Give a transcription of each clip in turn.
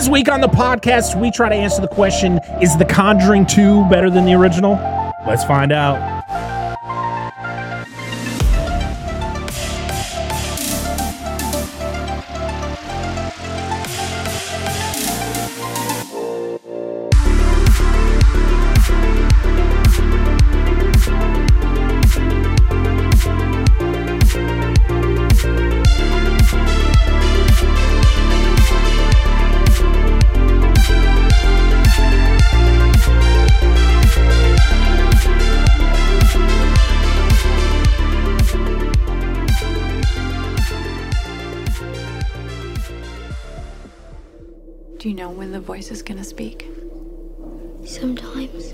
This week on the podcast, we try to answer the question Is The Conjuring 2 better than the original? Let's find out. Voice is gonna speak? Sometimes.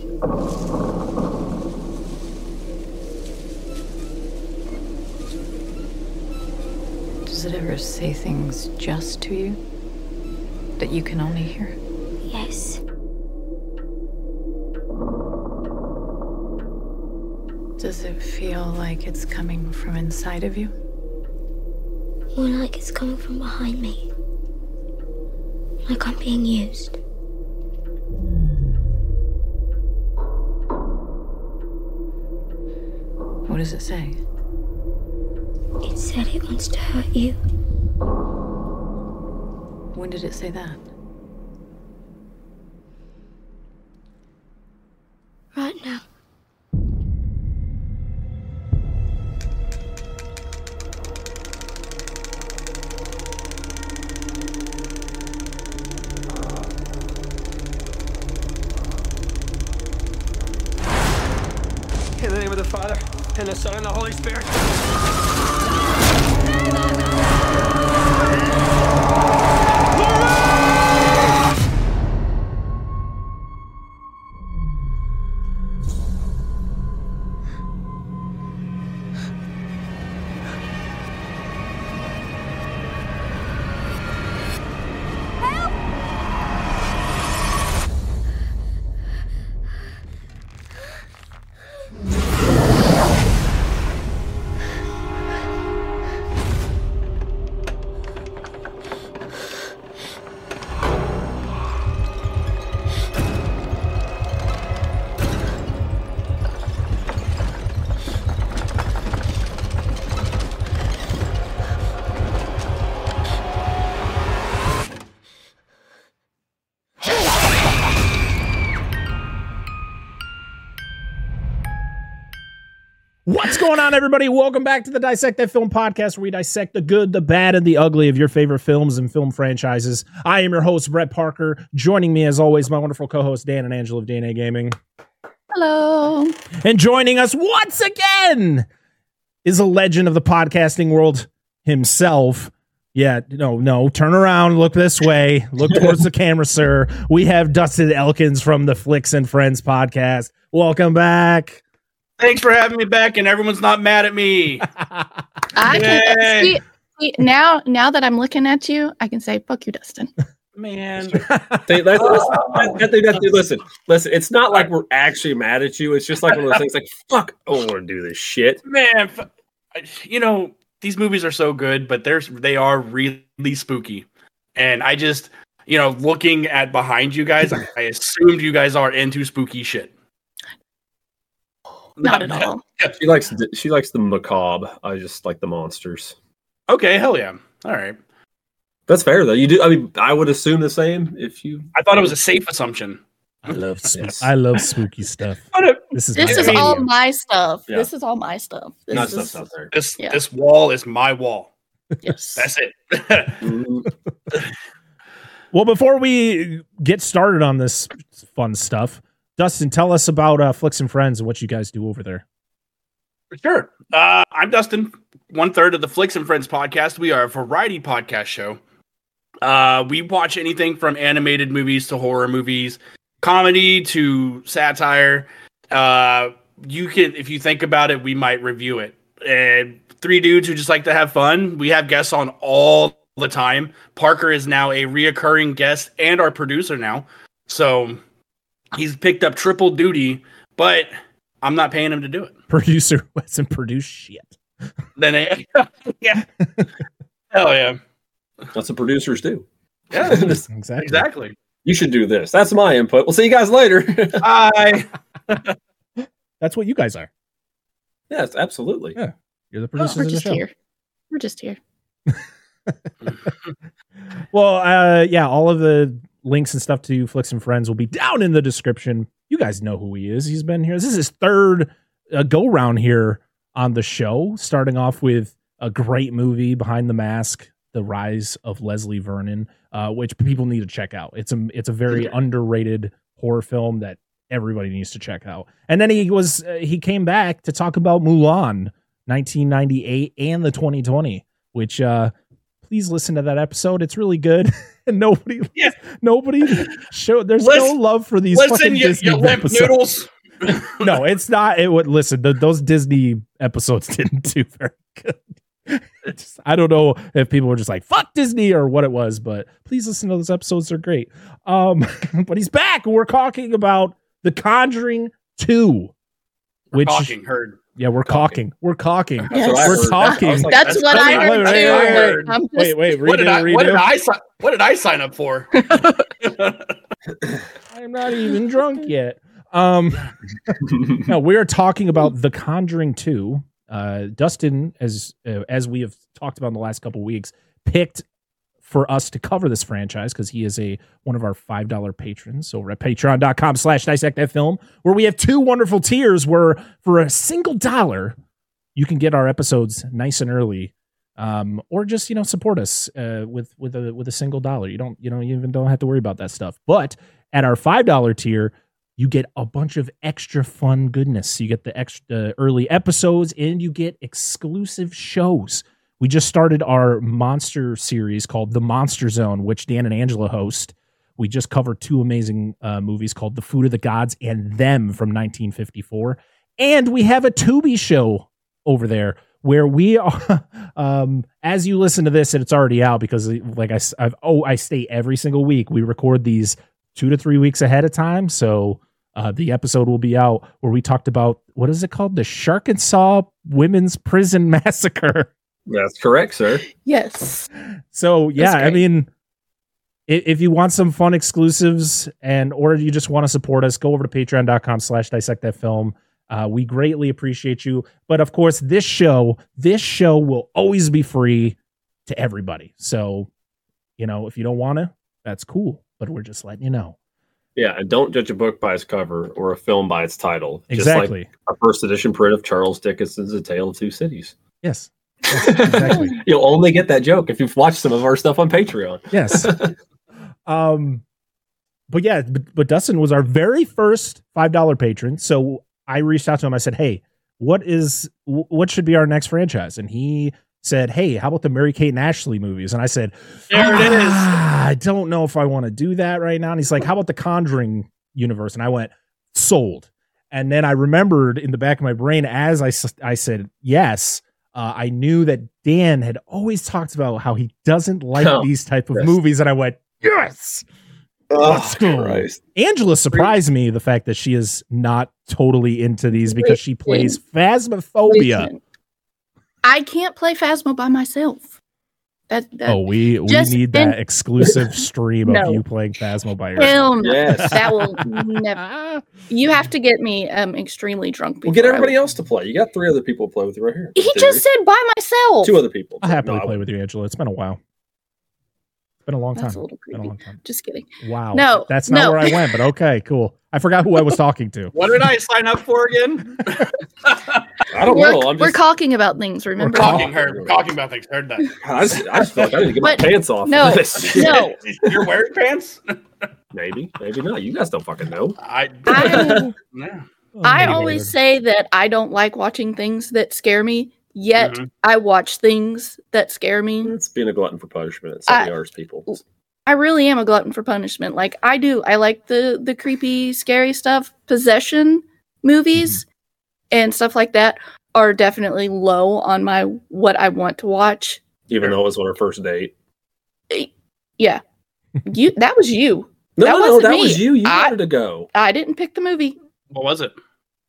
Does it ever say things just to you that you can only hear? Yes. Does it feel like it's coming from inside of you? More like it's coming from behind me. Like I'm being used. Does it say? It said it wants to hurt you. When did it say that? Right now. In the name of the Father, and the Son, and the Holy Spirit. Going on, everybody? Welcome back to the Dissect That Film podcast, where we dissect the good, the bad, and the ugly of your favorite films and film franchises. I am your host, Brett Parker. Joining me, as always, my wonderful co host, Dan and Angela of DNA Gaming. Hello. And joining us once again is a legend of the podcasting world himself. Yeah, no, no, turn around, look this way, look towards the camera, sir. We have Dustin Elkins from the Flicks and Friends podcast. Welcome back. Thanks for having me back, and everyone's not mad at me. I can see, see now. Now that I'm looking at you, I can say "fuck you, Dustin." Man, They- that's, oh. that's, that, that, that- listen, listen. It's not like we're actually mad at you. It's just like one of those things. Like, fuck, I don't want to do this shit. man, f- you know these movies are so good, but they're they are really spooky, and I just you know looking at behind you guys, I, I assumed you guys are into spooky shit. Not at all. She likes the- she likes the macabre. I just like the monsters. Okay, hell yeah. All right. That's fair though. You do. I mean, I would assume the same if you. I thought it was a safe assumption. I love spook- Yes. I love spooky stuff. This is This my is all my stuff. Yeah. This is all my stuff. This Not is stuff out there. this Yeah. this wall is my wall. yes. That's it. Well, before we get started on this fun stuff, Dustin, tell us about uh, Flicks and Friends and what you guys do over there. Sure. Uh, I'm Dustin, one third of the Flicks and Friends podcast. We are a variety podcast show. Uh, we watch anything from animated movies to horror movies, comedy to satire. Uh, you can, if you think about it, we might review it. And three dudes who just like to have fun. We have guests on all the time. Parker is now a reoccurring guest and our producer now, so he's picked up triple duty. But I'm not paying him to do it. Producer who hasn't produced shit. Then it, yeah, hell yeah. that's what producers do. Yeah, exactly. exactly. you should do this. That's my input. We'll see you guys later. Bye. That's what you guys are. yes, absolutely. Yeah. You're the Oh, producers we're of the just show. here. We're just here. Well, uh, yeah, all of the links and stuff to Flicks and Friends will be down in the description. You guys know who he is. He's been here. This is his third uh, go round here on the show, starting off with a great movie, Behind the Mask, The Rise of Leslie Vernon, uh, which people need to check out. It's a it's a very underrated horror film that everybody needs to check out. And then he was uh, he came back to talk about Mulan, 1998, and the 2020, which uh, please listen to that episode. It's really good. and nobody, Yeah. nobody showed. There's Listen- no love for these Listen, fucking you, Disney you episodes. noodles. No, it's not. It would listen. th those Disney episodes didn't do very good. Just- I don't know if people were just like "fuck Disney" or what it was, but please listen to those episodes. They're great. Um, but he's back. We're talking about The Conjuring Two, which Talking heard. Yeah, we're Talking. caulking. We're caulking. That's what I We're talking. I like, That's, that's what I funny. heard Wait, wait, too. wait, wait. I'm just, Wait, wait, What did redo, I? What did. I? si- What did I sign up for? I'm not even drunk yet. Um, no, we are talking about The Conjuring 2. Uh, Dustin, as uh, as we have talked about in the last couple weeks, picked for us to cover this franchise because he is a one of our five dollar patrons over at patreon.com slash dissect that film where we have two wonderful tiers where for a single dollar you can get our episodes nice and early um, or just you know support us uh, with with a with a single dollar. You don't you know you even don't have to worry about that stuff. But at our five dollar tier you get a bunch of extra fun goodness. You get the extra early episodes and you get exclusive shows we just started our monster series called The Monster Zone, which Dan and Angela host. We just covered two amazing uh, movies called The Food of the Gods and Them from 1954. And we have a Tubi show over there where we are, um, as you listen to this, and it's already out because, like I, I've, oh, I stay every single week we record these two to three weeks ahead of time. So uh, the episode will be out where we talked about what is it called? The Shark and Saw Women's Prison Massacre. That's correct, sir. yes. So yeah, I mean, if you want some fun exclusives and or you just want to support us, go over to patreon.com slash dissect that film. Uh, we greatly appreciate you. But of course, this show, this show will always be free to everybody. So, you know, if you don't want to, that's cool. But we're just letting you know. Yeah, and don't judge a book by its cover or a film by its title. Exactly. Just like a first edition print of Charles Dickens's A Tale of Two Cities. yes. Yes, exactly. You'll only get that joke if you've watched some of our stuff on Patreon. Yes. um, but yeah, but, but Dustin was our very first five dollar patron. So I reached out to him. I said, "Hey, what is what should be our next franchise?" And he said, "Hey, how about the Mary Kate and Ashley movies?" And I said, There it is. "Ah, I don't know if I want to do that right now." And he's like, "How about the Conjuring universe?" And I went, "Sold." And then I remembered in the back of my brain as I I said yes. Uh, I knew that Dan had always talked about how he doesn't like Oh, these type of yes. movies, and I went, "Yes." Let's go. Christ. Angela surprised me the fact that she is not totally into these because she plays phasmophobia. I can't play Phasmo by myself. That, that Oh, we we need that in- exclusive stream of you playing Phasmo by yourself. hell. Yes. That will never. You have to get me um extremely drunk. We'll get everybody else to play. You got three other people to play with you right here. He just said by myself. two other people. I'll happily No, play with you, Angela. It's been a while. It's been a long That's a time. little Been a long time. Just kidding. Wow. No, that's not no. where I went, but okay, cool. I forgot who I was talking to. What did I sign up for again? I don't we're, know. I'm we're talking about things. Remember? talking heard. Talking about things. Heard that. I just, I just feel like I need to get my pants off. no, this. no. You're wearing pants? maybe, maybe not. You guys don't fucking know. I. I, oh, I Oh, always say that I don't like watching things that scare me. Yet Mhm. I watch things that scare me. It's being a glutton for punishment. It's I- ours, people. I really am a glutton for punishment. Like I do. I like the the creepy, scary stuff. Possession movies and stuff like that are definitely low on my what I want to watch. Even though it was on our first date. Yeah. You that was you. No, That no, no, wasn't that me. was you. You I- wanted to go. I didn't pick the movie. What was it?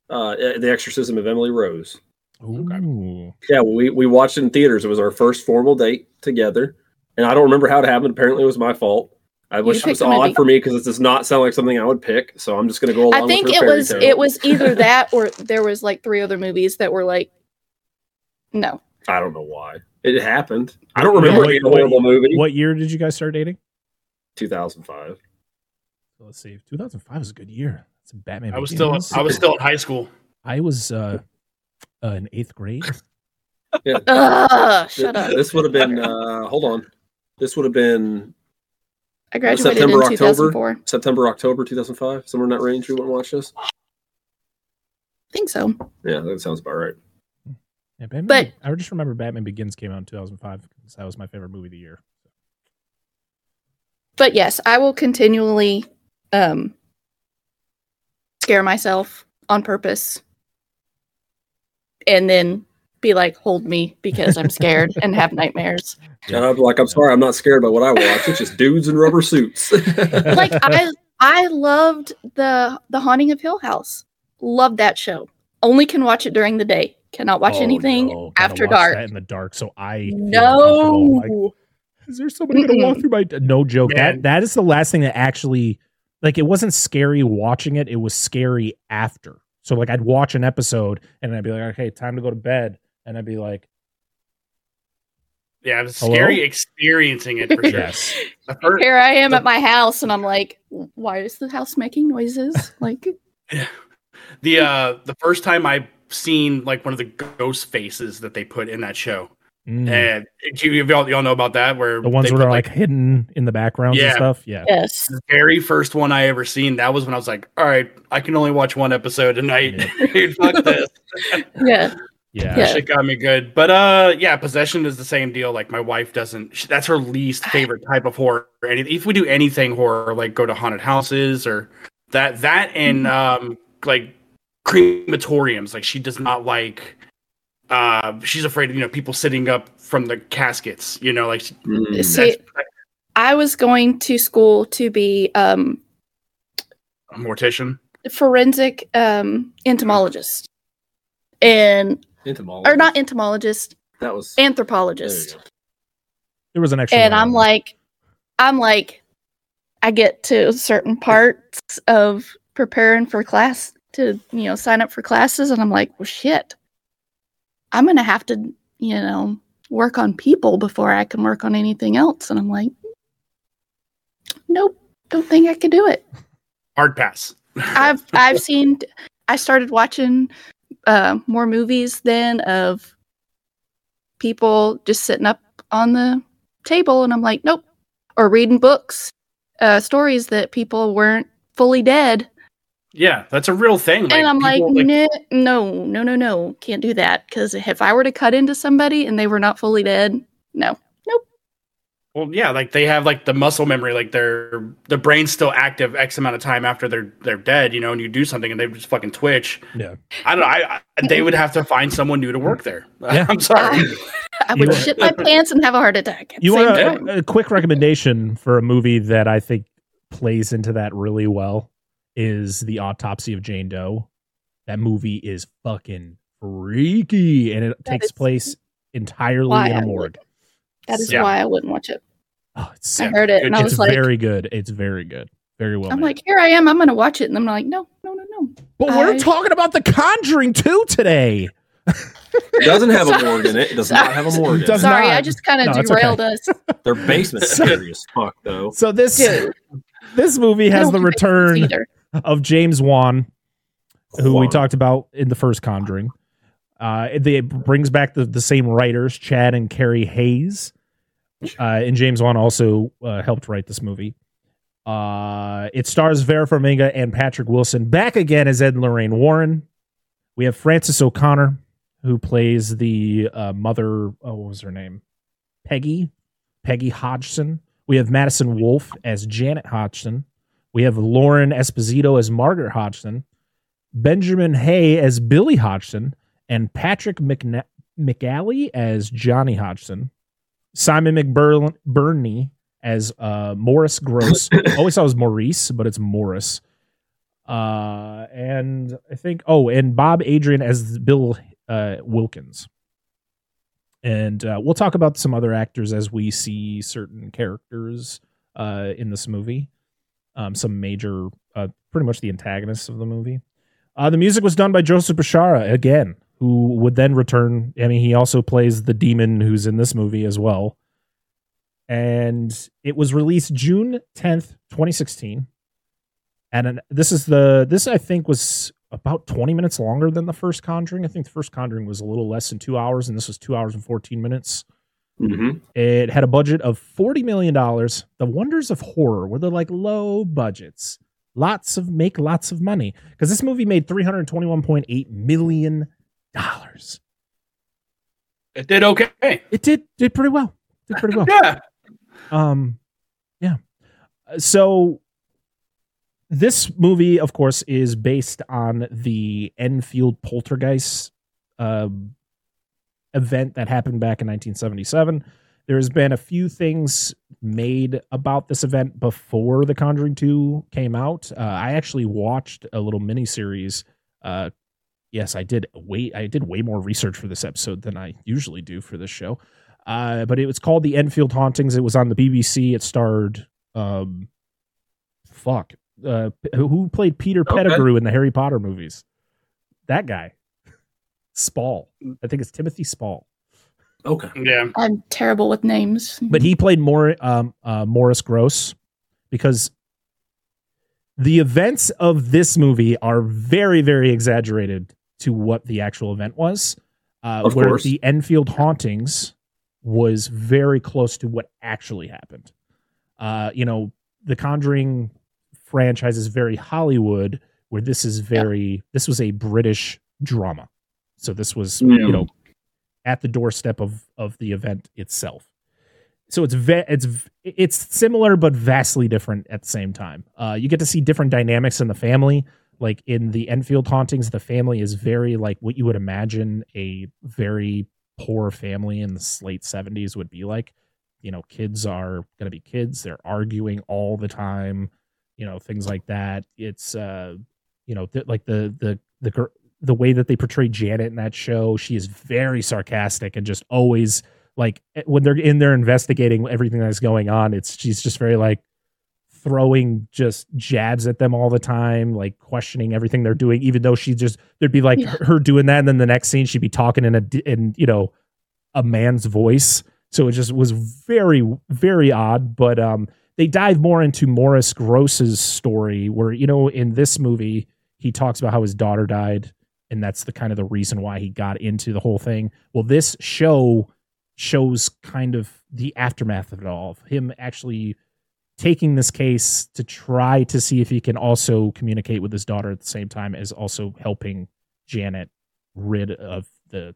Uh, the Exorcism of Emily Rose. Ooh. Yeah, we we watched it in theaters. It was our first formal date together. and I don't remember how it happened. Apparently, it was my fault. I wish it was odd movie. for me because it does not sound like something I would pick. So I'm just going to go along. I think with her it was tale. it was either that or there was like three other movies that were like, no. I don't know why it happened. I don't remember Wait, it being a wait, horrible movie. What year did you guys start dating? 2005. Let's see. 2005 was a good year. It's a Batman. I was still I was still in high school. I was uh, uh in eighth grade. Ugh, shut up. This would have been. Uh, hold on. This would have been I graduated September, in 2004. October, September, October, 2005. Somewhere in that range. We went and watch this. I think so. Yeah, that sounds about right. Yeah, Batman, But- I just remember Batman Begins came out in 2005 because that was my favorite movie of the year. But yes, I will continually um scare myself on purpose and then be like, hold me because I'm scared and have nightmares. And I'm like, I'm sorry, I'm not scared by what I watch. It's just dudes in rubber suits. Like I I loved the the Haunting of Hill House. Loved that show. Only can watch it during the day. Cannot watch Oh, anything no, after watch dark. that in the dark. So I feel uncomfortable. Like, No. is there somebody gonna walk through my? No joke. Man. That that is the last thing that actually, like, it wasn't scary watching it. It was scary after. So like, I'd watch an episode and I'd be like, okay, time to go to bed, and I'd be like, Yeah, it was Hello? scary experiencing it for sure. yes, The fir- Here I am at my house and I'm like, why is the house making noises? Like the uh the first time I've seen like one of the ghost faces that they put in that show, Mm. and you, you all, y'all know about that where the ones that are like, hidden in the backgrounds and Yeah. stuff. Yeah, yes. the very first one I ever seen. That was when I was like, all right, I can only watch one episode a night. Dude, fuck this. Yeah. yeah. Yeah. Shit got me good. But uh yeah, possession is the same deal. Like my wife doesn't she, that's her least favorite type of horror. And if we do anything horror, like go to haunted houses or that that and um like crematoriums, like she does not like uh she's afraid of you know people sitting up from the caskets, you know, like Mm. See, I was going to school to be um a mortician. forensic um entomologist. And Entomology. or not entomologist, That was. Anthropologist. go. There was an extra. and I'm like, I'm like, I get to certain parts of preparing for class to, you know, sign up for classes, and I'm like, well, shit, I'm gonna have to, you know, work on people before I can work on anything else. And I'm like, nope, don't think I could do it. Hard pass. I've I've seen. I started watching uh, more movies then of people just sitting up on the table, and I'm like, nope. Or reading books, uh, stories that people weren't fully dead, yeah, that's a real thing. and I'm like, people, "Nah, no, no, no, no, can't do that. Because if I were to cut into somebody and they were not fully dead, no, nope. Well, yeah, like they have like the muscle memory, like their the brain's still active X amount of time after they're they're dead, you know, and you do something and they just fucking twitch. Yeah. I don't know. I, I they would have to find someone new to work there. Yeah. I'm sorry. I would You- shit my pants and have a heart attack. At You the same want time. a, a quick recommendation for a movie that I think plays into that really well is The Autopsy of Jane Doe. That movie is fucking freaky and it That takes place entirely in a morgue. That is Yeah. why I wouldn't watch it. Oh, it's I heard it and I it's was like, very good. It's very good. Very well I'm made. like, here I am. I'm gonna watch it, and I'm like, no, no, no, no. but we're talking about The Conjuring 2 today. It doesn't have a morgue in it. It does not have a morgue in it. Sorry, not. I just kind of No, it's okay. derailed us. Their basement's scary as fuck, though. So this Dude, this movie has the return either. Of James Wan, who we talked about in the first Conjuring. Uh, it, it brings back the, the same writers, Chad and Carey Hayes. Uh, and James Wan also uh, helped write this movie. Uh, it stars Vera Farmiga and Patrick Wilson back again as Ed and Lorraine Warren. We have Frances O'Connor, who plays the uh, mother. Oh, what was her name? Peggy. Peggy Hodgson. We have Madison Wolfe as Janet Hodgson. We have Lauren Esposito as Margaret Hodgson, Benjamin Haigh as Billy Hodgson, and Patrick McNa- McAuley as Johnny Hodgson. Simon McBurney as uh, Morris Gross. Always thought it was Maurice, but it's Morris. Uh, and I think oh, and Bob Adrian as Bill uh, Wilkins. and uh, we'll talk about some other actors as we see certain characters uh, in this movie. Um, some major, uh, pretty much the antagonists of the movie. Uh, the music was done by Joseph Bishara again, who would then return. I mean, he also plays the demon who's in this movie as well. And it was released June 10th, 2016. And an, this is the, this I think was about 20 minutes longer than the first Conjuring. I think the first Conjuring was a little less than two hours, and this was two hours and 14 minutes. Mm-hmm. It had a budget of $40 million. The Wonders of Horror were the like low budgets. Lots of make lots of money because this movie made $321.8 million. It did okay. It did did pretty well. Did pretty well. Yeah. Um, yeah. So this movie, of course, is based on the Enfield Poltergeist um, event that happened back in 1977. There has been a few things made about this event before The Conjuring 2 came out. Uh, I actually watched a little mini series. Uh, yes, I did way I did way more research for this episode than I usually do for this show. Uh, but it was called the Enfield Hauntings. It was on the BBC. It starred, um, fuck, uh, who played Peter Okay. Pettigrew in the Harry Potter movies? That guy, Spall. I think it's Timothy Spall. Okay. Yeah. I'm terrible with names. But he played more um, uh, Morris Gross because the events of this movie are very, very exaggerated to what the actual event was. Uh, Of where course. the Enfield hauntings was very close to what actually happened. Uh, you know, the Conjuring franchise is very Hollywood, where this is very this was a British drama. So this was Yeah. you know at the doorstep of of the event itself. So it's ve- it's it's similar but vastly different at the same time. Uh, you get to see different dynamics in the family. Like in the Enfield hauntings, the family is very like what you would imagine a very poor family in the late seventies would be like. You know, kids are gonna be kids. They're arguing all the time. You know, things like that. It's uh, you know, th- like the the the the way that they portray Janet in that show. She is very sarcastic and just always like eh, when they're in there investigating everything that's going on. It's she's just very like throwing just jabs at them all the time, like questioning everything they're doing, even though she just there'd be like Yeah. her, her doing that, and then the next scene she'd be talking in a in you know a man's voice. So it just was very very odd. But um, they dive more into Morris Gross's story, where you know in this movie he talks about how his daughter died, and that's the kind of the reason why he got into the whole thing. Well, this show shows kind of the aftermath of it all, of him actually taking this case to try to see if he can also communicate with his daughter at the same time as also helping Janet rid of the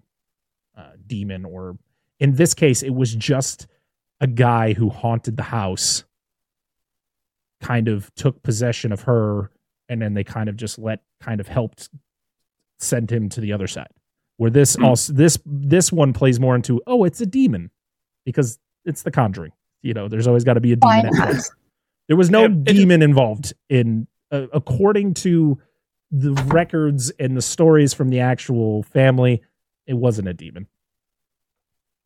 uh, demon. Or in this case, it was just a guy who haunted the house, kind of took possession of her, and then they kind of just let kind of helped send him to the other side. Where this Hmm. also this this one plays more into oh it's a demon because it's the Conjuring. You know, there's always got to be a demon. Fine. at first. There was no Yeah, it- demon involved in, uh, according to the records and the stories from the actual family. It wasn't a demon.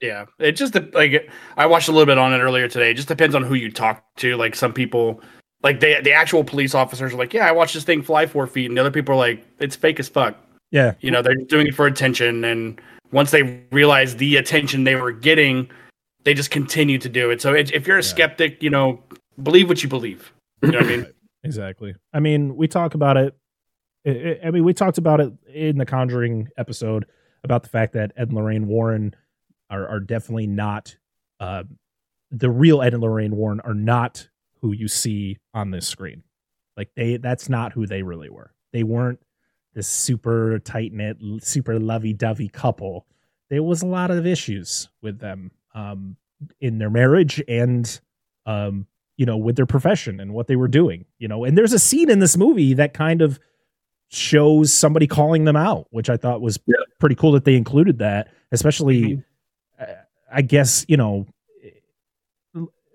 Yeah, it just like I watched a little bit on it earlier today. It just depends on who you talk to. Like some people, like they the actual police officers are like, "Yeah, I watched this thing fly four feet," and the other people are like, "It's fake as fuck." Yeah, You know, they're doing it for attention, and once they realize the attention they were getting, they just continue to do it. So it, if you're a Yeah. skeptic, you know, believe what you believe. You know what I mean? exactly. I mean, we talk about it. I- I I mean, we talked about it in the Conjuring episode about the fact that Ed and Lorraine Warren are are definitely not uh, the real Ed and Lorraine Warren are not who you see on this screen. Like they, that's not who they really were. They weren't this super tight knit, super lovey dovey couple. There was a lot of issues with them um, in their marriage and um, you know, with their profession and what they were doing, you know. And there's a scene in this movie that kind of shows somebody calling them out, which I thought was Yeah. pretty cool that they included that, especially Mhm. uh, I guess, you know,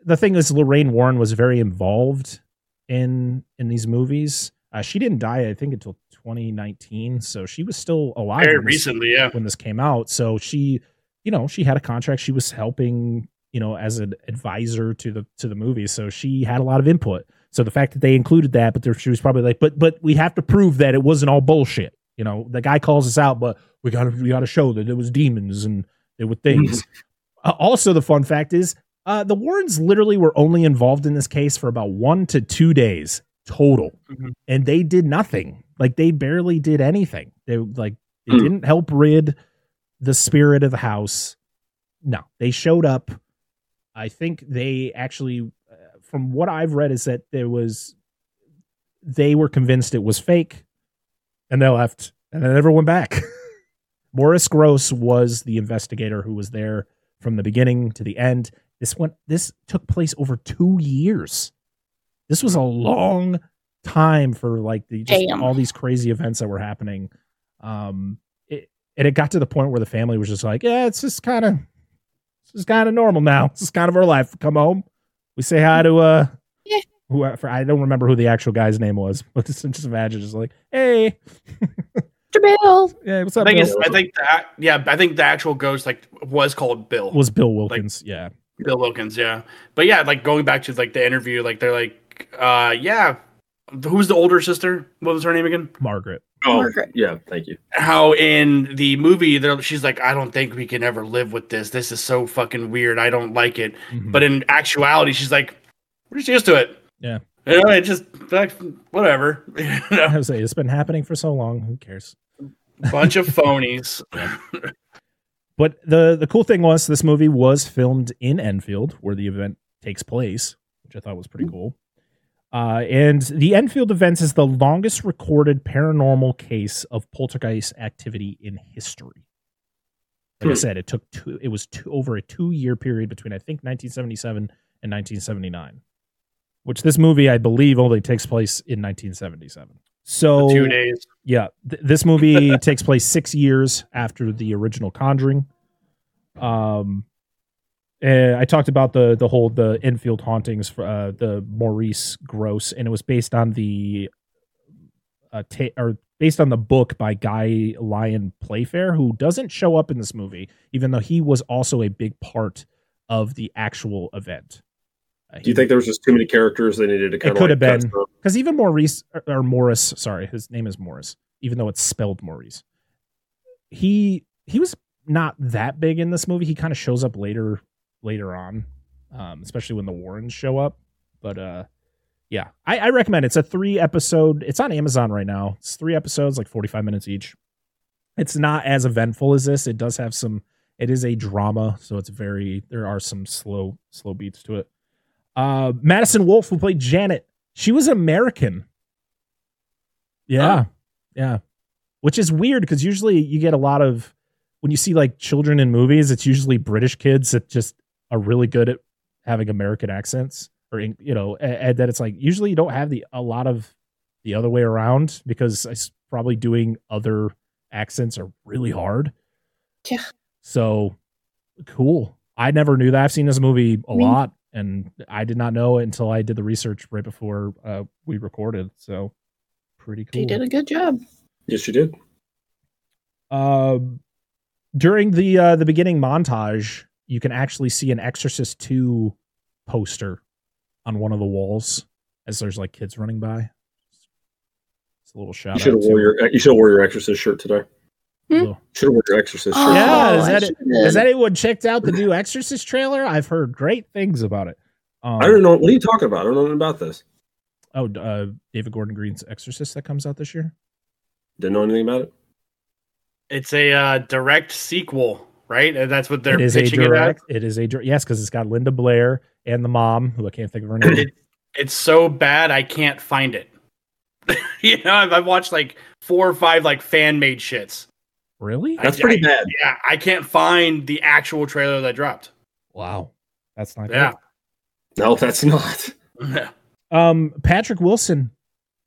the thing is Lorraine Warren was very involved in in these movies. Uh, she didn't die I think until 2019, so she was still alive Very when this- recently, yeah. when this came out. So she you know, she had a contract. She was helping, you know, as an advisor to the to the movie, so she had a lot of input. So the fact that they included that, but there, she was probably like, but but we have to prove that it wasn't all bullshit. You know, the guy calls us out, but we got to we got to show that it was demons and there were things. uh, also, the fun fact is, uh, the Warrens literally were only involved in this case for about one to two days total, Mhm. and they did nothing. Like they barely did anything. They like they Hmm. didn't help rid the spirit of the house. No, they showed up. I think they actually, uh, from what I've read, is that there was they were convinced it was fake, and they left, and they never went back. Morris Gross was the investigator who was there from the beginning to the end. This went. This took place over two years. This was a long time for like the just Damn. all these crazy events that were happening. Um, it, and it got to the point where the family was just like, "Yeah, it's just kind of, it's just kind of normal now. This is kind of our life. Come home, we say hi to uh, Yeah. who I don't remember who the actual guy's name was, but just, just imagine just like, hey, Bill. yeah, what's I up? think Bill? I think that yeah, I think the actual ghost like was called Bill. was Bill Wilkins. yeah, Bill Wilkins, yeah. But yeah, like going back to like the interview, like they're like, uh, yeah, who's the older sister? What was her name again? Margaret. Oh, Margaret. yeah. Thank you. How in the movie, she's like, I don't think we can ever live with this. This is so fucking weird. I don't like it. Mhm. But in actuality, she's like, we're just used to it. Yeah. You know, it just like whatever. You know, I was like, it's been happening for so long. Who cares? bunch of phonies. But the the cool thing was this movie was filmed in Enfield, where the event takes place, which I thought was pretty cool. Uh, and the Enfield events is the longest recorded paranormal case of poltergeist activity in history. Like I Hmm. said, it took two. It was two, over a two year period between I think 1977 and 1979, which this movie I believe only takes place in 1977. So Two days. yeah, th- this movie takes place six years after the original Conjuring. Um, and I talked about the the whole the Enfield hauntings for uh, the Maurice Gross, and it was based on the uh, ta- or based on the book by Guy Lyon Playfair, who doesn't show up in this movie, even though he was also a big part of the actual event. Uh, Do you think there was just too many characters they needed to kind of could have like cut been. because even Maurice or, or Morris, sorry, his name is Morris, even though it's spelled Maurice. He he was not that big in this movie. He kind of shows up later later on, um, especially when the Warrens show up. But uh, yeah, I, I recommend it. it's a three episode. It's on Amazon right now. It's three episodes, like forty five minutes each. It's not as eventful as this. It does have some. It is a drama, so it's very. There are some slow slow beats to it. Uh, Madison Wolfe, who played Janet, she was American. Yeah, yeah, which is weird because usually you get a lot of when you see like children in movies, it's usually British kids that just are really good at having American accents, or you know, and, and that it's like usually you don't have the a lot of the other way around because it's probably doing other accents are really hard. Yeah. So cool. I never knew that. I've seen this movie a Me- lot, and I did not know it until I did the research right before uh, we recorded. So pretty cool. She did a good job. Yes, you did. Um, during the uh, the beginning montage, you can actually see an Exorcist two poster on one of the walls as there's like kids running by. It's a little shout You should out. have wore your you should have wore your Exorcist shirt today. Oh. Should have wore your Exorcist shirt. Oh, Yeah, is that it? Has anyone checked out the new Exorcist trailer? I've heard great things about it. Um, I don't know. What are you talking about? I don't know anything about this. Oh, uh, David Gordon Green's Exorcist that comes out this year. Didn't know anything about it. It's a uh, direct sequel, right? And that's what they're it is a pitching it direct. It is a dir- yes, because it's got Linda Blair and the mom, who I can't think of her name. It, it's so bad I can't find it. you know, I've, I've watched like four or five like fan made shits. really? I- That's pretty I- bad. Yeah, I can't find the actual trailer that dropped. Wow, that's not Yeah. No, that's not. Um, Patrick Wilson,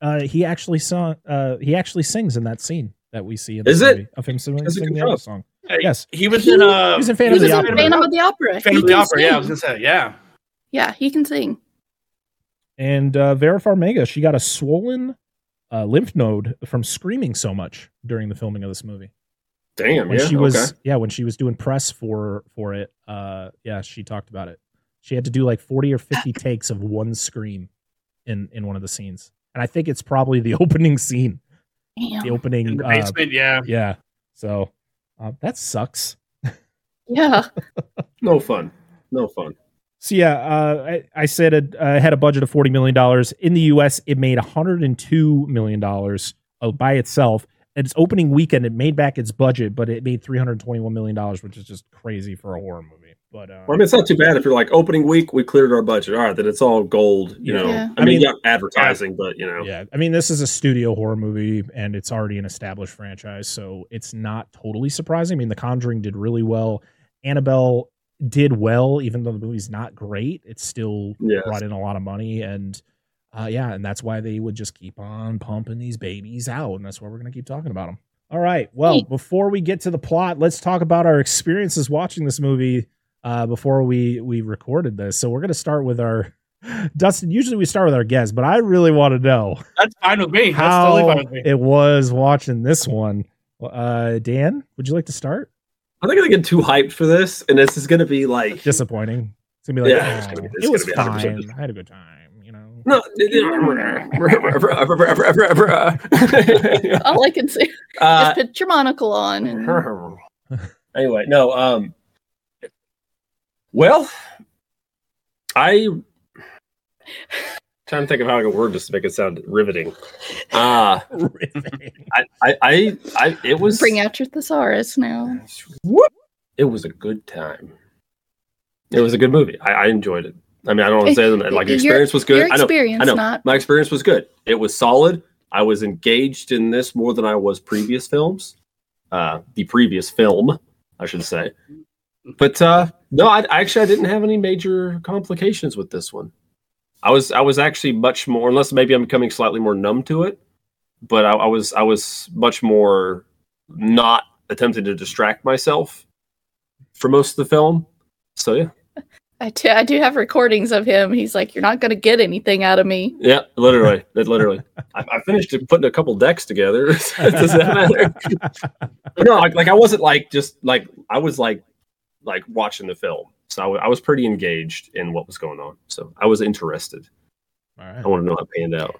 uh, he actually saw. Uh, he actually sings in that scene that we see. In Is the it? movie of him singing, it singing the other song. Hey, Yes. he was in uh, He was in Phantom He of the in Opera. Phantom of the Opera. Phantom of the can Opera. Yeah, I was gonna say yeah. Yeah, he can sing. And uh, Vera Farmiga, she got a swollen uh, lymph node from screaming so much during the filming of this movie. Damn. when yeah. she was okay. yeah when she was doing press for for it uh yeah she talked about it she had to do like 40 or 50 takes of one scream in in one of the scenes and i think it's probably the opening scene the opening In the uh, basement, yeah. yeah so uh, that sucks Yeah. No fun. No fun. so yeah uh i, I said it uh, had a budget of 40 million dollars in the us it made 102 million dollars uh, by itself At its opening weekend it made back its budget but it made 321 million dollars which is just crazy for a horror movie but uh, Well, I mean, it's not too bad if you're like opening week, we cleared our budget. All right, then it's all gold. You know, Yeah. I, I mean, mean- yeah, advertising, but you know, Yeah, I mean, this is a studio horror movie, and it's already an established franchise, so it's not totally surprising. I mean, The Conjuring did really well. Annabelle did well, even though the movie's not great. It still Yes. brought in a lot of money, and uh, yeah, and that's why they would just keep on pumping these babies out, and that's why we're gonna keep talking about them. All right. Well, before we get to the plot, let's talk about our experiences watching this movie uh, before we we recorded this. So we're gonna start with our Dustin. Usually we start with our guests, but I really want to know That's fine with me. That's how totally fine with me. it was watching this one. Uh, Dan, would you like to start? I think I'm gonna get too hyped for this, and this is gonna be like Disappointing. It's gonna be like, Yeah, "Oh, gonna be- it was gonna 100% fine. I had a good time. You know. no. All I can say uh, is put your monocle on. And anyway, no. Um. Well, I trying to think of how I can word this to make it sound riveting. Uh I, I, I, I it was bring out your thesaurus now. It was a good time. It was a good movie. I, I enjoyed it. I mean, I don't want to say that like the Your- experience was good. Your I know. experience, I know. not My experience was good. It was solid. I was engaged in this more than I was previous films. Uh, the previous film, I should say. But uh, no, I actually I didn't have any major complications with this one. I was I was actually much more, unless maybe I'm becoming slightly more numb to it. But I, I was I was much more not attempting to distract myself for most of the film. So yeah, I do, I do have recordings of him. He's like, "You're not going to get anything out of me." yeah, literally, literally. I, I finished putting a couple decks together. Does that matter? No, like, like I wasn't like just like I was like like watching the film, so I was pretty engaged in what was going on. So I was interested. All I want to know how it panned out.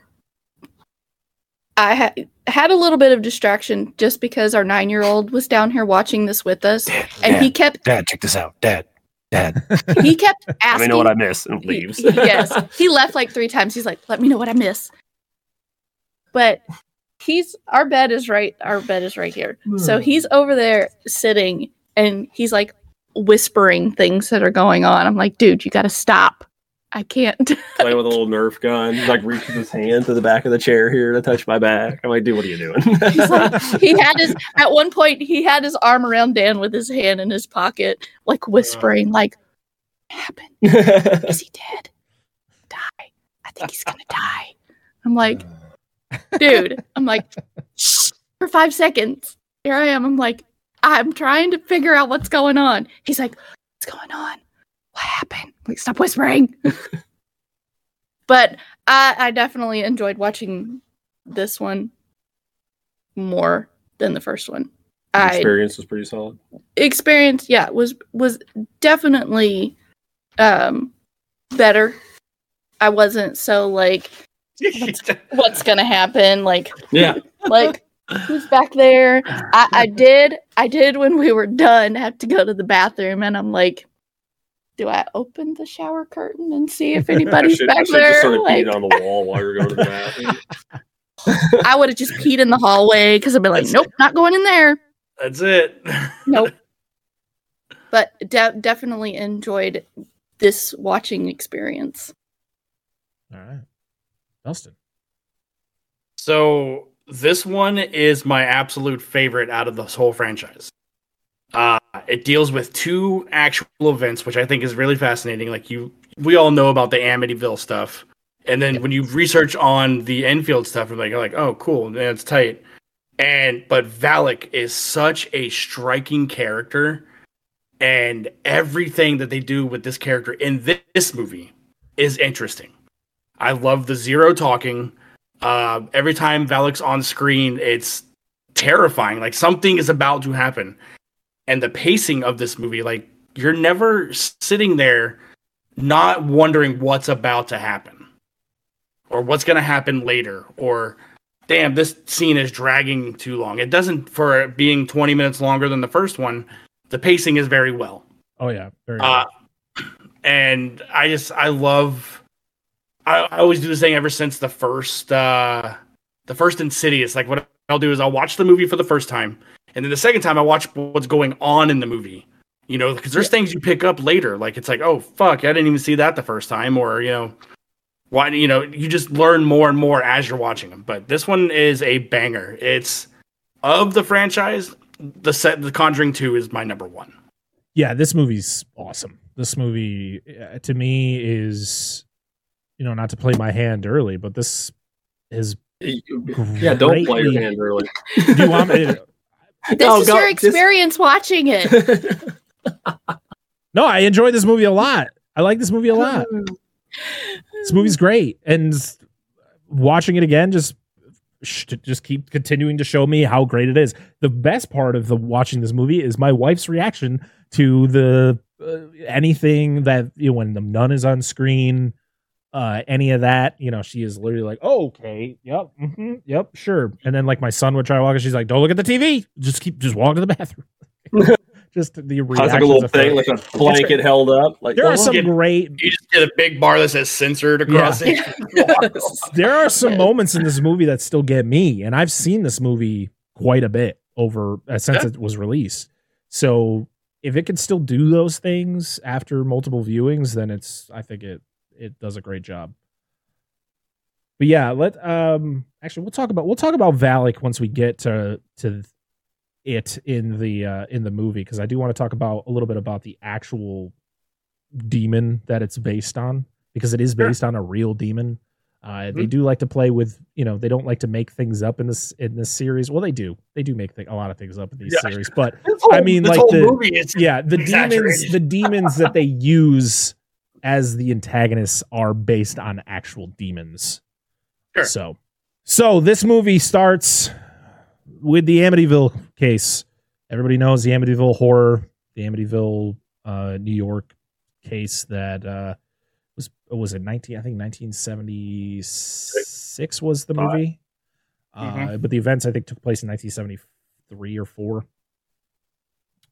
I ha- had a little bit of distraction just because our nine year old was down here watching this with us, and he kept Dad, check this out, Dad, Dad. he kept asking. Let asking. me know what I missed and He- leaves. he- yes, he left like three times. He's like, "Let me know what I miss." But he's our bed is right. Our bed is right here. So hmm. he's over there sitting, and he's like whispering things that are going on. I'm like, "Dude, you got to stop. I can't." Playing with a little Nerf gun, like reaches his hand to the back of the chair here to touch my back. I'm like, dude, what are you doing? Like, he had his at one point he had his arm around Dan with his hand in his pocket, like whispering, like, "What happened? Is he dead? Die? I think he's gonna die." I'm like, dude. I'm like, Shh, for five seconds. Here I am. I'm like, I'm trying to figure out what's going on. He's like, what's going on? What happened? I'm like, stop whispering. but I, I definitely enjoyed watching this one more than the first one. The I experience was pretty solid. experience yeah was was definitely um better i wasn't so like what's gonna happen like Yeah, like who's back there I, I did i did when we were done have to go to the bathroom and i'm like do i open the shower curtain and see if anybody's should, back should have just there started Like, peeing on the wall while you're going to the bathroom. i would have just peed in the hallway because i'd be like That's- nope not going in there That's it. Nope. but de- definitely enjoyed this watching experience. All right. Dustin. So this one is my absolute favorite out of this whole franchise. Uh, it deals with two actual events, which I think is really fascinating. Like you, we all know about the Amityville stuff, and then when you research on the Enfield stuff, you're like, you're like, oh, cool, that's tight. And but Valak is such a striking character, and everything that they do with this character in thi- this movie is interesting. I love the zero talking. Uh, every time Valak's on screen, it's terrifying. Like something is about to happen. And the pacing of this movie, like you're never sitting there not wondering what's about to happen or what's going to happen later or damn this scene is dragging too long it doesn't for it being 20 minutes longer than the first one the pacing is very well Oh yeah, very uh, and I just I love I, I always do this thing ever since the first uh the first Insidious. Like what I'll do is I'll watch the movie for the first time, and then the second time I watch what's going on in the movie. You know, because there's things you pick up later. Like it's like, oh fuck, I didn't even see that the first time, or you know, why you know, you just learn more and more as you're watching them. But this one is a banger. It's of the franchise, the set the Conjuring 2 is my number one. yeah, this movie's awesome. This movie uh, to me is, you know, not to play my hand early, but this is. Yeah, don't play your hand early. Do you want me? This No, is go- your this- experience watching it. No, I enjoy this movie a lot. I like this movie a lot. This movie's great, and watching it again just just keep continuing to show me how great it is. The best part of the watching this movie is my wife's reaction to the uh, anything that you know when the nun is on screen, uh, any of that. You know, she is literally like, oh, "Okay, yep, hmm yep, sure." And then like my son would try to walk, and she's like, "Don't look at the TV. Just keep just walk to the bathroom." just the Has reactions like a little thing, like a blanket held up. Like There are "Oh, some get- great You just get a big bar that says censored across it. there are some moments in this movie that still get me, and I've seen this movie quite a bit over uh, since Yeah. it was released. So if it can still do those things after multiple viewings, then it's I think it it does a great job. But yeah, let um actually we'll talk about we'll talk about Valak once we get to to it in the uh in the movie because I do want to talk about a little bit about the actual demon that it's based on because it is Sure. based on a real demon. Uh, they Mhm. do like to play with, you know, they don't like to make things up in this in this series. Well, they do. They do make th- a lot of things up in these Yeah. series, but whole- I mean, like the- yeah, the demons, the demons that they use as the antagonists are based on actual demons. Sure. So, so this movie starts with the Amityville case. Everybody knows the Amityville horror, the Amityville, uh, New York case that uh, was was it nineteen? I think nineteen seventy six was the movie. Uh, but the events I think took place in nineteen seventy three or four.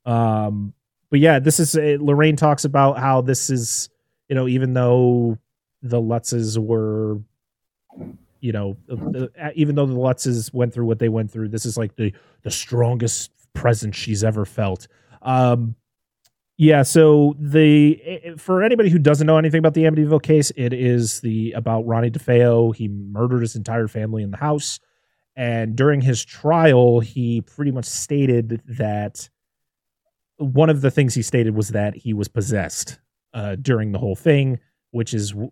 Um, but yeah, this is uh, Lorraine talks about how this is, you know, even though the Lutzes were, you know, uh, uh, even though the Lutzes went through what they went through, this is like the the strongest presence she's ever felt. Um, yeah, so the for anybody who doesn't know anything about the Amityville case, it is the about Ronnie DeFeo. He murdered his entire family in the house, and during his trial, he pretty much stated that one of the things he stated was that he was possessed uh, during the whole thing, which is w-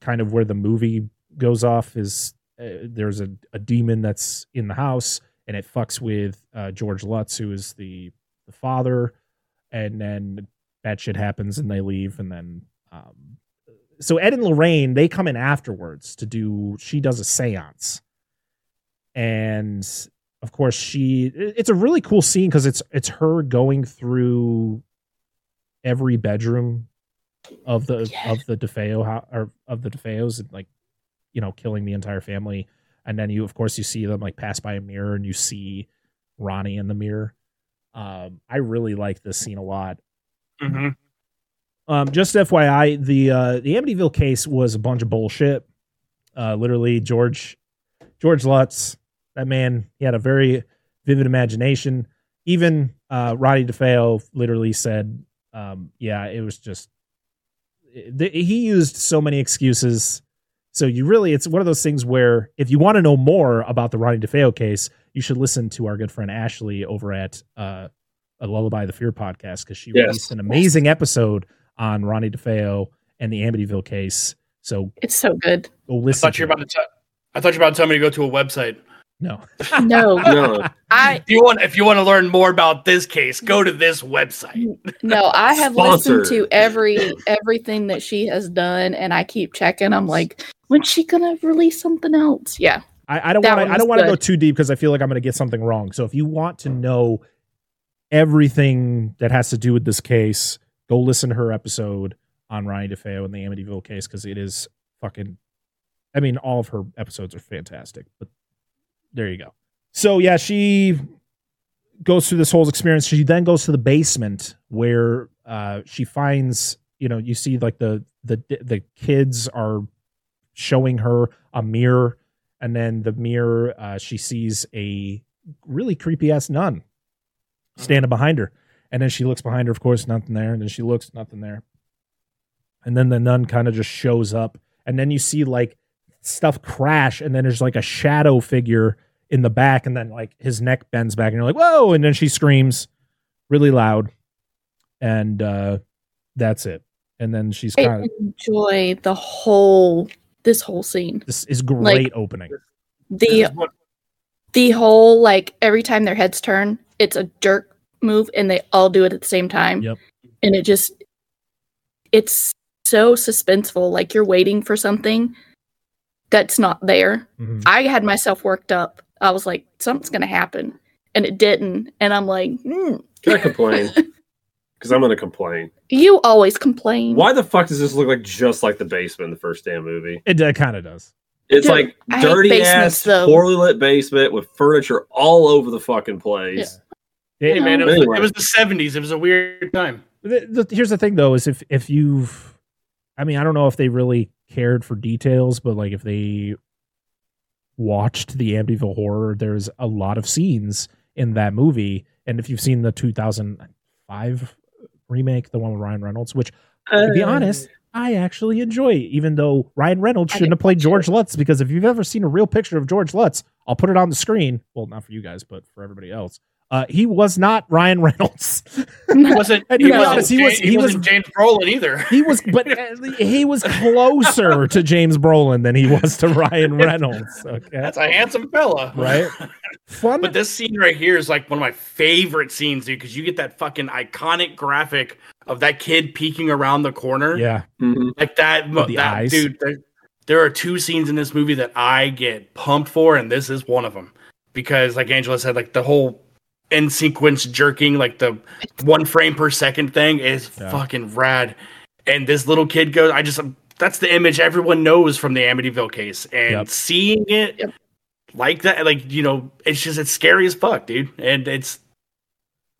kind of where the movie goes off. Is uh, there's a, a demon that's in the house and it fucks with uh, George Lutz, who is the the father, and then bad shit happens and they leave, and then um, so Ed and Lorraine they come in afterwards to do. She does a séance, and of course she. It's a really cool scene because it's it's her going through every bedroom of the of the DeFeo or of the DeFeos and like you know killing the entire family and then you of course you see them like pass by a mirror and you see Ronnie in the mirror. Um, I really like this scene a lot. Mhm. Um, just FYI, the uh, the Amityville case was a bunch of bullshit. Uh, literally, George George Lutz, that man, he had a very vivid imagination. Even uh, Ronnie DeFeo literally said, um, "Yeah, it was just." Th- He used so many excuses. So you really, it's one of those things where if you want to know more about the Ronnie DeFeo case, you should listen to our good friend Ashley over at uh, a Lullaby the Fear podcast because she Yes. released an amazing episode on Ronnie DeFeo and the Amityville case. So It's so good. go I listen. thought you were about to. T- I thought you were about to tell me to go to a website. It. no. No, no, I If you want, if you want to learn more about this case, go to this website. no, I have listened to every everything that she has done, and I keep checking. I'm like, when's she gonna release something else? Yeah, I, I don't want to. I don't want to go too deep because I feel like I'm going to get something wrong. So if you want to know everything that has to do with this case, go listen to her episode on Ryan DeFeo and the Amityville case because it is fucking. I mean, all of her episodes are fantastic. But there you go. So yeah, she goes through this whole experience. She then goes to the basement where uh, she finds. You know, you see like the the the kids are showing her a mirror and then the mirror uh, she sees a really creepy ass nun standing behind her and then she looks behind her of course nothing there and then she looks nothing there and then the nun kind of just shows up and then you see like stuff crash and then there's like a shadow figure in the back and then like his neck bends back and you're like whoa and then she screams really loud and uh that's it and then she's I kind of enjoy the whole this whole scene. this is great opening The what- the whole like every time their heads turn, it's a jerk move and they all do it at the same time. Yep. And it just it's so suspenseful like you're waiting for something that's not there. Mhm. I had myself worked up. I was like something's going to happen and it didn't and I'm like, mm, Can I complain? Because I'm gonna complain. you always complain. Why the fuck does this look like just like the basement in the first damn movie? it uh, kind of does It's Dude, like dirty basements, ass, though. poorly lit basement with furniture all over the fucking place. Hey man, it was, Anyway. it was the seventies. It was a weird time. the, the, here's the thing though is if if you've i mean i don't know if they really cared for details but like if they watched the amityville horror there's a lot of scenes in that movie. And if you've seen the 2005 remake the one with ryan reynolds which to be Uh, honest i actually enjoy even though ryan reynolds shouldn't have played george lutz because if you've ever seen a real picture of george lutz i'll put it on the screen. Well not for you guys but for everybody else uh, he was not ryan reynolds He wasn't. And he, wasn't honest, he was- he, he was- wasn't James Brolin either. He was, but uh, he was closer to James Brolin than he was to Ryan Reynolds. Okay, That's a handsome fella, right. Fun, But this scene right here is like one of my favorite scenes, dude, because you get that fucking iconic graphic of that kid peeking around the corner. yeah, mhm. Like that, With the that eyes. dude. There, there are two scenes in this movie that I get pumped for, and this is one of them. Because, like Angela said, like the whole in sequence jerking, like the one frame per second thing is Yeah. fucking rad. And this little kid goes, I just, that's the image everyone knows from the Amityville case. And Yep. seeing it Yep. like that, like, you know, it's just, it's scary as fuck, dude. And it's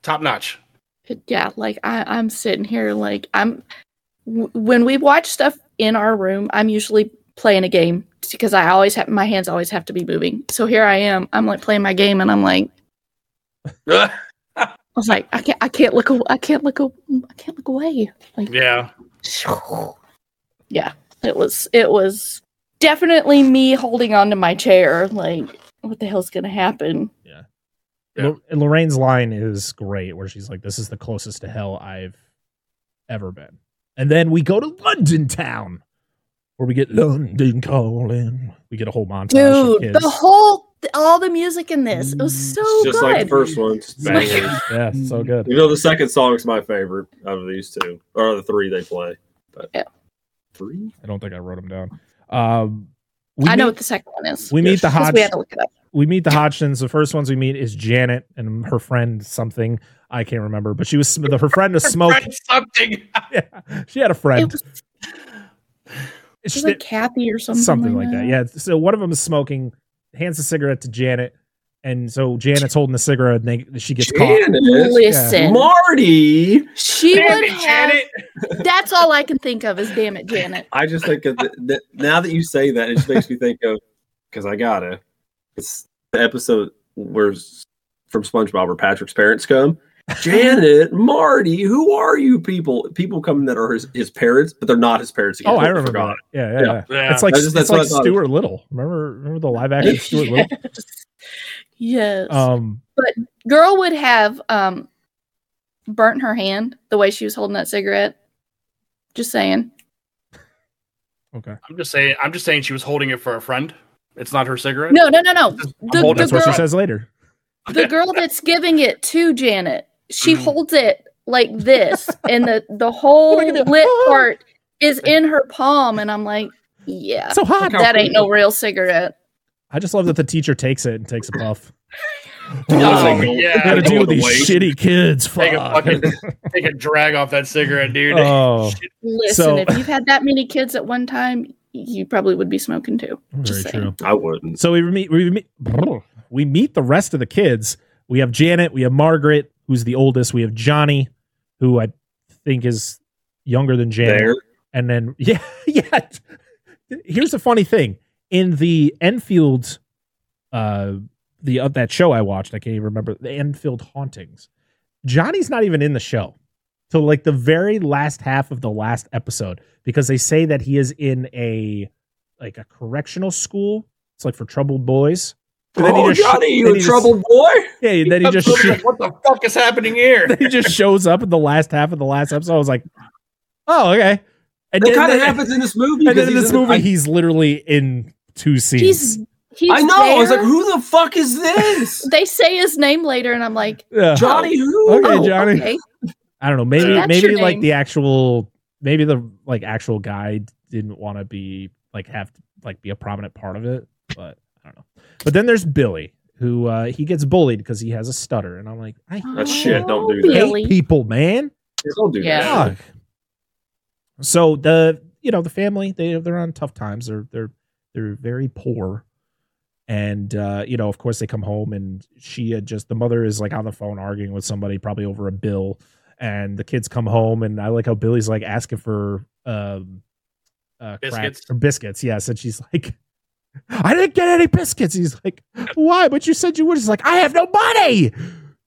top notch. yeah like I, i'm sitting here like i'm w- when we watch stuff in our room i'm usually playing a game because i always have my hands always have to be moving so here i am i'm like playing my game and i'm like i was like i can't i can't look i can't look i can't look away like yeah. yeah it was it was definitely me holding on to my chair like what the hell's gonna happen Yeah. Lo- Lorraine's line is great, where she's like, "This is the closest to hell I've ever been." And then we go to London town, where we get London calling. We get a whole montage dude kids. the whole all the music in this it was so It's just good like the first one. Like- yeah, so good. You know, the second song is my favorite out of these two, or the three they play. But Yeah. three. I don't think I wrote them down. Um, we I know what the second one is. we meet the Because Hodge. we had to look it up. we meet the Hodgsons. The first ones we meet is Janet and her friend something I can't remember, but she was her friend was smoking. Something. Yeah, she had a It friend. was, it It's was like Kathy or something. something like that. Yeah. So one of them is smoking, hands a cigarette to Janet, and so Janet's holding the cigarette, and they, she gets caught. Janet, Listen, Marty. she Damn would it, have. Janet. That's all I can think of is "Damn it, Janet." I just think of the, the, now that you say that, it just makes me think of because I gotta. It's the episode where from SpongeBob where Patrick's parents come. Janet, Marty, who are you people? People come that are his, his parents, but they're not his parents. He Oh, I totally remember. forgot. That. Yeah, yeah, Yeah. yeah. Yeah. It's like That's just- it's like Stuart Little. Remember, remember the live action Stuart Little. yes. yes. Um, Girl would have um burnt her hand the way she was holding that cigarette. Just saying. okay, I'm just saying. I'm just saying she was holding it for a friend. It's not her cigarette. No, no, no, no. The, holding the that's what she says later. the girl that's giving it to Janet, she Mhm. holds it like this, and the the whole Look at it. lit part is in her palm, and I'm like, yeah, So hot. that ain't no real cigarette. I just love that the teacher takes it and takes a puff. Oh, Like, yeah. Gotta deal with the these waste. shitty kids. Take a Fuck. fucking take a drag off that cigarette, dude. Oh, Listen, So- if you've had that many kids at one time, you probably would be smoking too. Just very saying. true. I wouldn't. So we meet we meet we meet the rest of the kids. We have Janet, we have Margaret, who's the oldest. We have Johnny, who I think is younger than Janet. There. And then yeah, yeah. Here's the funny thing. In the Enfield uh the uh, that show I watched, I can't even remember the Enfield hauntings. Johnny's not even in the show. So like the very last half of the last episode because they say that he is in a like a correctional school. It's like for troubled boys. And then he oh, just sh- Johnny, then you he a just- troubled boy? Yeah, then he just sh- what the fuck is happening here? then he just shows up in the last half of the last episode. I was like, oh okay. And That kind of happens in this movie. and then 'cause in he's this the- movie, I, he's literally in two scenes. He's he's I know. I was like, who the fuck is this? They say his name later, and I'm like, yeah. Johnny who? Okay, oh, Johnny. okay. I don't know. Maybe That's maybe like name. the actual maybe the like actual guy didn't want to be like have to like be a prominent part of it, but I don't know. But then there's Billy, who uh he gets bullied because he has a stutter, and I'm like, I That's shit. Don't do Oh, that. Billy. hate people, man. Don't do Yeah. that. Fuck. So the you know the family they they're on tough times. They're they're they're very poor, and uh, you know of course they come home and she had just the mother is like on the phone arguing with somebody probably over a bill, and the kids come home and I like how Billy's like asking for um uh, crack- Biscuits? or biscuits. Yes, and she's like. I didn't get any biscuits. He's like, why? But you said you would. He's like, I have no money.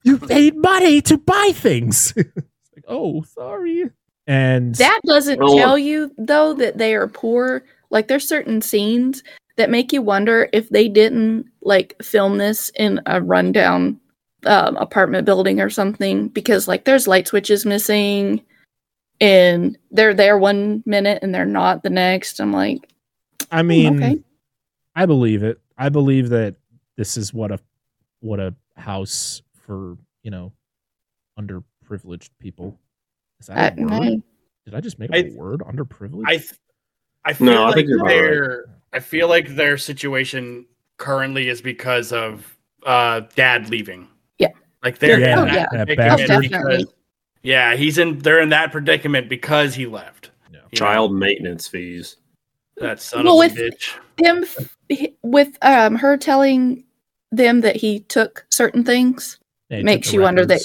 You need money to buy things. like, oh, sorry. And That doesn't Well, tell you though that they are poor. Like there's certain scenes that make you wonder if they didn't like film this in a rundown um, apartment building or something because like there's light switches missing and they're there one minute and they're not the next. I'm like, I mean, okay. I believe it. I believe that this is what a what a house for you know underprivileged people. Is that I- a word? I- Did I just make I- up a word? Underprivileged. I th- I feel No, I like think you're about right. their I feel like their situation currently is because of uh dad leaving. Yeah. Like they're Yeah, in that yeah. predicament bastard. Because yeah, he's in they're in that predicament because he left. Yeah. You Child maintenance fees. know, that son Well, of a bitch. him f- with um her telling them that he took certain things Yeah, makes you wonder that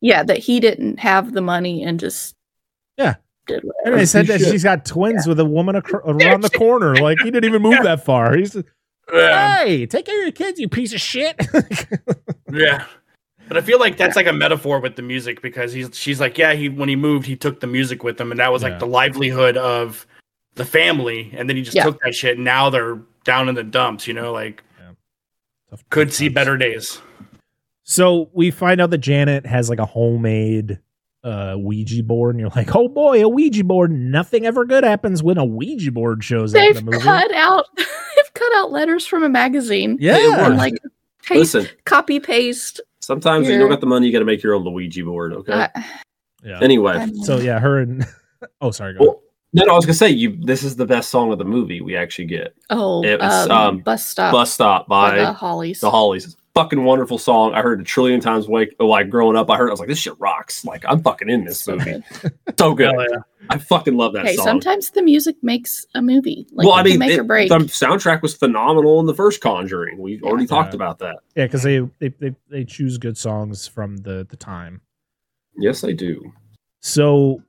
yeah that he didn't have the money and just Yeah. did And whatever. they said that Shit. she's got twins with a woman acro- around the corner. Like he didn't even move that far. He's Yeah. hey, take care of your kids, you piece of shit. yeah. But I feel like that's like a metaphor with the music because he's she's like, yeah, he when he moved, he took the music with him, and that was Yeah. like the livelihood of the family, and then he just Yeah. took that shit, and now they're down in the dumps, you know, like Tough could see times. better days. So we find out that Janet has like a homemade uh Ouija board, and you're like, oh boy, a Ouija board. Nothing ever good happens when a Ouija board shows up in they've a movie. cut out they've cut out letters from a magazine yeah. and like paste Listen, copy paste sometimes if you don't got the money, you got to make your own Luigi board. Okay. uh, yeah. anyway, So yeah, her and oh sorry, go ahead. well, no, no, I was gonna say you. This is the best song of the movie. We actually get oh It was, um, um, bus stop "Bus Stop" by by the hollies the Hollies. It's a fucking wonderful song. I heard it a trillion times. Like, like growing up, I heard. it, I was like, this shit rocks. Like, I'm fucking in this So movie. good. So good. Yeah. I fucking love that hey song. sometimes the music makes a movie like well, I mean, make it- or break the soundtrack was phenomenal in the first Conjuring. We already talked Yeah. about that. Yeah, because they, they they they choose good songs from the the time. Yes, I do. So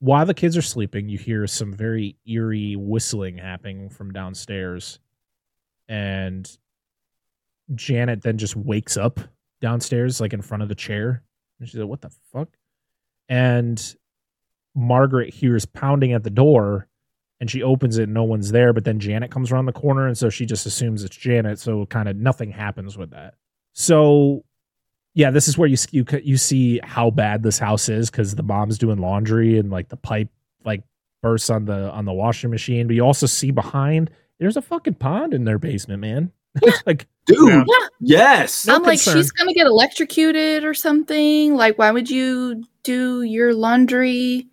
while the kids are sleeping, you hear some very eerie whistling happening from downstairs. And Janet then just wakes up downstairs, like in front of the chair. And she's like, What the fuck? And Margaret hears pounding at the door and she opens it and no one's there. But then Janet comes around the corner. And so she just assumes it's Janet. So kind of nothing happens with that. So yeah, this is where you you you see how bad this house is because the mom's doing laundry and like the pipe like bursts on the on the washing machine. But you also see behind there's a fucking pond in their basement, man. It's like Dude, Yeah. Yeah. yes. No I'm like, she's gonna get electrocuted or something. Like, why would you do your laundry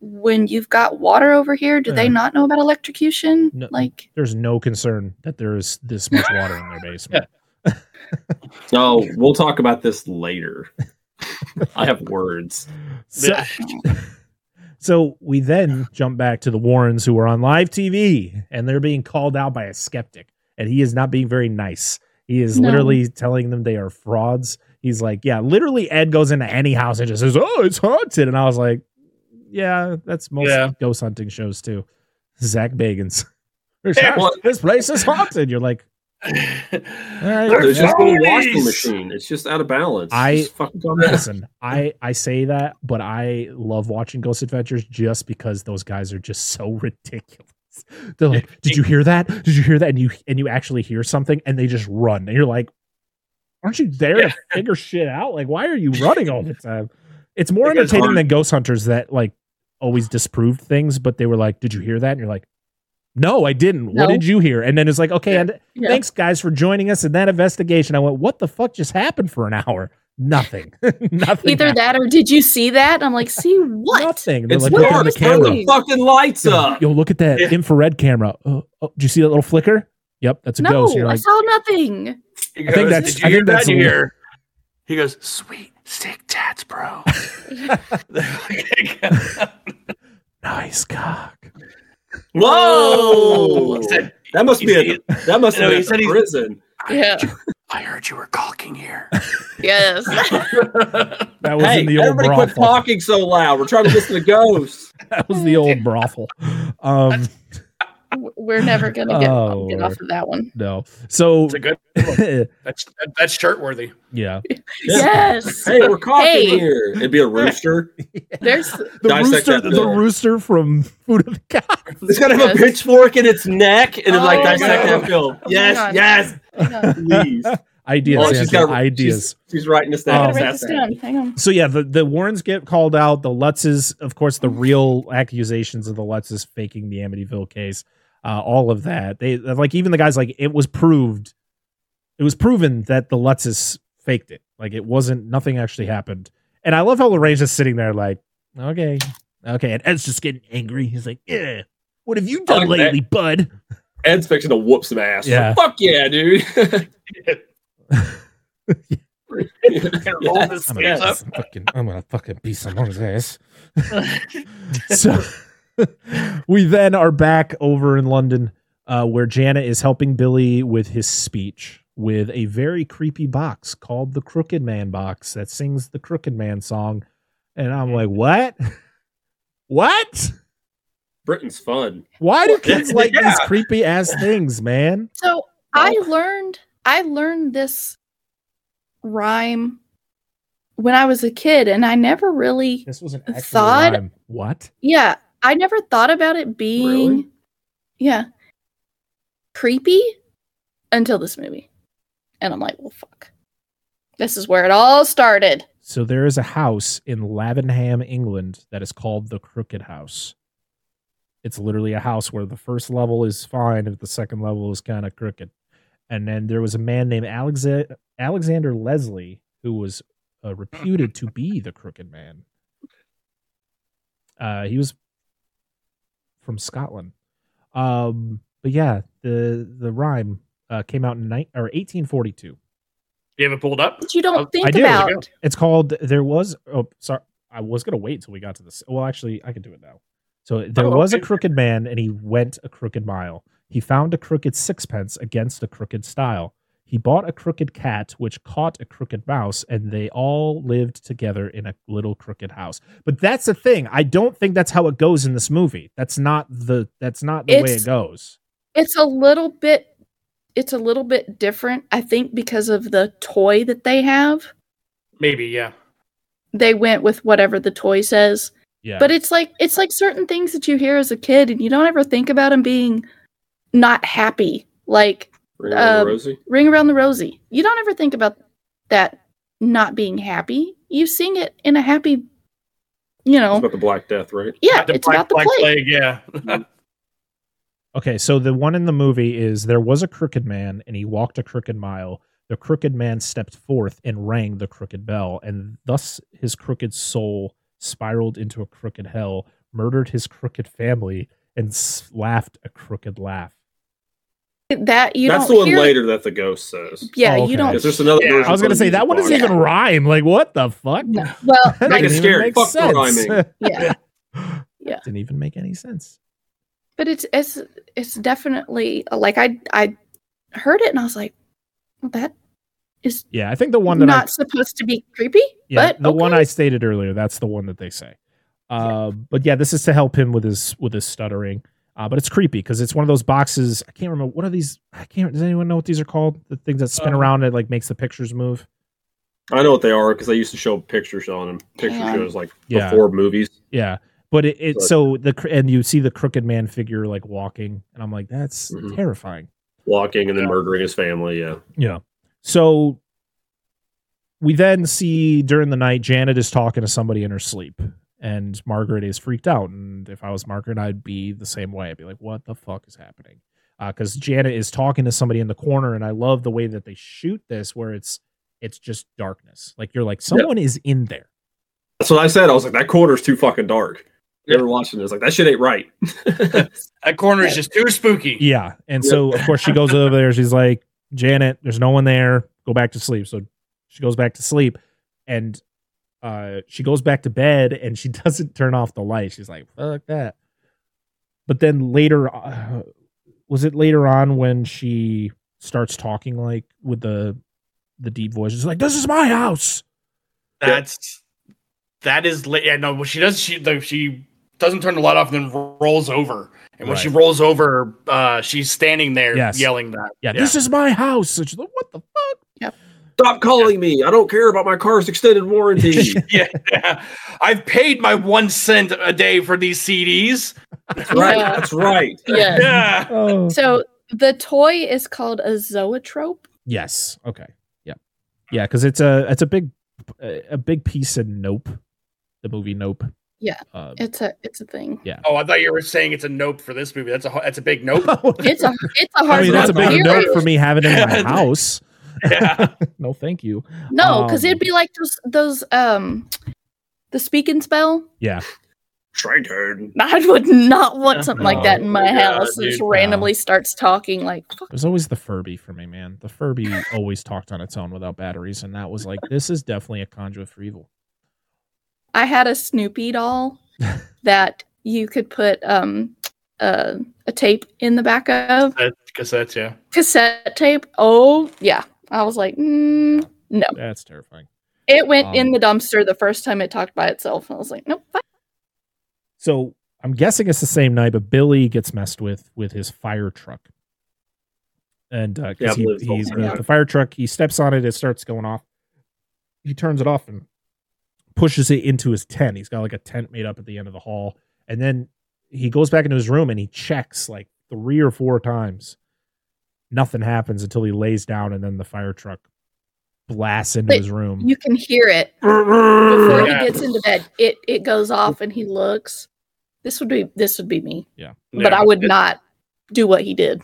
when you've got water over here, do they Uh, not know about electrocution? no. Like, There's no concern that there is this much water in their basement. So we'll talk about this later. I have words. So, so we then jump back to the Warrens who are on live TV and they're being called out by a skeptic. And he is not being very nice. He is No. literally telling them they are frauds. He's like, yeah, literally Ed goes into any house and just says, Oh, it's haunted. And I was like, Yeah, that's most Yeah. ghost hunting shows too. Zak Bagans. This well- this place is haunted. You're like, all right, There's just no washing machine. It's just out of balance. I- Just fucking calm. Listen, I I say that, but I love watching Ghost Adventures just because those guys are just so ridiculous. They're like, "Did you hear that? Did you hear that?" And you and you actually hear something, and they just run, and you're like, "Aren't you there Yeah. to figure shit out? Like, why are you running all the time?" It's more entertaining hard- than Ghost Hunters that like always disproved things, but they were like, "Did you hear that?" And you're like, "No, I didn't. What did you hear?" And then it's like, "Okay, Yeah. and yeah. thanks guys for joining us in that investigation." I went, "What the fuck just happened for an hour?" Nothing. Nothing. Either happened. that or did you see that? I'm like, see what? Nothing. They're It's like, what look at dark. the camera. Turn the fucking lights Yo, up. yo, look at that Yeah. infrared camera. Oh, oh, do you see that little flicker? Yep, that's a No, ghost. You're I saw nothing. He I think that's- Did you I hear that? that's You hear? He goes, "Sweet sick tats, bro." nice cock. Whoa! Said, that must be a, that must be he a prison. I Yeah. heard you- I heard you were caulking here. Yes. That was Hey, in the old everybody quit talking so loud. We're trying to listen to ghosts. That was the old brothel. Um, We're never gonna get, Oh, get off of that one. no. So, It's a good. That's that, that's shirt worthy. yeah, Yes. Hey, we're talking Hey. here. It'd be a rooster. There's the Dissect rooster, the rooster from Food of the Gods. It's gotta have a pitchfork in its neck and then like Oh dissect my that God. film. Oh Yes, God. yes, please. Ideas, Oh, she's Angela, got ideas. She's, she's writing this down. Um, write this down. Hang on. So yeah, the, the Warrens get called out. The Lutzes, of course, the real accusations of the Lutzes faking the Amityville case, uh, all of that. They like even the guys like it was proved, it was proven that the Lutzes faked it. Like it wasn't nothing actually happened. And I love how Lorraine's just sitting there like, okay, okay, and Ed's just getting angry. He's like, yeah, what have you done like that. lately, bud? Ed's fixing to whoop some ass. Yeah. Fuck yeah, dude. Roll Yes, I'm gonna, fucking, I'm gonna fucking beat someone's ass. so we then are back over in London, uh, where Janet is helping Billy with his speech with a very creepy box called the Crooked Man box that sings the Crooked Man song. And I'm like, what? What? Britain's fun. Why do kids like these creepy ass things, man? So I learned I learned this rhyme when I was a kid, and I never really This was an Thought- rhyme. What? yeah, I never thought about it being Really? yeah creepy until this movie. And I'm like, well fuck. This is where it all started. So there is a house in Lavenham, England that is called the Crooked House. It's literally a house where the first level is fine if the second level is kind of crooked. And then there was a man named Alexa- Alexander Leslie who was uh, reputed to be the Crooked Man. Uh, he was from Scotland. Um, but yeah, the the rhyme uh, came out in ni- or 1842. You have it pulled up? But you don't Oh, think I do. about It's called. There was. Oh, sorry. I was gonna wait until we got to this. Well, actually, I can do it now. So there Oh, was a crooked man, and he went a crooked mile. He found a crooked sixpence against a crooked stile. He bought a crooked cat, which caught a crooked mouse, and they all lived together in a little crooked house. But that's the thing. I don't think that's how it goes in this movie. That's not the. That's not the way it goes. it's a little bit it's a little bit different, I think, because of the toy that they have. Maybe, yeah. They went with whatever the toy says. Yeah. But it's like it's like certain things that you hear as a kid and you don't ever think about them being not happy. Like Ring around the Um, Rosie. Ring Around the Rosie. You don't ever think about that not being happy. You sing it in a happy you It's know. about the Black Death, right? Yeah, The it's Black- about the Black plague. plague. Yeah. Okay, so the one in the movie is there was a crooked man and he walked a crooked mile. The crooked man stepped forth and rang the crooked bell, and thus his crooked soul spiraled into a crooked hell, murdered his crooked family and laughed a crooked laugh. That you That's don't the one hear- later that the ghost says. Yeah, Oh, okay. you don't. Is this another? Yeah, version I was gonna say that one doesn't box? even rhyme. Like what the fuck? No. Well, That Make it didn't even scary. make Fuck sense. rhyming. yeah, Yeah. Didn't even make any sense. but it's it's it's definitely like I I heard it and I was like, well, that is Yeah, I think the one that not I supposed to be creepy. yeah, but the one. I stated earlier, that's the one that they say. Uh, but yeah, this is to help him with his with his stuttering. Uh, but it's creepy because it's one of those boxes. I can't remember what are these. I can't. Does anyone know what these are called? The things that spin Uh, around and like makes the pictures move. I know what they are because I used to show pictures on them. Picture Yeah. shows like Yeah. before movies. Yeah, but it, it But- so the and you see the crooked man figure like walking, and I'm like, that's Mhm. terrifying. walking and then murdering his family. Yeah. Yeah. So we then see during the night Janet is talking to somebody in her sleep, and Margaret is freaked out. And if I was Margaret, I'd be the same way. I'd be like, "What the fuck is happening?" Uh, because Janet is talking to somebody in the corner, and I love the way that they shoot this, where it's it's just darkness. Like you're like someone is in there. That's what I said. I was like, that corner's too fucking dark. Yeah. They were watching this like that shit ain't right. That corner is just too spooky. Yeah, and so of course she goes over there. She's like, "Janet, there's no one there. Go back to sleep." So she goes back to sleep, and uh, she goes back to bed, and she doesn't turn off the light. She's like, "Fuck that." But then later, uh, was it later on when she starts talking like with the the deep voice? She's like, "This is my house." That's that is late. Yeah, no, what she does, she the, she doesn't turn the light off and then rolls over. And when she rolls over, uh, she's standing there Yes. yelling that. Yeah, this is my house. And she's like, "What the fuck?" Stop calling me. I don't care about my car's extended warranty. yeah, I've paid my one cent a day for these CDs. That's right. Yeah. That's right. Yeah. Yeah, Oh. So the toy is called a zoetrope. Yes. Okay. Yeah. Yeah, because it's a it's a big a big piece in Nope, the movie Nope. Yeah. Uh, It's a it's a thing. Yeah. Oh, I thought you were saying it's a nope for this movie. That's a that's a big nope. It's a it's a hard. I mean, that's a big to note hear. for me having it in my house. Yeah. no, thank you. No, because Um, it'd be like those those um the speak and spell. Yeah. Triturn. I would not want something like that in Oh my my God, house. It just dude. randomly starts talking like fuck. There's always the Furby for me, man. The Furby always talked on its own without batteries, and that was like, this is definitely a conduit for evil. I had a Snoopy doll that you could put um uh, a tape in the back of cassette, cassettes, yeah. cassette tape. Oh yeah, I was like, mm, no. That's terrifying. It went in Um, the dumpster the first time it talked by itself. I was like, nope. bye. So I'm guessing it's the same night, but Billy gets messed with with his fire truck. And uh, 'cause Yeah, he, he's also- the, the fire truck, he steps on it, it starts going off. He turns it off and pushes it into his tent. He's got like a tent made up at the end of the hall. And then he goes back into his room and he checks like three or four times. Nothing happens until he lays down and then the fire truck blasts into But his room. You can hear it before Yeah. he gets into bed. It it goes off and he looks. This would be this would be me, Yeah. but Yeah. I would not do what he did.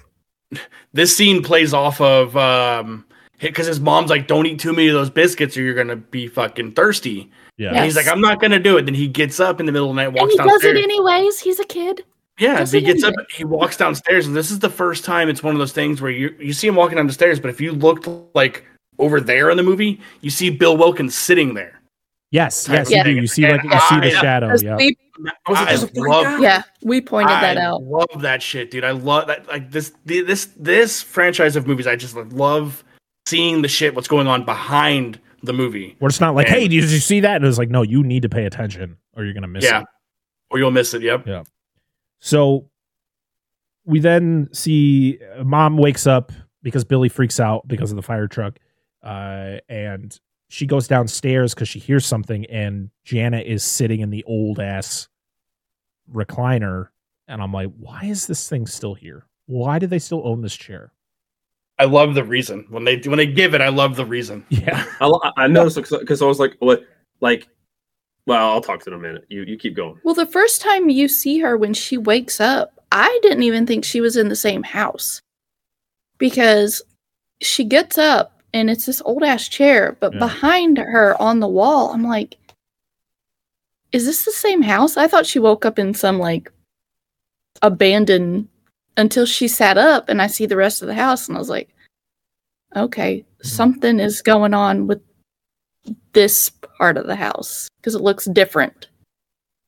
This scene plays off of um because his mom's like, "Don't eat too many of those biscuits, or you're gonna be fucking thirsty." yeah. And he's like, "I'm not gonna do it." Then he gets up in the middle of the night, And walks he does it anyways. He's a kid. Yeah, he gets up, he walks downstairs, and this is the first time it's one of those things where you you see him walking down the stairs, but if you looked like over there in the movie, you see Bill Wilkins sitting there. Yes, yes, Yeah. you do. You see like you see the Yeah. shadow. Yeah. we- Was it I just a freak love, yeah, we pointed I that out. love that shit, dude. I love that. Like this, the- this, this franchise of movies. I just love seeing the shit. What's going on behind the movie? Where it's not like, And- hey, did you see that? And it's like, no, you need to pay attention or you're gonna miss it. Yeah. it. Or you'll miss it. Yep. So we then see uh, mom wakes up because Billy freaks out because of the fire truck. Uh, and she goes downstairs because she hears something, and Janet is sitting in the old ass recliner. And I'm like, why is this thing still here? Why do they still own this chair? I love the reason when they when they give it. I love the reason. Yeah. I, I noticed because I was like, what? Like, well, I'll talk to them in a minute. You you keep going. Well, the first time you see her when she wakes up, I didn't even think she was in the same house because she gets up and it's this old ass chair, but Yeah. behind her on the wall, I'm like, is this the same house? I thought she woke up in some like abandoned until she sat up and I see the rest of the house and I was like, okay, mm-hmm. something is going on with this part of the house because it looks different.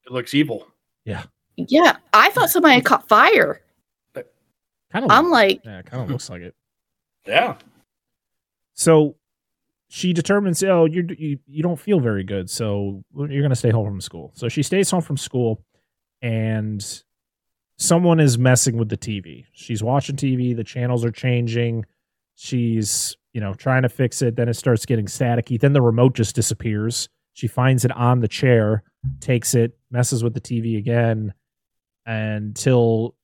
It looks evil. Yeah, Yeah. I thought somebody had caught fire. Kind of. I'm like, yeah, kind of looks like it. Yeah. So she determines, oh, you're, you you don't feel very good, so you're going to stay home from school. So she stays home from school, and someone is messing with the TV. She's watching TV. The channels are changing. She's you know trying to fix it. Then it starts getting staticky. Then the remote just disappears. She finds it on the chair, takes it, messes with the TV again, until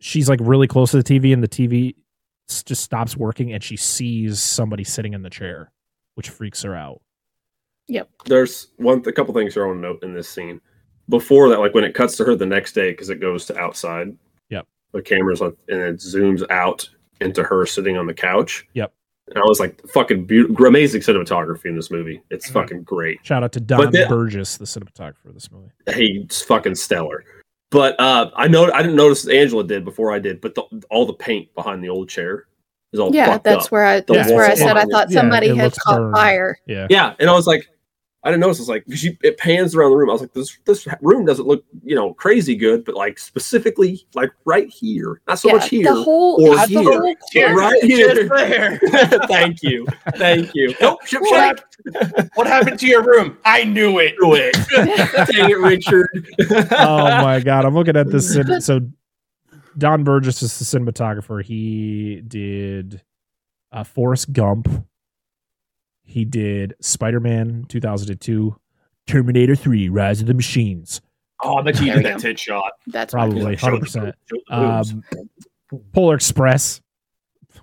she's like really close to the TV, and the TV just stops working, and she sees somebody sitting in the chair, which freaks her out. Yep. There's one, a couple things here I want to note in this scene. Before that, like when it cuts to her the next day, because it goes to outside. Yep. The camera's on, and it zooms out into her sitting on the couch. Yep. And I was like, fucking beautiful, amazing cinematography in this movie. It's Mhm. fucking great. Shout out to Don then- Burgess, the cinematographer of this movie. He's fucking stellar. But uh, I know I didn't notice Angela did before I did, but the, all the paint behind the old chair is all yeah, fucked that's up. where I The that's where I walls said I thought Yeah, somebody it had caught burned. fire. Yeah. Yeah, and I was like, I didn't notice. It's like because it pans around the room. I was like, this this room doesn't look you know crazy good, but like specifically like right here, not so yeah, much here. the whole or the here. whole Here, Right here. just there. thank you, thank you. Nope, ship What, shack. what happened to your room? I knew it. Do it. Dang it, Richard. oh my god, I'm looking at this. So Don Burgess is the cinematographer. He did uh, Forrest Gump. He did Spider Man 2002, Terminator 3, Rise of the Machines. Oh, I bet you There did that go. tit shot. that's Probably. my- Like, show the 100%. boobs, show the boobs. Um, Polar Express.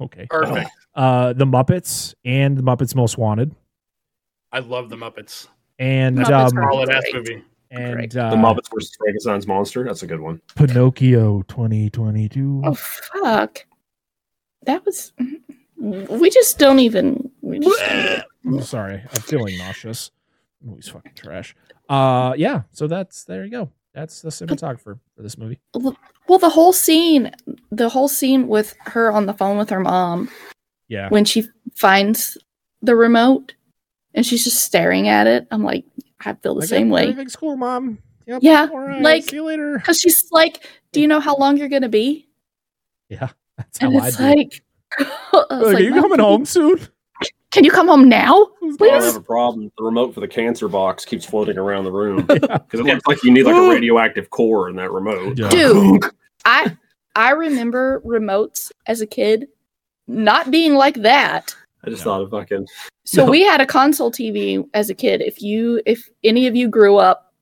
Okay. Perfect. Uh, the Muppets and the Muppets Most Wanted. I love the Muppets. And Muppets um, are Solid ass movie. and uh, the Muppets versus Frankenstein's monster. That's a good one. Pinocchio 2022. Oh fuck! That was. We just don't even. I'm sorry, I'm feeling nauseous. Movie's fucking trash. Uh, yeah. So that's there you go. That's the cinematographer for this movie. well, the whole scene, the whole scene with her on the phone with her mom Yeah. when she finds the remote and she's just staring at it. I'm like, I feel the Like, same way Everything's cool, mom. Yep, Yeah, all right, like- see you later. because she's like, "Do you know how long you're gonna be?" Yeah, that's how And I it's do. like, I was Like, are you coming home soon? Can you come home now? Please? I have a problem. The remote for the cancer box keeps floating around the room because it looks like you need like a radioactive core in that remote. Yeah. Dude, I I remember remotes as a kid not being like that. I just Yeah. thought of fucking. So No. we had a console TV as a kid. If you if any of you grew up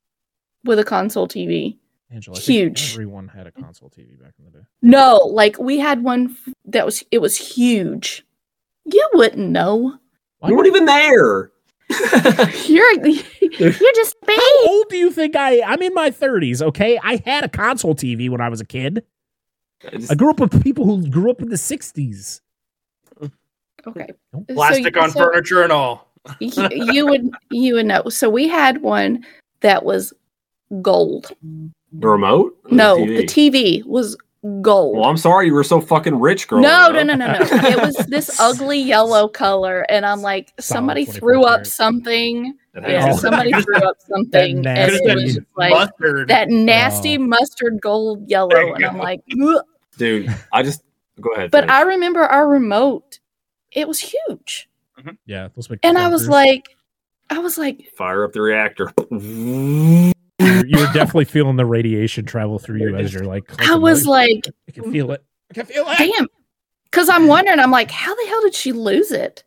with a console TV, Angela, Huge. Everyone had a console TV back in the day. no, like we had one that was it was huge. You wouldn't know. You weren't even there. You're you're just baby. How old do you think I? I'm in my 30s. Okay, I had a console TV when I was a kid. I just- I grew up with people who grew up in the 60s. Okay. Plastic So- on so- furniture and all. you, you would you would know. So we had one that was gold. the remote? Or No, TV? the TV was gold. Well, I'm sorry you were so fucking rich, girl. no, no, no, no, no. It was this ugly yellow color, and I'm like, somebody threw up karat. something. Yeah, somebody threw up something, and nasty- it was like Mustard. that oh. nasty Oh. mustard gold yellow, There you and I'm like, "Ugh." Dude, I just go ahead. but finish. I remember our remote. It was huge, Yeah, those and I was like, I was like, fire up the reactor. You're, you're definitely feeling the radiation travel through you as you're like. I was like, I can feel it. I can feel it. damn. Because I'm wondering, I'm like, how the hell did she lose it?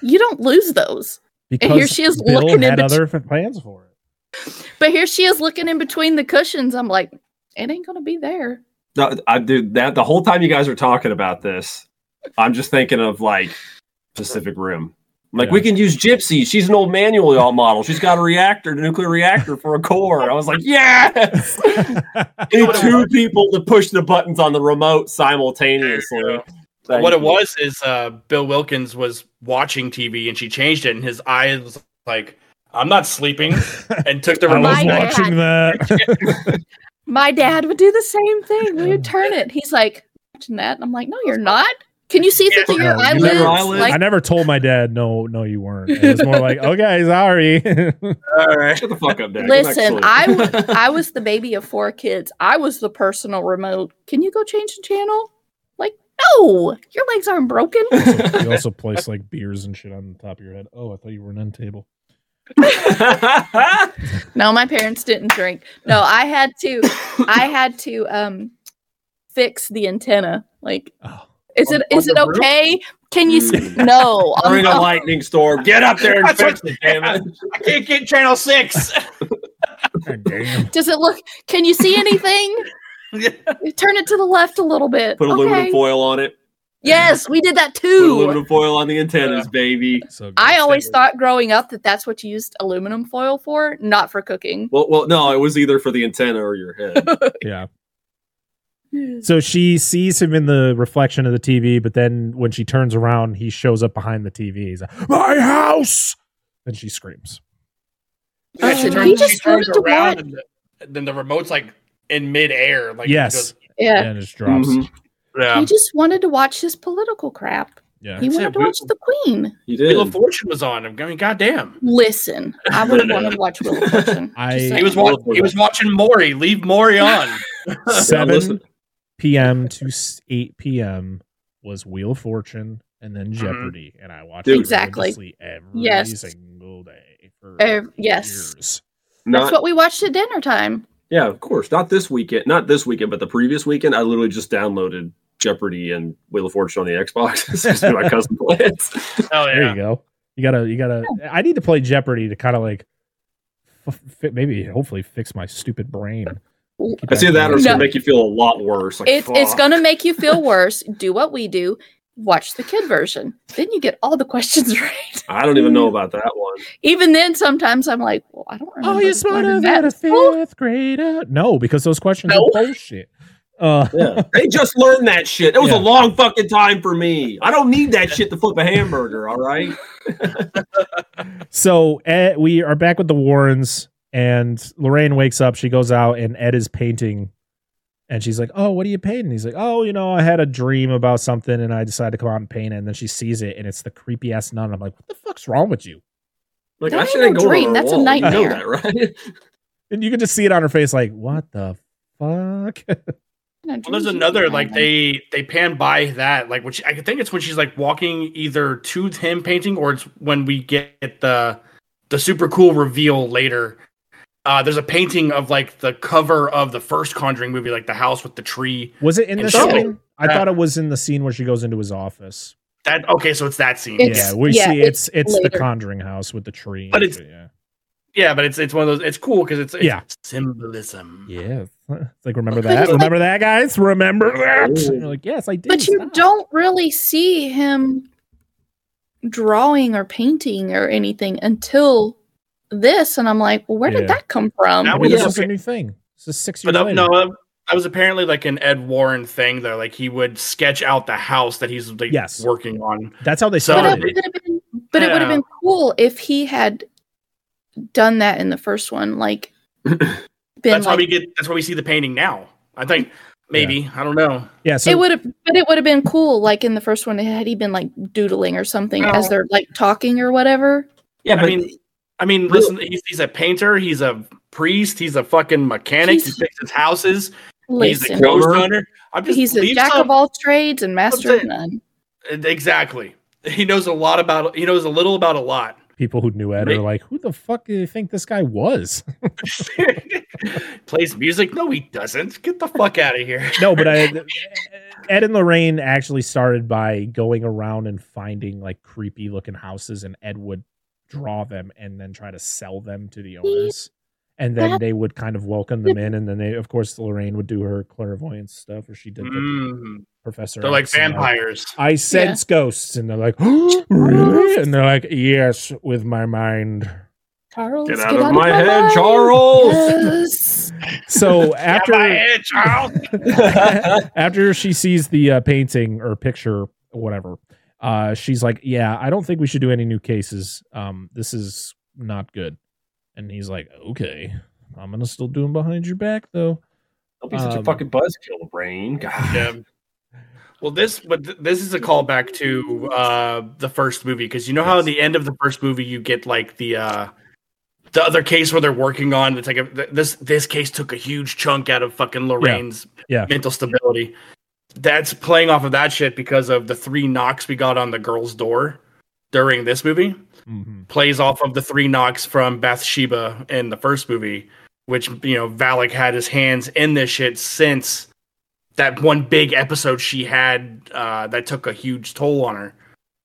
You don't lose those. Because here she is Bill looking in had bet- other f- plans for it. But here she is looking in between the cushions. I'm like, it ain't gonna be there. No, I do that the whole time you guys are talking about this. I'm just thinking of like Pacific Rim. I'm like, Yeah. we can use Gipsy. She's an old manual yacht model. She's got a reactor, a nuclear reactor for a core. I was like, yes. Need two people to push the buttons on the remote simultaneously. Thank what it was is uh, Bill Wilkins was watching TV and she changed it, and his eyes was like I'm not sleeping, and took the I remote. was My back. watching that. My dad would do the same thing. We would turn it. He's like, watching that. And I'm like, no, you're not. Can you see it through your No, you eyelids? never- eyelids? Like, I never told my dad, no, no, you weren't. It was more like, okay, sorry. All right. Shut the fuck up, Dad. Go back to listen, sleep. I, w- I was the baby of four kids. I was the personal remote. Can you go change the channel? Like, no, your legs aren't broken. you also place like beers and shit on the top of your head. Oh, I thought you were an end table. No, my parents didn't drink. No, I had to. I had to um fix the antenna. Like, Oh. Is it On- is on it the roof? okay? Can you? s- No, on During a lightning storm. Get up there and fix it, damn it. I can't get channel six. Damn. Does it look? Can you see anything? Turn it to the left a little bit. Put aluminum Okay. foil on it. Yes, we did that Put too. aluminum foil on the antennas, baby. So. I always thought growing up that that's what you used aluminum foil for, not for cooking. Well, well, no, it was either for the antenna or your head. yeah. So she sees him in the reflection of the TV, but then when she turns around, he shows up behind the TV. He's like, "My house!" And she screams. Yeah, she Oh, turns, he she just turns wanted to around, and the, then the remote's like in midair. Like yes, Yeah, and it just drops. Mhm. yeah. he just wanted to watch his political crap. Yeah, He That's wanted it. to watch the Queen. You Wheel of did. Fortune was on. I mean, goddamn. Listen, I would have wanted to watch Wheel of Fortune. I- He was wa- he was watching Maury. Leave Maury on. seven listen. p.m. to eight p.m. was Wheel of Fortune, and then Jeopardy, and I watched Dude. it Exactly. religiously every Yes. single day for Uh, yes. years. That's what we watched at dinner time. yeah, of course. Not this weekend. Not this weekend, but the previous weekend. I literally just downloaded Jeopardy and Wheel of Fortune on the Xbox. Just my cousin plays. Oh There you go. You gotta, you gotta. I need to play Jeopardy to kind of like, f- maybe hopefully fix my stupid brain. Keep It's either that or it's No. gonna make you feel a lot worse. Like, It's it's gonna make you feel worse. Do what we do. Watch the kid version. Then you get all the questions right. I don't even know about that one. Even then, sometimes I'm like, well, I don't remember. Oh, you're smarter than that a fifth grader. No, because those questions No. are bullshit. Uh, Yeah, they just learned that shit. It was Yeah. a long fucking time for me. I don't need that shit to flip a hamburger. All right. so Ed, we are back with the Warrens, and Lorraine wakes up. She goes out, and Ed is painting. And she's like, "Oh, what are you painting?" He's like, "Oh, you know, I had a dream about something, and I decided to come out and paint it." And then she sees it, and it's the creepy ass nun. I'm like, "What the fuck's wrong with you?" Like That I shouldn't no go dream, her that's a wall. You know nightmare. that, right? And you can just see it on her face, like, "What the fuck?" Well, there's another like they they pan by that like which I think it's when she's like walking either to him painting or it's when we get the the super cool reveal later. Uh, there's a painting of like the cover of the first Conjuring movie, like the house with the tree. Was it in the And so- scene? I Yeah. thought it was in the scene where she goes into his office. That okay, so it's that scene. It's- yeah, we yeah, see it's it's, the. Conjuring house with the tree. But it's- shit, yeah, yeah, but it's it's one of those. It's cool because it's, it's Yeah. symbolism. yeah. It's like remember that? it's like- remember that, guys? Remember that? You're like, yes, I did. But you Stop." don't really see him drawing or painting or anything until this, and I'm like, well, where Yeah. did that come from? That Maybe was this is a new thing. This is six years But no, uh, that was apparently like an Ed Warren thing though. Like he would sketch out the house that he's like Yes. working on. That's how they So- started. it it. would have been, but it would have been cool if he had done that in the first one, like. Been That's why we get. That's why we see the painting now. I think maybe I don't know. Yeah, so it would have, but it would have been cool, like in the first one, had he been like doodling or something No. as they're like talking or whatever. Yeah, I but mean, I mean, listen. He's, he's a painter. He's a priest. He's a fucking mechanic. He's- he fixes houses. He's a Listen, ghost hunter. I'm just he's a leave jack some- of all trades and master of none. Eh, exactly. He knows a lot about. He knows a little about a lot. people who knew Ed May- are like, who the fuck do you think this guy was? Plays music. No, he doesn't. Get the fuck out of here. no, but I, Ed and Lorraine actually started by going around and finding like creepy looking houses, and Ed would draw them and then try to sell them to the owners. And then they would kind of welcome them in, and then they, of course, Lorraine would do her clairvoyance stuff, or she did the Mm. Professor. They're like X, and, vampires. I sense ghosts, and they're like, oh, really? And they're like, yes, with my mind. Charles, get out of my head, mind. Charles. Yes. So After after my head, Charles. after she sees the uh, painting or picture or whatever uh she's like yeah i don't think we should do any new cases um this is not good. And he's like, okay, I'm gonna still do him behind your back though. Don't be such Um, a fucking buzzkill, brain. God. Yeah. Well, this but th- this is a callback to uh the first movie because you know how at the end of the first movie you get like the uh the other case where they're working on it's like a, th- this this case took a huge chunk out of fucking Lorraine's Yeah. mental stability. That's playing off of that shit because of the three knocks we got on the girl's door during this movie. hmm Plays off of the three knocks from Bathsheba in the first movie, which you know Valak had his hands in this shit since that one big episode she had uh, that took a huge toll on her,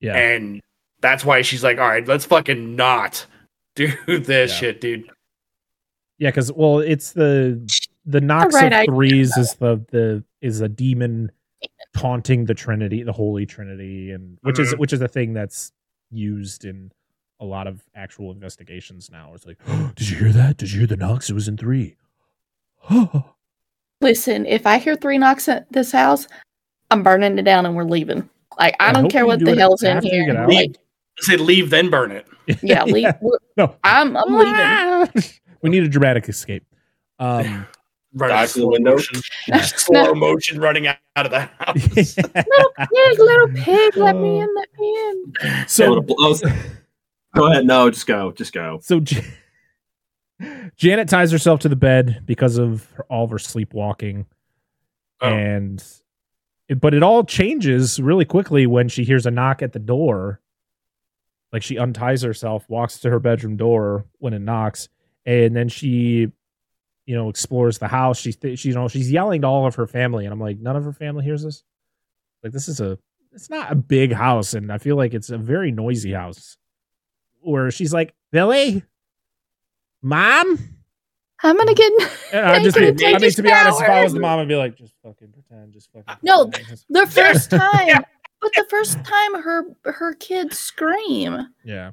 Yeah. and that's why she's like, "All right, let's fucking not do this Yeah. shit, dude." Yeah, because well, it's the the knocks right of idea, threes is the the is a demon taunting the Trinity, the Holy Trinity, and which is which is a thing that's used in a lot of actual investigations now. It's like, did you hear that? Did you hear the knocks? It was in three. Listen, if I hear three knocks at this house, I'm burning it down and we're leaving. Like I, I don't care what do the hell's in here. get. Like, I said leave, then burn it. yeah, leave. No, I'm I'm leaving. we need a dramatic escape. Um, Running Dive through the window. motion, slow motion running out, out of the house. Little pig, little pig, let me oh. in, let me in. so oh, go ahead. No, just go. Just go. So J- Janet ties herself to the bed because of her, all of her sleepwalking, Oh. and but it all changes really quickly when she hears a knock at the door. Like she unties herself, walks to her bedroom door when it knocks, and then she, you know, explores the house. She, th- she, you know, she's yelling to all of her family, and I'm like, none of her family hears this. Like this is a, it's not a big house, and I feel like it's a very noisy house. Where she's like, Billy, mom. I'm gonna get I Make just, it I mean, to be honest, if I was the mom, I'd be like, just fucking pretend, just fucking. No, the first time. But the first time her her kids scream, yeah,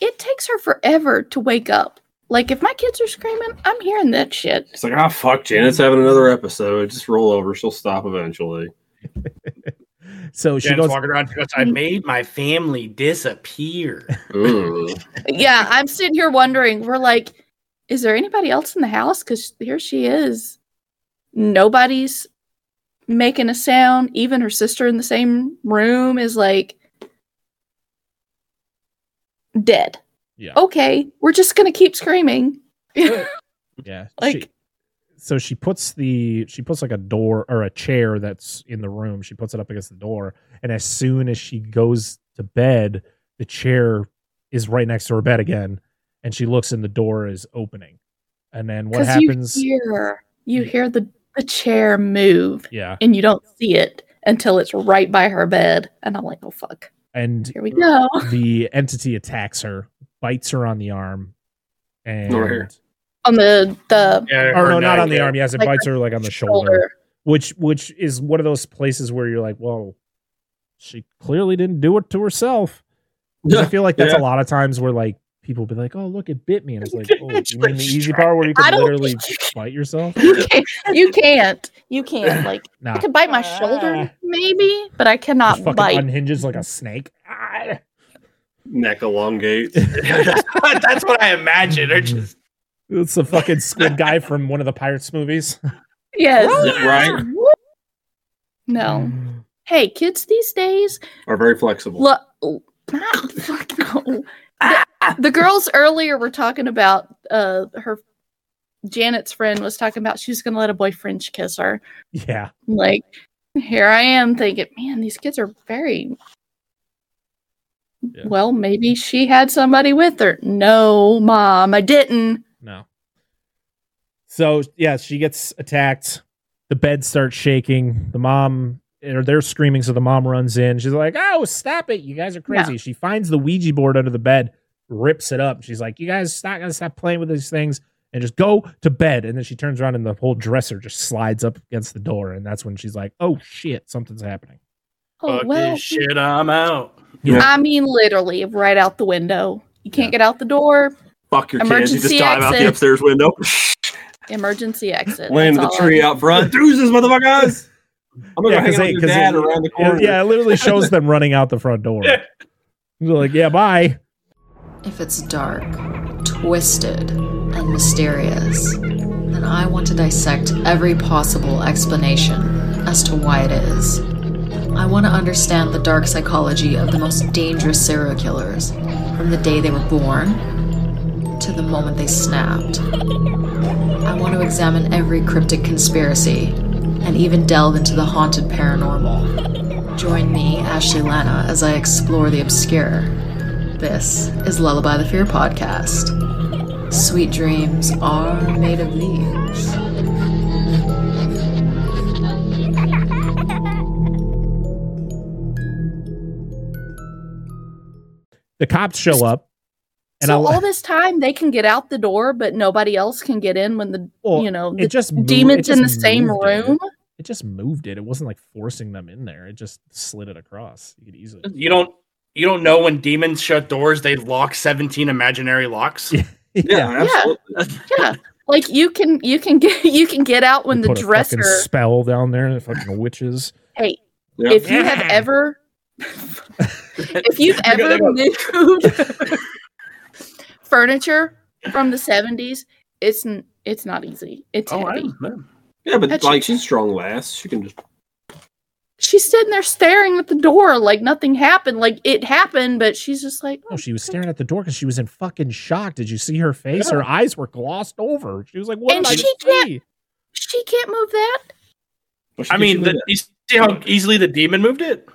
it takes her forever to wake up. Like if my kids are screaming, I'm hearing that shit. It's like, ah, fuck. Janet's having another episode. Just roll over. She'll stop eventually. so she Janet's goes. walking around. Goes, "I made my family disappear." Yeah, I'm sitting here wondering. We're like, is there anybody else in the house? Because here she is. Nobody's making a sound. Even her sister in the same room is like dead. Yeah, Okay, we're just gonna keep screaming. yeah. like- she, so she puts the she puts like a door or a chair that's in the room. She puts it up against the door, and as soon as she goes to bed, the chair is right next to her bed again, and she looks and the door is opening. And then what happens? you hear you hear the, the chair move yeah, and you don't see it until it's right by her bed. And I'm like, oh fuck. and Here we go. the entity attacks her, bites her on the arm, and Over here. On the the Yeah, or her no, not on the arm. Yes, it Like bites her her like on the shoulder, shoulder. which which is one of those places where you're like, well, she clearly didn't do it to herself. 'Cause I feel like that's Yeah. a lot of times where like people be like, oh, look, it bit me, and it's like, oh, It's you mean the easy restrained. part where you can literally think you bite yourself? You can't. You can't. You can't. Like Nah, I could bite my shoulder, maybe, but I cannot just fucking bite. unhinges like a snake. Ah. Neck elongate. that's, what, I imagine. They're just It's a fucking squid guy from one of the Pirates movies. yes. right. No. Hey, kids these days, Are very flexible. look. Not fuck no. The, the girls earlier were talking about uh her. Janet's friend was talking about she's going to let a boy French kiss her. Yeah, Like, here I am thinking, man, these kids are very. Yeah. Well, maybe she had somebody with her. No, mom, I didn't. No. So yeah, she gets attacked. The bed starts shaking. The mom, or they're screaming, so the mom runs in. She's like, "Oh, stop it! You guys are crazy." She finds the Ouija board under the bed, rips it up. She's like, "You guys not gonna stop playing with these things and just go to bed." And then she turns around and the whole dresser just slides up against the door, and that's when she's like, "Oh shit, something's happening." Oh, fuck well, this shit. I'm out. Yeah. I mean, literally, right out the window. You can't Yeah. get out the door. Fuck your kids. You just Emergency dive out the upstairs window. Emergency exit. Land in the tree I- out front. Deuces, motherfuckers. I'm gonna Yeah, go 'cause hang out they- with 'cause your dad they- around the corner. yeah, it literally shows them running out the front door. They're like, "Yeah, bye." If it's dark, twisted, and mysterious, then I want to dissect every possible explanation as to why it is. I want to understand the dark psychology of the most dangerous serial killers from the day they were born to the moment they snapped. I want to examine every cryptic conspiracy and even delve into the haunted paranormal. Join me, Ashley Lana, as I explore the obscure. This is Lullaby the Fear podcast. Sweet dreams are made of these. The cops show up, and so I all this time they can get out the door, but nobody else can get in when the Well, you know it the just moved- demons it in the same moved it. room. it just moved it. It wasn't like forcing them in there. It just slid it across. You could easily. You don't you don't know when demons shut doors, they lock 17 imaginary locks. Yeah. Yeah, absolutely. Yeah, like you can you can get you can get out when They the put a dresser. spell down there. The fucking witches. Hey, Yeah. if you have ever if you've ever moved furniture from the 70s it's n- it's not easy it's Oh, heavy know. yeah, but That's- like she's strong last. She can just she's sitting there staring at the door like nothing happened like it happened but she's just like No, she was staring at the door because she was in fucking shock. Did you see her face? Her eyes were glossed over. She was like, "What And did I she just can't- see?" she can't move that Well, I mean, the, you see how easily the demon moved it?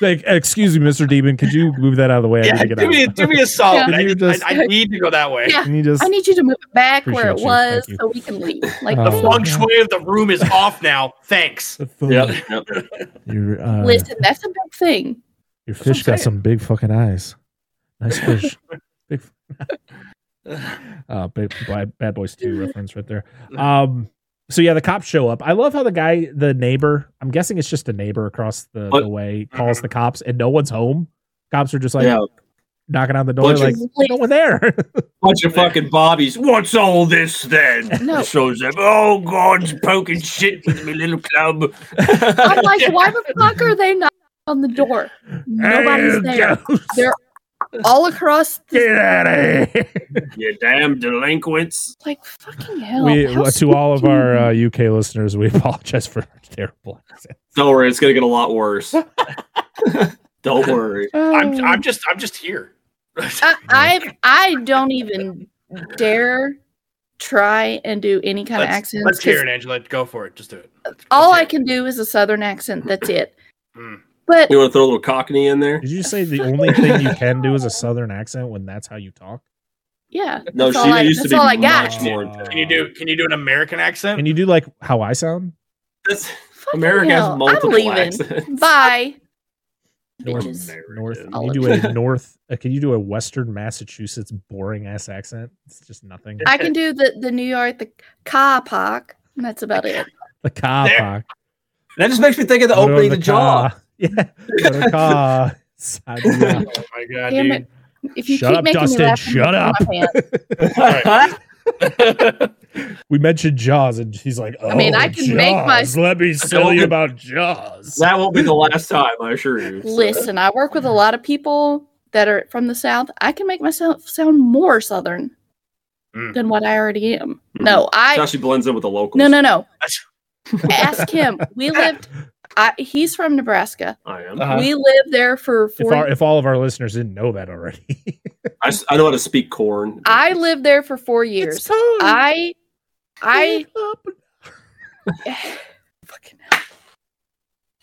Like, excuse me, Mister Demon, could you move that out of the way? I yeah, need to get do me, do me a solid. Can I, you need, just- I, I need to go that way. Yeah. Can you just? i need you to move it back where it you. was so we can leave like Oh. The Oh, feng no. shui of the room is off now. Thanks. Yep, yep. Your uh, listen that's a big thing your fish got saying. some big fucking eyes. Nice fish. big. Uh, big bad, bad boys two reference right there. Um. So yeah, the cops show up. I love how the guy, the neighbor, I'm guessing it's just a neighbor across the, What? the way, mm-hmm. calls the cops, and no one's home. Cops are just like yeah, knocking on the door, Bunch of- like no one there. bunch of fucking bobbies. What's all this then? No. Shows up. Oh, God's poking shit with my little club. i'm like why the fuck are they not on the door nobody's Hey, there they're all across the Get out of here. you damn delinquents. like fucking hell we how to all of our uh, UK listeners, we apologize for our terrible accent. Don't worry, it's gonna get a lot worse. Don't worry. I'm. I'm just, I'm just here. I, I I don't even dare try and do any kind of let's, accents. let's hear 'cause it, Angela. Go for it. Just do it. Let's- All let's I hear can do is a southern accent. That's it. Mm. But You want to throw a little cockney in there? Did you say the only thing you can do is a southern accent when that's how you talk? yeah, No, she all I, used to that's be all I got. much more. Uh. Can you do, can you do an American accent? Can you do like how I sound? That's, America hell, has I'm multiple leaving. accents. Bye. North, North. Can you do a North? Uh, can you do a Western Massachusetts boring ass accent? It's just nothing. I can do the the New York the car park. and That's about it. The car park. That just makes me think of the Go to opening of Jaw. Car. Yeah. Go to car. Side to oh my god, Damn dude. it. If you Shut keep up, making Dustin, me laugh, shut up. put my pants. we mentioned Jaws, and he's like, "Oh, I mean, I can make my- Let me tell you about Jaws." that won't be the last time, I assure you. So- Listen, I work with a lot of people that are from the South. I can make myself sound more Southern Mm. than what I already am. Mhm. No, I actually blends in with the locals. no no no. Ask him. We lived. I, he's from Nebraska. I am. Uh-huh. We lived there for If, our, if all of our listeners didn't know that already, I know how to speak corn. I lived there for four years. I I fucking hell.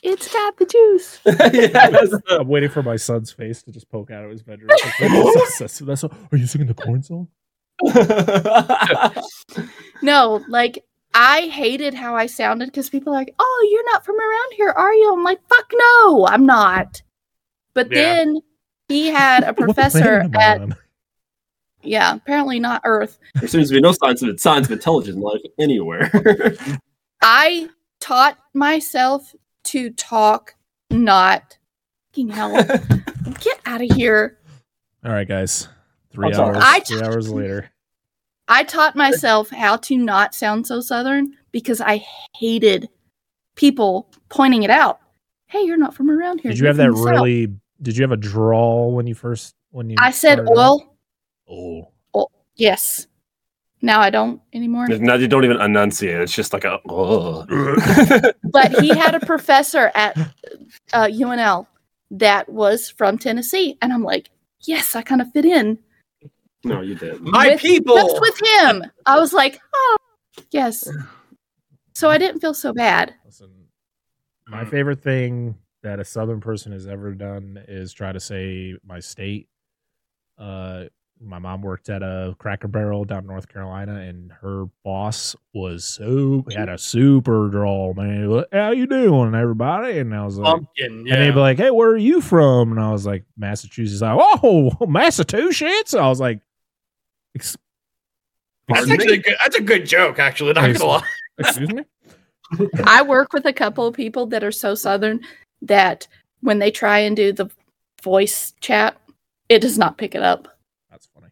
It's got the juice. yes. I'm waiting for my son's face to just poke out of his bedroom. That's- that's- that's- are you singing the corn song? No, like I hated how I sounded because people are like, "Oh, you're not from around here, are you?" I'm like, "Fuck no, I'm not." But Yeah. then he had a professor planet am I at on? yeah, apparently not Earth. there seems to be no signs of signs of intelligent life anywhere. I taught myself to talk not fucking hell. Get out of here. All right, guys. 3 I'm hours. I- three hours later. I taught myself how to not sound so southern because I hated people pointing it out. Hey, you're not from around here. Did you You're have that from the South." really? Did you have a drawl when you first when you? I said started oil. Oh, Yes. Now I don't anymore. No, you don't even enunciate. It's just like a. "Ugh." but he had a professor at uh, UNL that was from Tennessee, and I'm like, yes, I kind of fit in. No, you did. My with- people. Just with him, I was like, oh, yes. So I didn't feel so bad. listen. My favorite thing that a Southern person has ever done is try to say my state. Uh, my mom worked at a Cracker Barrel down in North Carolina, and her boss was so had a super drawl, man. What- How you doing, everybody? And I was like, Pumpkin. Yeah. And they'd be like, "Hey, where are you from?" And I was like, "Massachusetts." Like, oh, Massachusetts. I was like, "Ex- that's actually a good, that's a good joke. Actually, not gonna lie. "Excuse me." I work with a couple of people that are so southern that when they try and do the voice chat, it does not pick it up. That's funny.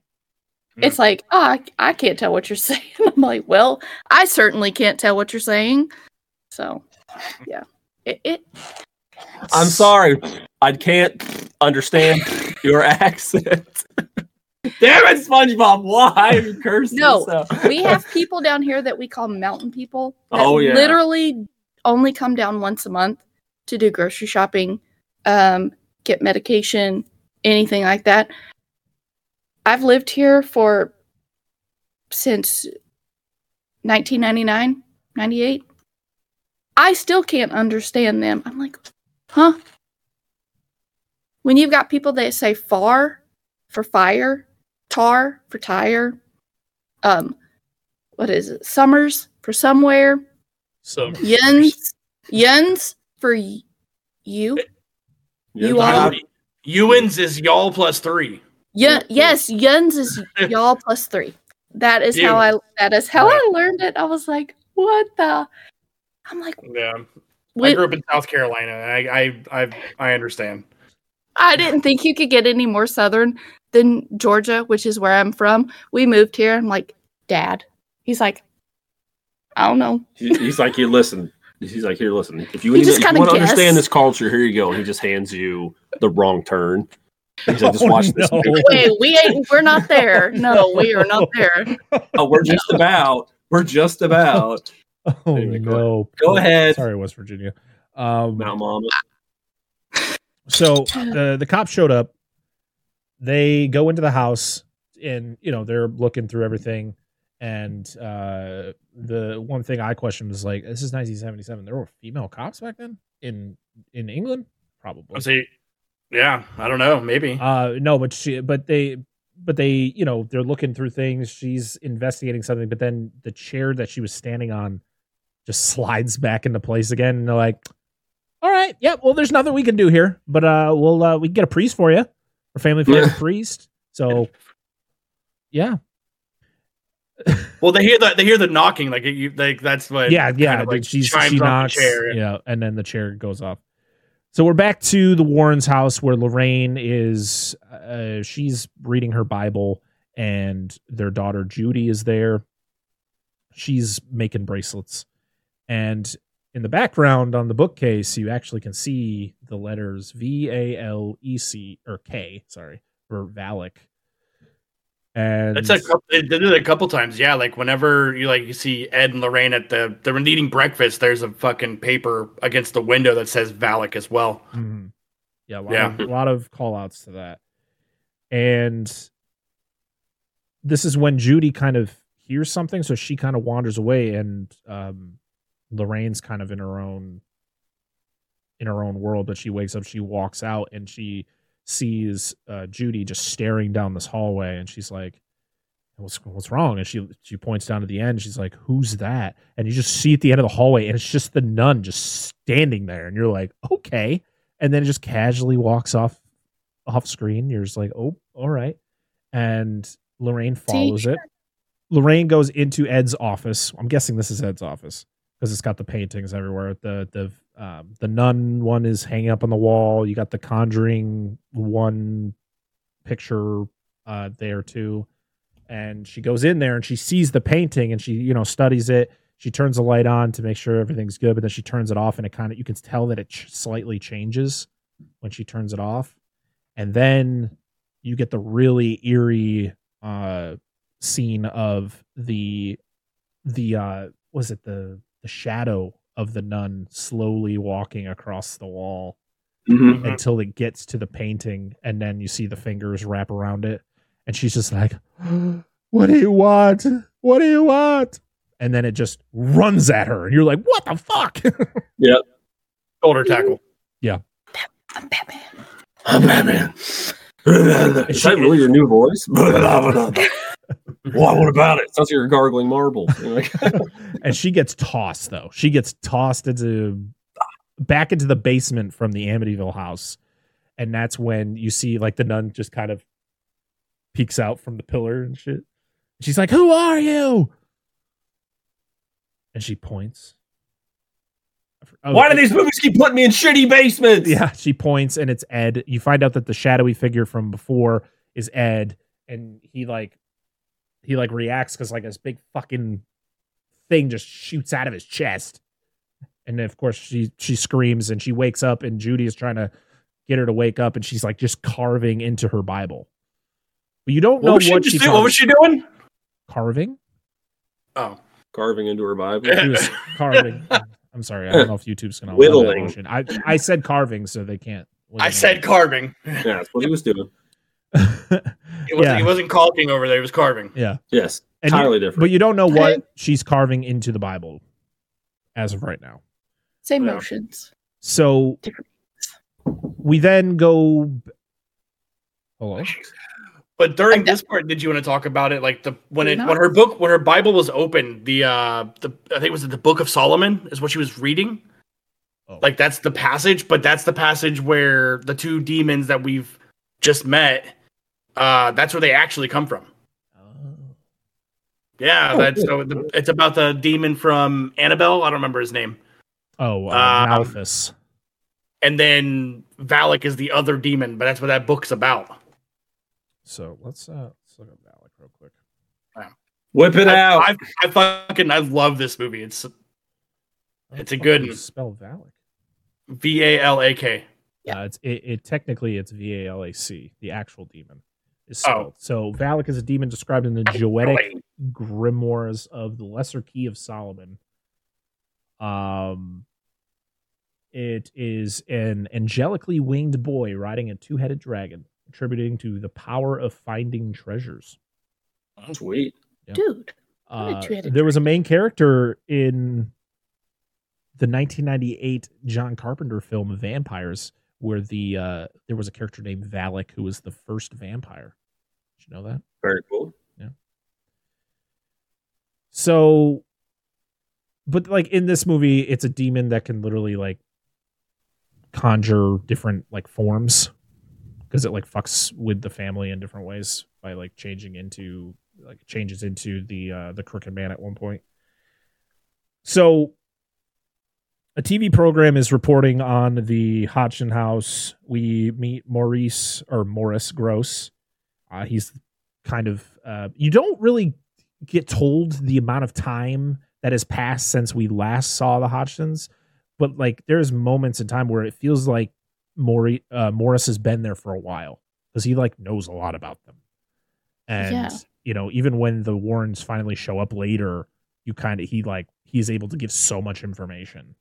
Hmm. It's like, oh, I, I can't tell what you're saying. I'm like, well, I certainly can't tell what you're saying. So, yeah, it, it I'm sorry. I can't understand your accent. Damn it, SpongeBob! Why are you cursing? No, so? we have people down here that we call mountain people. That Oh, yeah. literally only come down once a month to do grocery shopping, um, get medication, anything like that. I've lived here for since 1999, 98. I still can't understand them. I'm like, huh? When you've got people that say far for fire, tar for tire, um, what is it? Summers for somewhere, So yuns, yuns for y- you. You all- Ewins is y'all plus three. Yeah, yes, yuns is y'all plus three. That is how I. That is how I learned it. I was like, what the? I'm like, Yeah. I grew up in South Carolina. I I I, I understand. I didn't think you could get any more southern than Georgia, which is where I'm from. We moved here. I'm like, Dad. He's like, I don't know. He- He's like, here, listen. He's like, here, listen. If you, need, if you want to understand this culture, here you go. And he just hands you the wrong turn. He's like, just Oh, watch this. no. movie. Wait, we ain't. We're not there. No, we are not there. Oh, we're just about. We're just about. Oh Anyway, go no! Go ahead. Sorry, West Virginia. Um, Mount Mama. So the the cops showed up. They go into the house, and you know they're looking through everything. And uh, the one thing I questioned was like, this is 1977. There were female cops back then in in England, probably. I see. Yeah, I don't know. Maybe. Uh, no, but she, but they, but they, you know, they're looking through things. She's investigating something, but then the chair that she was standing on just slides back into place again, and they're like, "All right, yeah, well, there's nothing we can do here, but uh, we'll uh, we can get a priest for you, a family friend Yeah. priest." So, yeah, well, they hear the they hear the knocking. Like you, like that's what. yeah, yeah. kind of, like, she's she knocks, chair. yeah, and then the chair goes off. So we're back to the Warrens' house where Lorraine is. Uh, she's reading her Bible, and their daughter Judy is there. She's making bracelets, and in the background on the bookcase, you actually can see the letters V A L E C or K. Sorry, for Valak. And It's a couple, they did it a couple times. Yeah, like whenever you like you see Ed and Lorraine at the they were eating breakfast. There's a fucking paper against the window that says Valak as well. Mhm. Yeah, a lot, Yeah. Of, a lot of call outs to that. And this is when Judy kind of hears something, so she kind of wanders away, and um, Lorraine's kind of in her own in her own world. But she wakes up, she walks out, and she sees uh, Judy just staring down this hallway, and she's like, "What's what's wrong?" And she she points down to the end. She's like, "Who's that?" And you just see at the end of the hallway, and it's just the nun just standing there, and you're like, "Okay." And then it just casually walks off off screen. You're just like, "Oh, all right." And Lorraine follows it. Lorraine goes into Ed's office. I'm guessing this is Ed's office because it's got the paintings everywhere. The the um, the nun one is hanging up on the wall. You got the Conjuring one picture uh, there too. And she goes in there and she sees the painting and she you know studies it. She turns the light on to make sure everything's good, but then she turns it off and it kind of you can tell that it ch- slightly changes when she turns it off. And then you get the really eerie uh scene of the the uh was it the the shadow of the nun slowly walking across the wall Mhm. until it gets to the painting and then you see the fingers wrap around it and she's just like what do you want what do you want and then it just runs at her and you're like what the fuck Yeah. Shoulder tackle. Yeah. I'm Batman. I'm Batman. Is that really your new voice? well, what about it? Sounds like you're gargling marbles. And she gets tossed though she gets tossed into back into the basement from the amityville house and that's when you see like the nun just kind of peeks out from the pillar and shit she's like who are you and she points Oh, Why do these movies keep putting me in shitty basements? yeah she points and it's ed you find out that the shadowy figure from before is ed and he like he like reacts because like this big fucking thing just shoots out of his chest and then, of course she she screams and she wakes up and judy is trying to get her to wake up and she's like just carving into her bible but you don't know What was, she, what just she do- what was she doing? carving Oh. Carving into her Bible. she was carving i'm sorry i don't know if youtube's gonna allow that Whittling. motion. i i said carving so they can't I said carving. Yeah, that's what he was doing. He wasn't, Yeah. he wasn't caulking over there. He was carving. yeah Yes, And you- entirely different. But you don't know what she's carving into the Bible as of right now. Same Yeah. motions. So Different. we then go. Hello. But during this part, did you want to talk about it? Like the when it No. when her book when her Bible was open, the uh the I think it was the Book of Solomon is what she was reading. Oh. Like that's the passage, but that's the passage where the two demons that we've just met, uh, that's where they actually come from. Oh. Yeah, Oh, that's so the, it's about the demon from Annabelle. I don't remember his name. Oh, uh, Um, Malthus. And then Valak is the other demon, but that's what that book's about. So let's uh let's look at Valak real quick. Whip it I, out. I, I fucking I love this movie. It's It's a How the fuck good do you one. spell Valak. V A L A K. Yeah, it's it, it technically it's V A L A C. The actual demon is Oh. So Valak is a demon described in the Goetic grimoires of the Lesser Key of Solomon. Um, it is an angelically winged boy riding a two-headed dragon, attributing to the power of finding treasures. Sweet. Yeah. Dude. Uh, there was a main character in the 1998 John Carpenter film Vampires, where the uh, there was a character named Valak who was the first vampire. Did you know that? Very cool. Yeah. So, but like in this movie, it's a demon that can literally like conjure different like forms because it like fucks with the family in different ways by like changing into like changes into the uh the crooked man at one point. So a TV program is reporting on the Hodgson house. We meet Maurice or Morris Grosse. Uh, he's kind of uh, you don't really get told the amount of time that has passed since we last saw the Hodgsons, but like there's moments in time where it feels like Maury, uh, Morris has been there for a while because he like knows a lot about them. And Yeah. you know, even when the Warrens finally show up later, you kind of he like he's able to give so much information.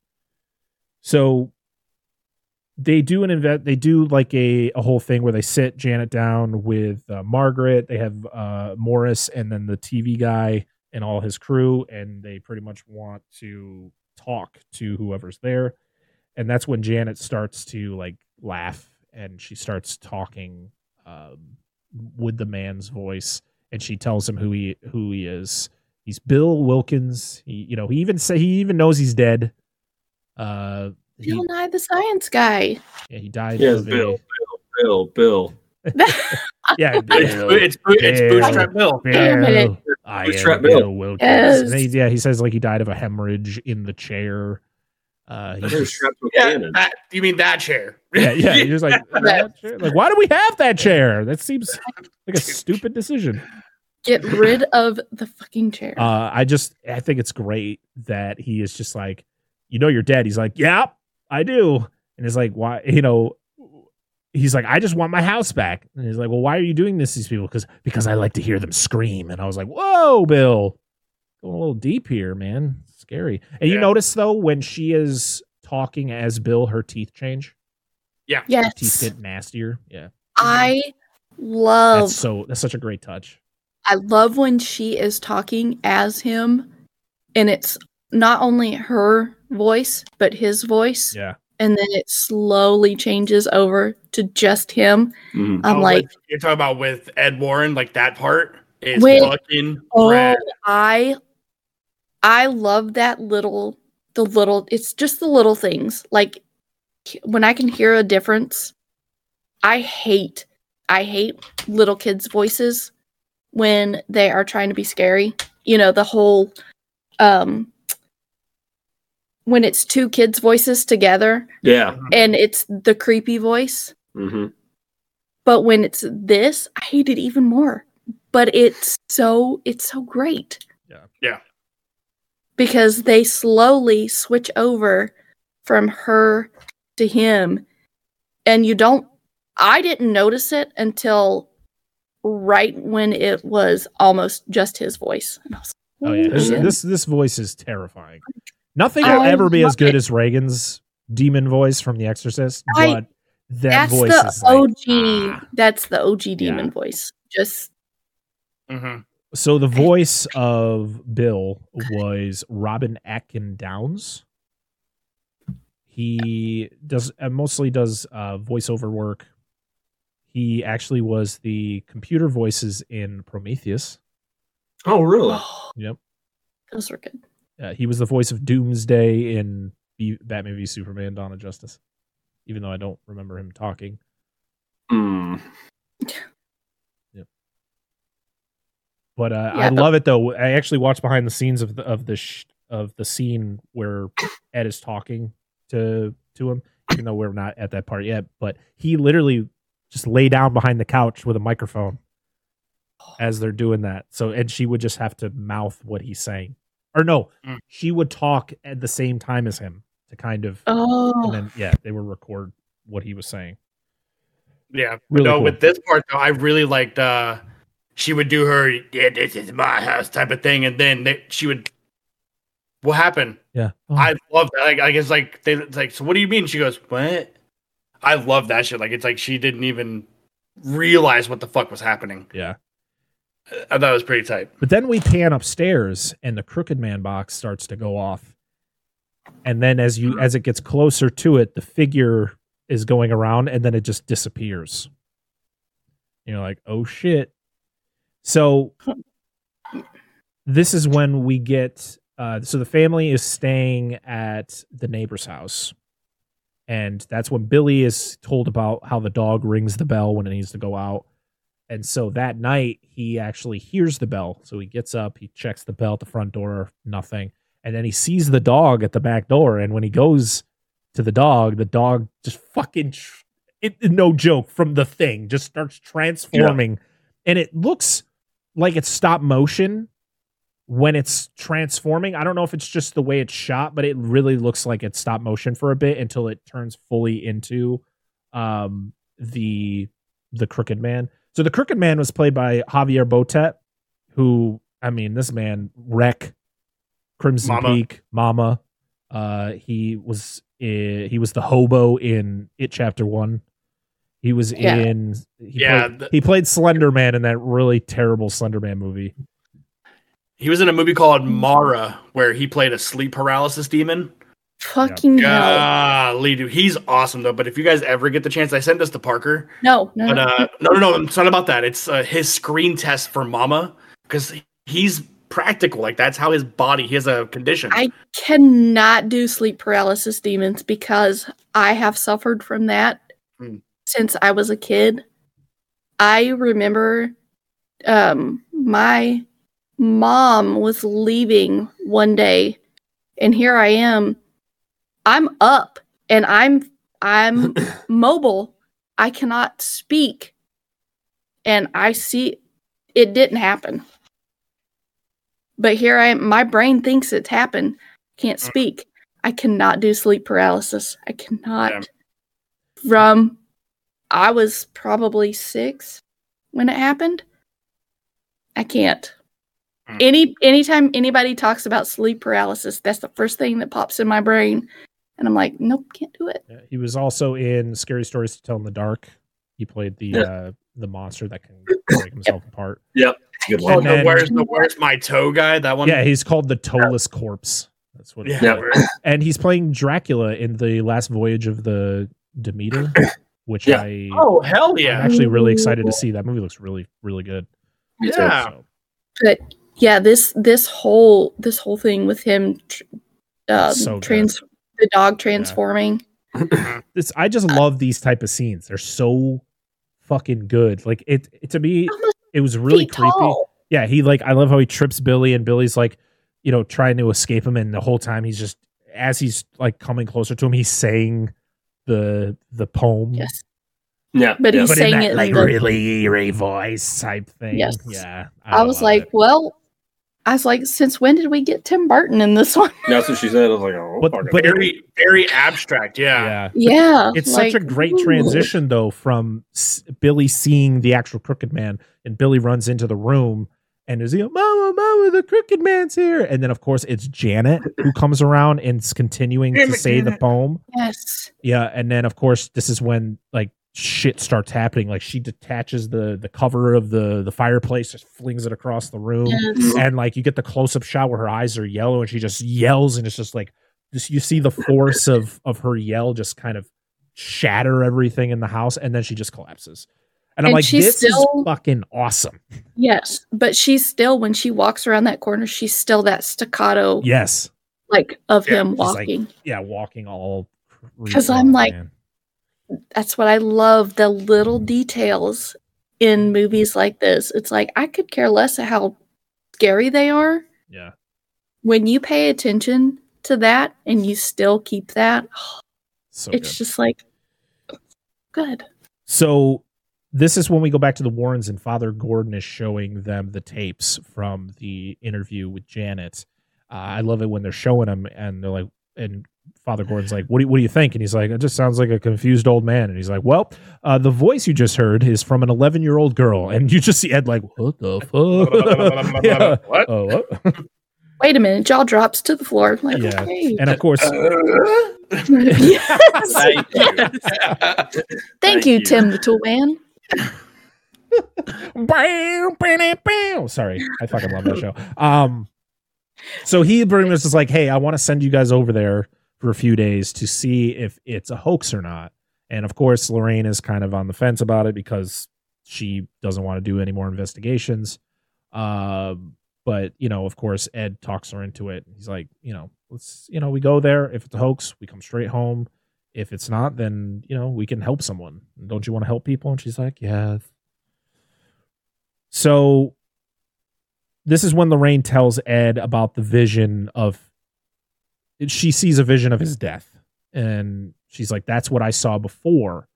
So they do an event they do like a, a whole thing where they sit janet down with uh, margaret they have uh, morris and then the tv guy and all his crew and they pretty much want to talk to whoever's there. And that's when janet starts to like laugh and she starts talking um, with the man's voice and she tells him who he who he is. He's bill wilkins. He you know he even say he even knows he's dead. Uh he, Bill Nye the Science Guy. yeah, he died Yes, of a- Bill, Bill, Bill, Bill. yeah, It's, Bill, it's, it's Bill. Bootstrap Bill. Damn it. Bill, I am Bootstrap Bill, Bill. Wilkins. Yes. He, yeah, he says like he died of a hemorrhage in the chair. Uh, he's just- strapped to a Yeah, that, you mean that chair? yeah, yeah. He's just like, "That chair?" like, why do we have that chair? That seems like a stupid decision. Get rid of the fucking chair. Uh, I just, I think it's great that he is just like, you know, you're dead. He's like, yeah, I do. And it's like, why, you know, he's like, I just want my house back. And he's like, Well, why are you doing this to these people? Because because I like to hear them scream. And I was like, Whoa, Bill, going a little deep here, man. Scary. And you notice though when she is talking as Bill, her teeth change. Yeah. Yeah. Her teeth get nastier. Yeah, I mm-hmm. love that's so that's such a great touch. I love when she is talking as him and it's not only her voice but his voice Yeah, and then it slowly changes over to just him. Mhm. I'm Oh, like, with- you're talking about with Ed Warren, like that part is When- fucking "Oh, rad. I I love that little the little it's just the little things. Like when I can hear a difference, I hate I hate little kids' voices when they are trying to be scary. You know, the whole um when it's two kids' voices together Yeah. and it's the creepy voice. hmm But when it's this, I hate it even more. But it's so it's so great. Yeah. Yeah. Because they slowly switch over from her to him and you don't I didn't notice it until right when it was almost just his voice. And I was Oh yeah, this this, this voice is terrifying. Nothing will I ever be as good it. as Reagan's demon voice from The Exorcist, I- but that that's voice the is like, OG ah. that's the OG demon Yeah. voice. Just Mhm. So the voice of Bill was Robin Atkin Downs. He does uh, mostly does uh, voiceover work. He actually was the computer voices in Prometheus. Oh, really? Yep. those were good. Uh, he was the voice of Doomsday in B- Batman v Superman: Dawn of Justice. Even though I don't remember him talking. Mm. But uh, Yeah, I but- love it though. I actually watched behind the scenes of the of the sh- of the scene where Ed is talking to to him, even though we're not at that part yet. But he literally just lay down behind the couch with a microphone as they're doing that. So and she would just have to mouth what he's saying, or no, Mm. she would talk at the same time as him to kind of, and Oh, then yeah, they would record what he was saying. Yeah. Really no, cool. with this part though, I really liked uh she would do her yeah, this is my house type of thing, and then they, she would what happened? Yeah, Oh, I love that. Like, I guess like they it's like, so what do you mean? She goes, What? I love that shit. Like it's like she didn't even realize what the fuck was happening. yeah. I thought it was pretty tight. But then we pan upstairs and the crooked man box starts to go off. And then as you as it gets closer to it, the figure is going around and then it just disappears. You're like, "Oh shit." So this is when we get uh so the family is staying at the neighbor's house. And that's when Billy is told about how the dog rings the bell when it needs to go out. And so that night, he actually hears the bell. So he gets up, he checks the bell at the front door, nothing. And then he sees the dog at the back door. And when he goes to the dog, the dog just fucking, tr- it, no joke, from the thing, just starts transforming. And it looks like it's stop motion when it's transforming. I don't know if it's just the way it's shot, but it really looks like it's stop motion for a bit until it turns fully into um, the the Crooked Man. So the Crooked Man was played by Javier Botet, who I mean, this man wreck Crimson Mama. Peak, Mama. Uh, he was uh, he was the hobo in It Chapter One. He was Yeah. in he Yeah, played, the- he played Slender Man in that really terrible Slender Man movie. He was in a movie called Mara where he played a sleep paralysis demon. Fucking hell. Golly, dude, he's awesome though. But if you guys ever get the chance, I sent this to Parker. No, no, But no. uh, no, no, no, it's not about that. It's uh, his screen test for Mama because he's practical. Like that's how his body. He has a condition. I cannot do sleep paralysis demons because I have suffered from that Hmm. since I was a kid. I remember um, my mom was leaving one day, and here I am. I'm up and I'm I'm mobile. I cannot speak, and I see it didn't happen. But here I am. My brain thinks it's happened. Can't speak. I cannot do sleep paralysis. I cannot. Yeah. From I was probably six when it happened. I can't. Hmm. Any anytime anybody talks about sleep paralysis, that's the first thing that pops in my brain. And I'm like, nope, can't do it. Yeah, He was also in Scary Stories to Tell in the Dark. He played the Yeah. uh, the monster that can break himself apart. Yep. Good Oh, one. And the then- where's the where's my toe guy? That one. Yeah, he's called the Toeless Corpse. That's what. Yeah. Yeah. And he's playing Dracula in the Last Voyage of the Demeter, which Yeah. I Oh hell I'm yeah! actually really excited to see. That movie looks really really good. Me too. Yeah. So, But yeah, this this whole this whole thing with him tr- um, So good. trans the dog transforming. this I just love these type of scenes. They're so fucking good. Like it, it to me, it was really creepy. tall. Yeah, he like I love how he trips Billy and Billy's like, you know, trying to escape him and the whole time he's just as he's like coming closer to him, he's saying the the poem. Yes. Yeah. But yeah. he's But in saying that it like in really eerie voice type thing. Yes. Yeah. I was like, it. well, I was like, since when did we get Tim Burton in this one? That's what she said. I was like, oh, But- but- very very abstract. Yeah. yeah. yeah, It's like, such a great ooh. transition though from s- Billy seeing the actual crooked man and Billy runs into the room and is he mama mama the crooked man's here and then of course it's Janet who comes around and is continuing to say the poem Yes. yeah and then of course this is when like shit starts happening like she detaches the the cover of the the fireplace just flings it across the room Yes. and like you get the close up shot where her eyes are yellow and she just yells and it's just like just you see the force of of her yell just kind of shatter everything in the house and then she just collapses and i'm like she's this still- is fucking awesome Yes. But she's still, when she walks around that corner, she's still that staccato, yes like, of Yeah, him she's like- walking. yeah walking all. Because I'm oh, like- man. That's what I love the little details in movies like this. It's like, I could care less how scary they are. yeah When you pay attention to that and you still keep that, so it's good. just like, good. So this is when we go back to the Warrens and Father Gordon is showing them the tapes from the interview with Janet. Uh, I love it when they're showing them and they're like, and Father Gordon's like, what do, you, what do you think? And he's like, it just sounds like a confused old man. And he's like, well, uh, the voice you just heard is from an 11 year old girl. And you just see Ed like, what the fuck? yeah. What? Oh, what? Wait a minute, jaw drops to the floor. I'm like, Yeah. okay. And of course, yes. Thank you. Thank, Thank you, you. Tim the Tool Man. Bow, bow, bow. Sorry, I fucking love that show. Um, so he pretty much is like, "Hey, I want to send you guys over there for a few days to see if it's a hoax or not." And of course, Lorraine is kind of on the fence about it because she doesn't want to do any more investigations. Um, but you know, of course, Ed talks her into it. He's like, you know, let's, you know, we go there. If it's a hoax, we come straight home. If it's not, then you know we can help someone. Don't you want to help people? And she's like, yeah. So this is when Lorraine tells Ed about the vision of she sees a vision of his death and she's like that's what I saw before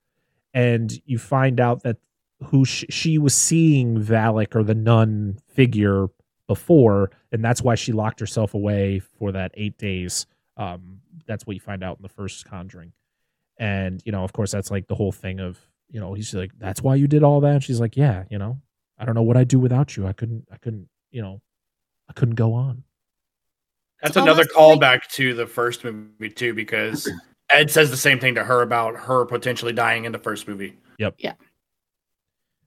and you find out that who she, she was seeing Valak or the nun figure before and that's why she locked herself away for that 8 days um that's what you find out in the first conjuring and you know of course that's like the whole thing of you know he's like that's why you did all that and she's like yeah you know I don't know what I'd do without you. I couldn't, I couldn't, you know, I couldn't go on. That's another almost like- callback to the first movie too, because Ed says the same thing to her about her potentially dying in the first movie. Yep. Yeah.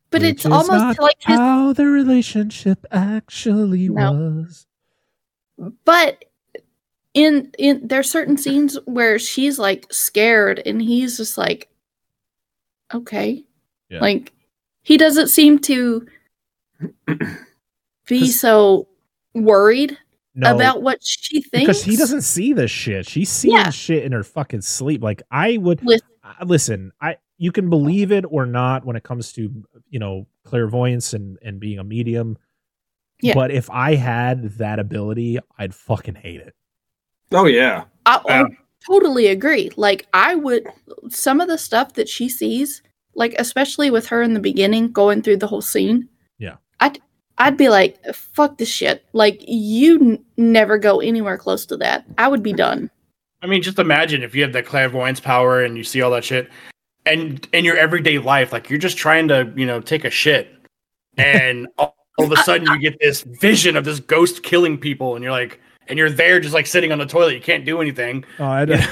But Which it's is almost not like his, how the relationship actually No. was. but in in there's certain scenes where she's like scared and he's just like okay. Yeah. Like he doesn't seem to be so worried No, about what she thinks because he doesn't see this shit. She's seeing Yeah. shit in her fucking sleep. Like I would Listen. I- listen. I you can believe it or not when it comes to you know clairvoyance and and being a medium. Yeah. But if I had that ability, I'd fucking hate it. Oh yeah. I, I Yeah. totally agree. Like I would some of the stuff that she sees, like especially with her in the beginning going through the whole scene. Yeah. I'd I'd be like, fuck this shit. Like you n- never go anywhere close to that. I would be done. I mean, just imagine if you have that clairvoyance power and you see all that shit, and in your everyday life, like you're just trying to, you know, take a shit, and all, all of a sudden you get this vision of this ghost killing people, and you're like, and you're there just like sitting on the toilet, you can't do anything. Oh, I,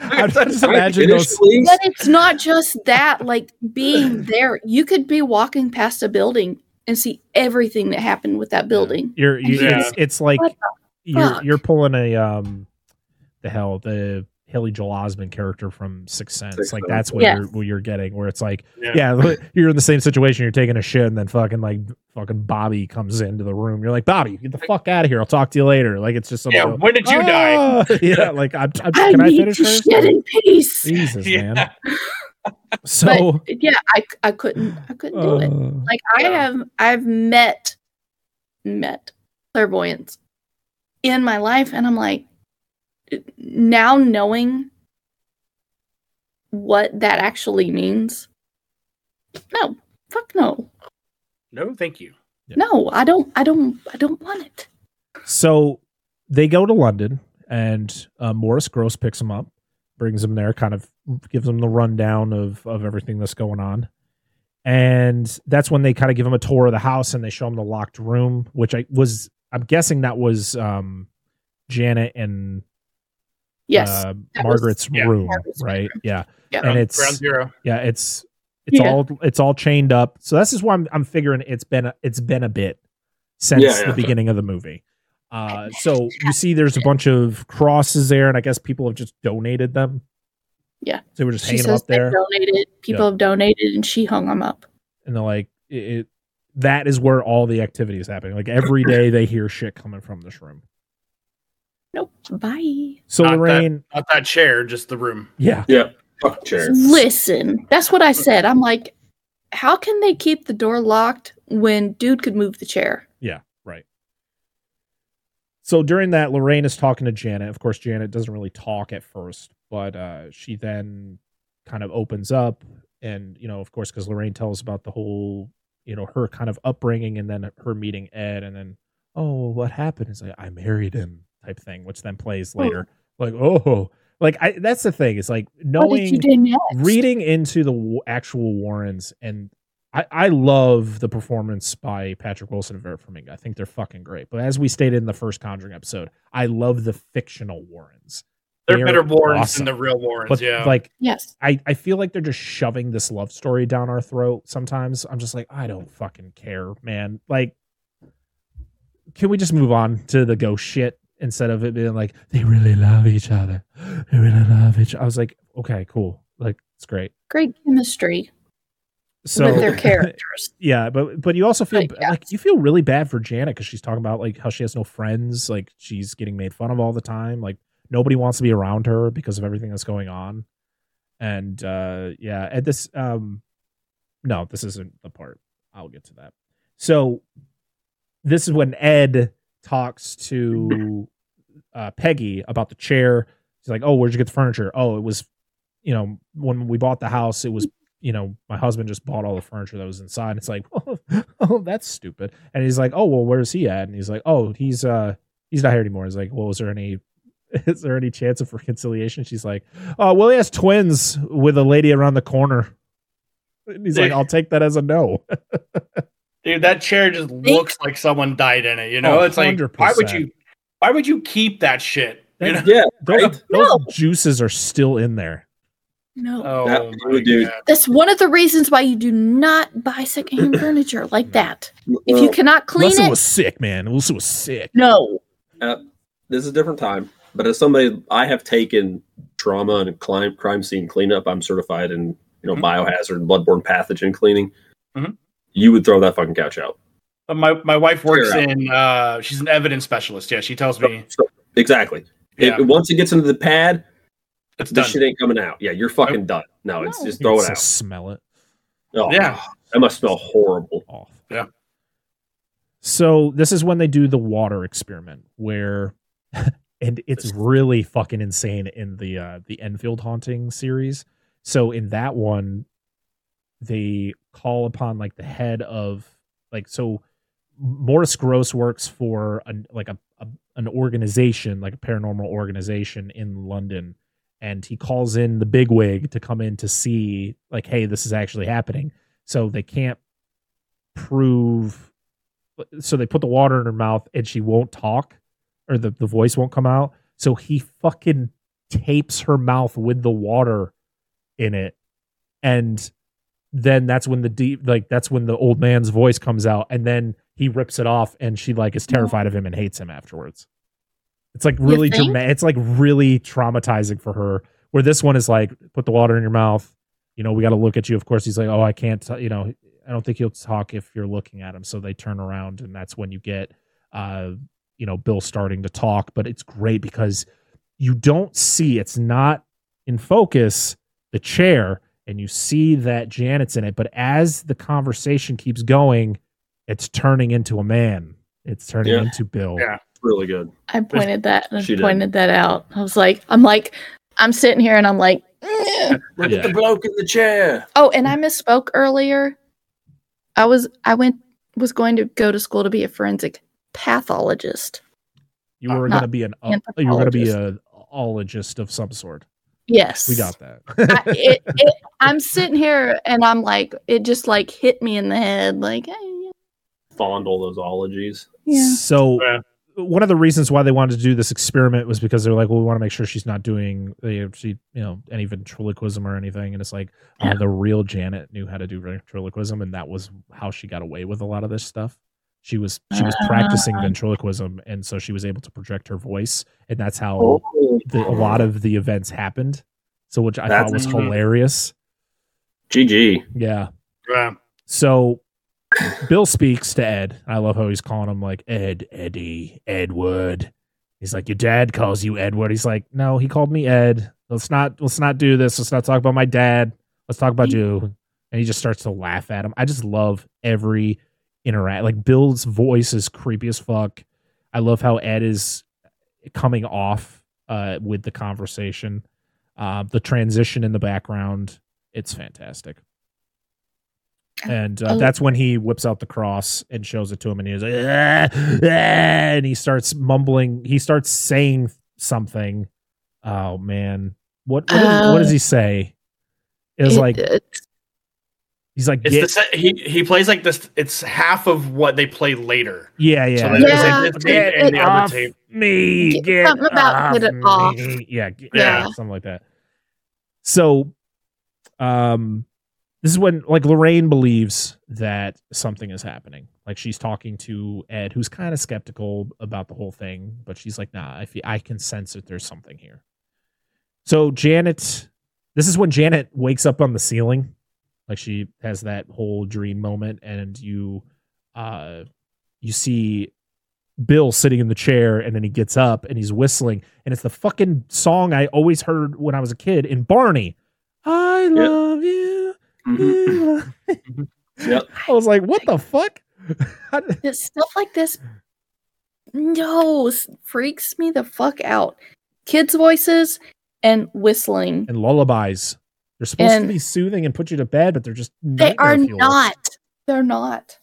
I, just imagine finish, those. But it's not just that, like being there. You could be walking past a building and see everything that happened with that building. You're, you, Yeah. it's, it's like you're you're pulling a um, the hell the Haley Joel Osment character from Sixth Sense. Sixth like Sense. that's what Yes. you're what you're getting. Where it's like, Yeah. yeah, you're in the same situation. You're taking a shit, and then fucking like fucking Bobby comes into the room. You're like, Bobby, get the fuck out of here. I'll talk to you later. Like it's just some Yeah, little- when did you die? Ah! yeah, like I'm, I'm, I can I need finish to first? shit in peace. Jesus, Yeah. man. So but yeah, I, I couldn't I couldn't do it. uh, Like I Yeah. have I've met met clairvoyants in my life and I'm like now knowing what that actually means. No. Fuck no. No, thank you. No, I don't I don't I don't want it. So they go to London, and uh, Morris Grosse picks them up, brings them there, kind of gives them the rundown of of everything that's going on, and that's when they kind of give him a tour of the house and they show him the locked room, which I was I'm guessing that was um, Janet and Yes. uh, that was- Margaret's yeah, room, Margaret's right? bedroom. Yeah, Yeah. and it's ground zero. yeah, it's it's Yeah. all it's all chained up. So this is why I'm I'm figuring it's been a, it's been a bit since Yeah, yeah. the beginning of the movie. Uh, so you see, there's a bunch of crosses there, and I guess people have just donated them. Yeah. they were just she hanging them says up there, they donated. People have donated and she hung them up. and they're like, it, it, that is where all the activity is happening. Like every day, they hear shit coming from this room. Nope. Bye. So Not that- Lorraine, Not that chair, just the room. yeah, Yeah. Fuck chairs. Listen, that's what I said. I'm like, how can they keep the door locked when dude could move the chair? Yeah, right. So during that, Lorraine is talking to Janet. Of course, Janet doesn't really talk at first, but uh, she then kind of opens up, and you know, of course, because Lorraine tells about the whole, you know, her kind of upbringing, and then her meeting Ed, and then, oh, what happened? Is like I married him type thing, which then plays later. Like, oh, like I. That's the thing. It's like knowing reading into the actual Warrens, and I, I love the performance by Patrick Wilson and Vera Farmiga. I think they're fucking great. But as we stated in the first Conjuring episode, I love the fictional Warrens. They're, They're better Warrens awesome. than the real Warrens. But yeah. like, Yes. I, I feel like they're just shoving this love story down our throat. Sometimes I'm just like, I don't fucking care, man. Like, can we just move on to the ghost shit instead of it being like they really love each other? They really love each. I was like, okay, cool. Like, it's great. Great chemistry So with their characters. yeah, but but you also feel Like, yeah. like you feel really bad for Janet because she's talking about like how she has no friends, like she's getting made fun of all the time, like nobody wants to be around her because of everything that's going on, and uh yeah, at this um no, this isn't the part. I'll get to that. So this is when Ed talks to uh Peggy about the chair. She's like, "Oh, where'd you get the furniture? Oh, it was, you know, when we bought the house, it was you know, my husband just bought all the furniture that was inside. It's like, oh, oh, that's stupid. And he's like, oh, well, where's he at? And he's like, oh, he's uh, he's not here anymore. He's like, well, was there any, is there any chance of reconciliation? She's like, oh, well, he has twins with a lady around the corner. And he's like, I'll take that as a no. Dude, that chair just looks like someone died in it. You know, Oh, it's like why would you why would you keep that shit? You know? Yeah. Those, Right? those No. juices are still in there. No. Oh That- my dude. God. That's one of the reasons why you do not buy secondhand furniture like that. If you cannot clean Unless it it, was sick, man. Unless it was sick. no. this is a different time, but as somebody, I have taken trauma and crime, crime scene cleanup. I'm certified in you know Mhm. biohazard and bloodborne pathogen cleaning. Mhm. You would throw that fucking couch out. But my my wife works in uh she's an evidence specialist. Yeah, she tells me So- exactly. It- Yeah. once it gets into the pad, it's this done. shit ain't coming out. Yeah, you're fucking done. No, it's just throw it out. Smell it. Oh, Yeah. that must smell horrible. off. Yeah. So this is when they do the water experiment where and it's really fucking insane in the uh the Enfield haunting series. So in that one they call upon like the head of like so Morris Grosse works for an like a, a an organization like a paranormal organization in London and he calls in the bigwig to come in to see like hey this is actually happening. So they can't prove so they put the water in her mouth and she won't talk or the, the voice won't come out. So he fucking tapes her mouth with the water in it. And then that's when the deep like that's when the old man's voice comes out and then he rips it off and she like is terrified of him and hates him afterwards it's like really dramatic it's like really traumatizing for her where this one is like put the water in your mouth you know we got to look at you of course he's like oh i can't t-, you know i don't think he'll talk if you're looking at him so they turn around and that's when you get uh you know bill starting to talk but it's great because you don't see it's not in focus the chair and you see that Janet's in it, but as the conversation keeps going, it's turning into a man. It's turning Yeah. into Bill. Yeah. Really good. I pointed that I She did. pointed that out. I was like, I'm like, I'm sitting here and I'm like. Look Yeah. at the bloke in the chair. oh, and I misspoke earlier. I was I went was going to go to school to be a forensic pathologist. You were going to be an uh, you were going to be anthropologist. a ologist of some sort. Yes, We got that. I, it, it, I'm sitting here and I'm like, it just like hit me in the head, like, hey, Fondle those ologies. yeah, So Yeah. One of the reasons why they wanted to do this experiment was because they're like, well, we want to make sure she's not doing the she, you know, any ventriloquism or anything. And it's like uh, the real Janet knew how to do ventriloquism, and that was how she got away with a lot of this stuff. She was she was practicing Ah. ventriloquism, and so she was able to project her voice, and that's how Oh, the, a lot of the events happened. So which I That's- thought was hilarious. GG. Yeah. Yeah. So Bill speaks to Ed. I love how he's calling him like Ed, Eddie, Edward. He's like, Your dad calls you Edward. He's like, No, he called me Ed. Let's not let's not do this. Let's not talk about my dad. Let's talk about you. And he just starts to laugh at him. I just love every interact like Bill's voice is creepy as fuck. I love how Ed is coming off uh with the conversation. Uh the transition in the background. It's fantastic and uh, Oh. that's when he whips out the cross and shows it to him and he's like "Ah, ah," and he starts mumbling he starts saying something oh man what what, does, what does he say it was It- like it's- he's like It's the he he plays like this. It's half of what they play later. yeah yeah, So Yeah. like this tape and the off other tape. me Get- get something about off get it off. me. yeah Yeah. something like that so um this is when like Lorraine believes that something is happening. Like she's talking to Ed, who's kind of skeptical about the whole thing, but she's like, "Nah, I feel, I can sense that there's something here." So Janet, this is when Janet wakes up on the ceiling, like she has that whole dream moment, and you, uh, you see Bill sitting in the chair, and then he gets up and he's whistling, and it's the fucking song I always heard when I was a kid in Barney. I love you. Mhm. Yep. I was like, what the fuck? How did- it's stuff like this no freaks me the fuck out kids voices and whistling and lullabies. They're supposed And- to be soothing and put you to bed, but they're just they are fuel. not they're not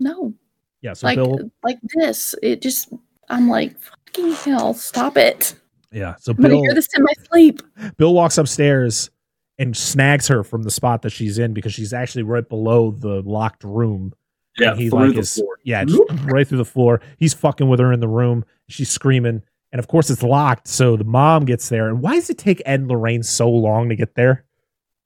no Yeah, so like Bill. like this it just i'm like fucking hell stop it Yeah, so i'm Bill. hear this in my sleep Bill walks upstairs and snags her from the spot that she's in because she's actually right below the locked room. Yeah, And he through like the is floor. yeah, right through the floor. He's fucking with her in the room. She's screaming, and of course it's locked. So the mom gets there. And why does it take Ed and Lorraine so long to get there?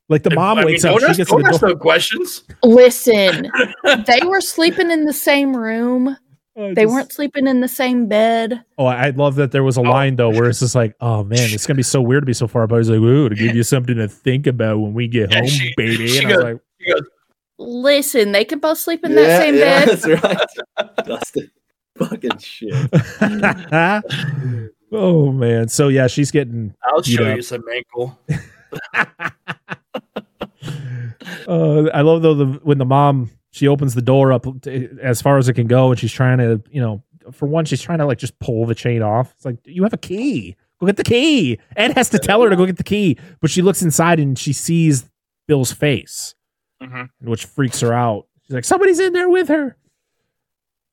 Like the mom I mean, wakes up, don't she ask- gets to don't the ask door. no questions. listen they were sleeping in the same room I they just- weren't sleeping in the same bed Oh, I I love that there was a line though where it's just like, oh man, it's gonna be so weird to be so far apart. He's like, ooh, to give you something to think about when we get Yeah, home, she- baby. she And I was goes- like, He goes, listen they can both sleep in that same bed That's right. Dustin. Fucking shit. oh man. So yeah, she's getting I'll show up. you some ankle. uh I love though the when the mom she opens the door up to, as far as it can go and she's trying to, you know, for one, she's trying to like just pull the chain off. It's like, you have a key. Go get the key. Ed has to tell her to go get the key. But she looks inside and she sees Bill's face, Mhm. which freaks her out. She's like, somebody's in there with her.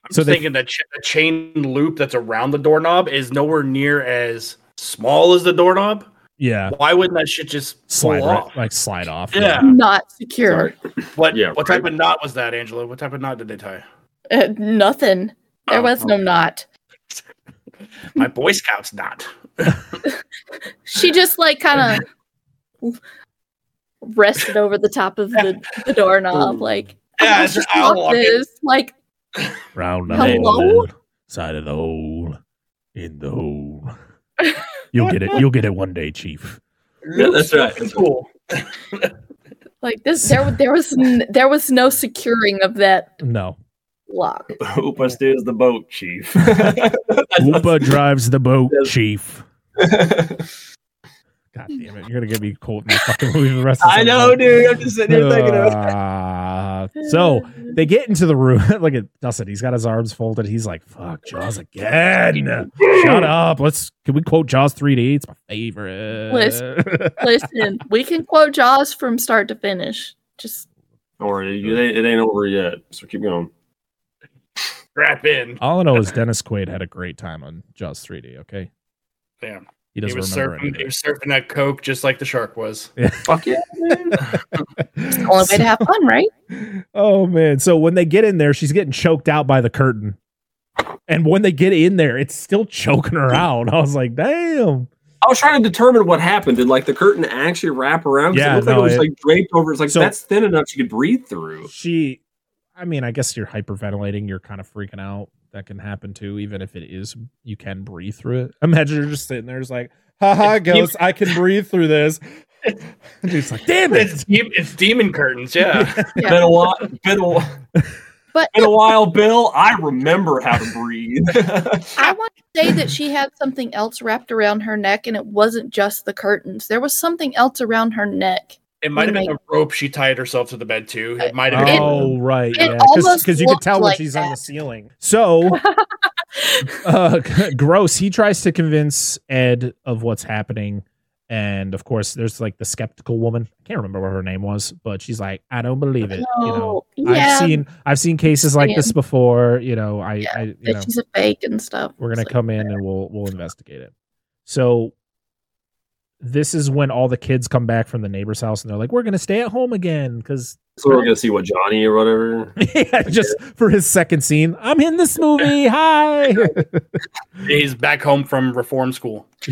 I'm So they- thinking that ch- the chain loop that's around the doorknob is nowhere near as small as the doorknob. Yeah, Why wouldn't that shit just slide pull right, off? like slide off. Yeah. Not secure. What Yeah, what right. type of knot was that, Angela? What type of knot did they tie? Uh, nothing. There Oh, was no knot. My Boy Scouts knot. She just like kind of rested over the top of the, the doorknob, like Yeah, just an owl locked walking. this. Like round the Hello? hole, side of the hole, in the hole. You'll get it. You'll get it one day, Chief. Yeah, that's right. It's cool. like this. There there was n- there was no securing of that No, lock. Hooper steers the boat, Chief. Hooper drives the boat, Chief. God damn it! You're gonna get me cold in that fucking movie for the rest of the I know, dude. I'm just sitting here thinking of it. Uh, so they get into the room. Look at Dustin. He's got his arms folded. He's like, "Fuck Jaws again." Shut up. Let's. Can we quote Jaws 3D? It's my favorite. Listen. Listen, we can quote Jaws from start to finish. Just Don't worry, it ain't, it ain't over yet. So keep going. Strap in. All I know is Dennis Quaid had a great time on Jaws 3D. Okay, Damn. He He doesn't was remember surfing. He was surfing that coke just like the shark was. Yeah. Fuck yeah. the only way to have fun, right? Oh man! So when they get in there, she's getting choked out by the curtain, and when they get in there, it's still choking her out. I was like, "Damn!" I was trying to determine what happened. Did like the curtain actually wrap around? Yeah, it looked no, like it was it- like draped over. It's like So- that's thin enough she could breathe through. She, I mean, I guess you're hyperventilating. You're kind of freaking out. That can happen too, even if it is you can breathe through it. Imagine you're just sitting there, it's like, "Haha, It's- ghost, I can breathe through this." Dude's like, "Damn It's, it!" de- it's demon curtains. Yeah. Yeah. Been a while. Been a, while, But been a while, Bill. I remember how to breathe. I want to say that she had something else wrapped around her neck, and it wasn't just the curtains. There was something else around her neck. It might have been a rope she tied herself to the bed too. It might have been. Oh right, it yeah, because you can looked tell when like she's on the ceiling. So, uh, Grosse. He tries to convince Ed of what's happening, and of course, there's like the skeptical woman. I can't remember what her name was, but she's like, "I don't believe it." You know, No, yeah, I've seen I've seen cases like this before. You know, I, Yeah, I you know, she's a fake and stuff. we're gonna It's like, come in and we'll we'll investigate it. So this is when all the kids come back from the neighbor's house and they're like, "We're gonna stay at home again," because so we're gonna see what Johnny or whatever. yeah, just for his second scene, I'm in this movie. Hi. He's back home from reform school.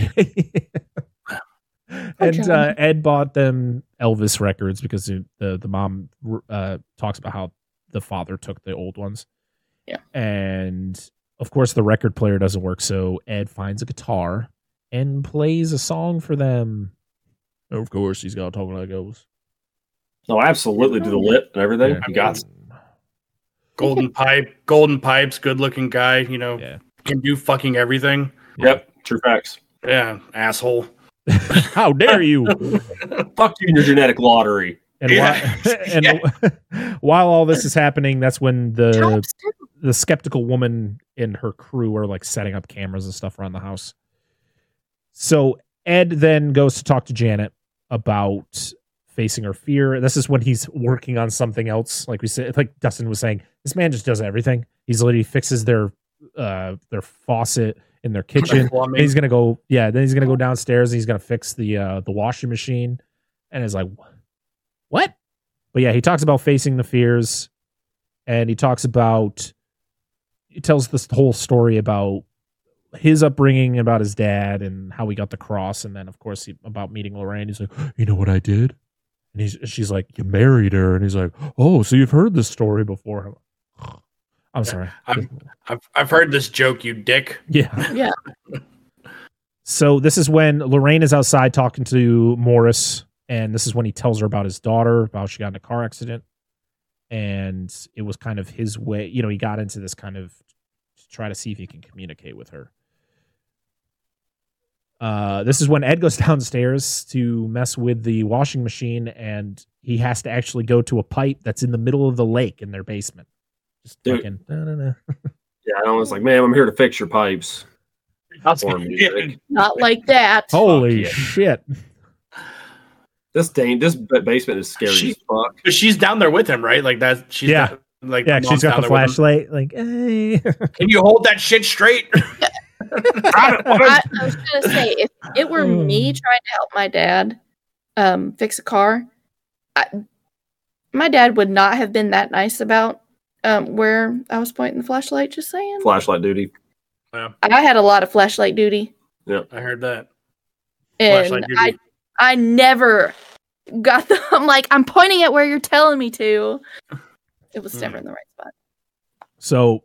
and uh, Ed bought them Elvis records because the the, the mom uh, talks about how the father took the old ones. Yeah. And of course, the record player doesn't work, so Ed finds a guitar and plays a song for them. Of course, he's got talking like Elvis. No, absolutely. Do the lip and everything. Yeah. You got. Golden pipe, golden pipes, good looking guy. You know, Yeah. can do fucking everything. Yep. True facts. Yeah, asshole. How dare you? Fuck you in your genetic lottery. And, Yeah. while, and while all this is happening, that's when the the skeptical woman and her crew are like setting up cameras and stuff around the house. So Ed then goes to talk to Janet about facing her fear. This is when he's working on something else. Like we said, like Dustin was saying, this man just does everything. He's literally fixes their uh their faucet in their kitchen. And he's gonna go, yeah. Then he's gonna go downstairs and he's gonna fix the uh the washing machine. And is like, what? But yeah, he talks about facing the fears, and he talks about he tells this whole story about his upbringing, about his dad, and how he got the cross, and then of course he, about meeting Lorraine. He's like, you know what I did? And he's she's like, you married her, and he's like, oh, so you've heard this story before? I'm sorry. I'm- I've I've heard this joke, you dick. Yeah. Yeah. So this is when Lorraine is outside talking to Morris, and this is when he tells her about his daughter, about she got in a car accident, and it was kind of his way. You know, he got into this kind of to try to see if he can communicate with her. Uh, this is when Ed goes downstairs to mess with the washing machine, and he has to actually go to a pipe that's in the middle of the lake in their basement. Just Dude. fucking. da-da-da. Yeah, I was like, man, I'm here to fix your pipes. That's Or music. Not like that. Holy yeah. shit! This dang, this basement is scary She- as fuck. But she's down there with him, right? Like that. She's Yeah. Like Yeah, she's got down the there with him. flashlight. Like, hey. Can you hold that shit straight? I, I was gonna say if it were me trying to help my dad um, fix a car, I, my dad would not have been that nice about um, where I was pointing the flashlight. Just saying, Flashlight duty. I had a lot of flashlight duty, Yeah, I heard that. and I I never got the. I'm like I'm pointing at where you're telling me to. It was Hmm. never in the right spot. So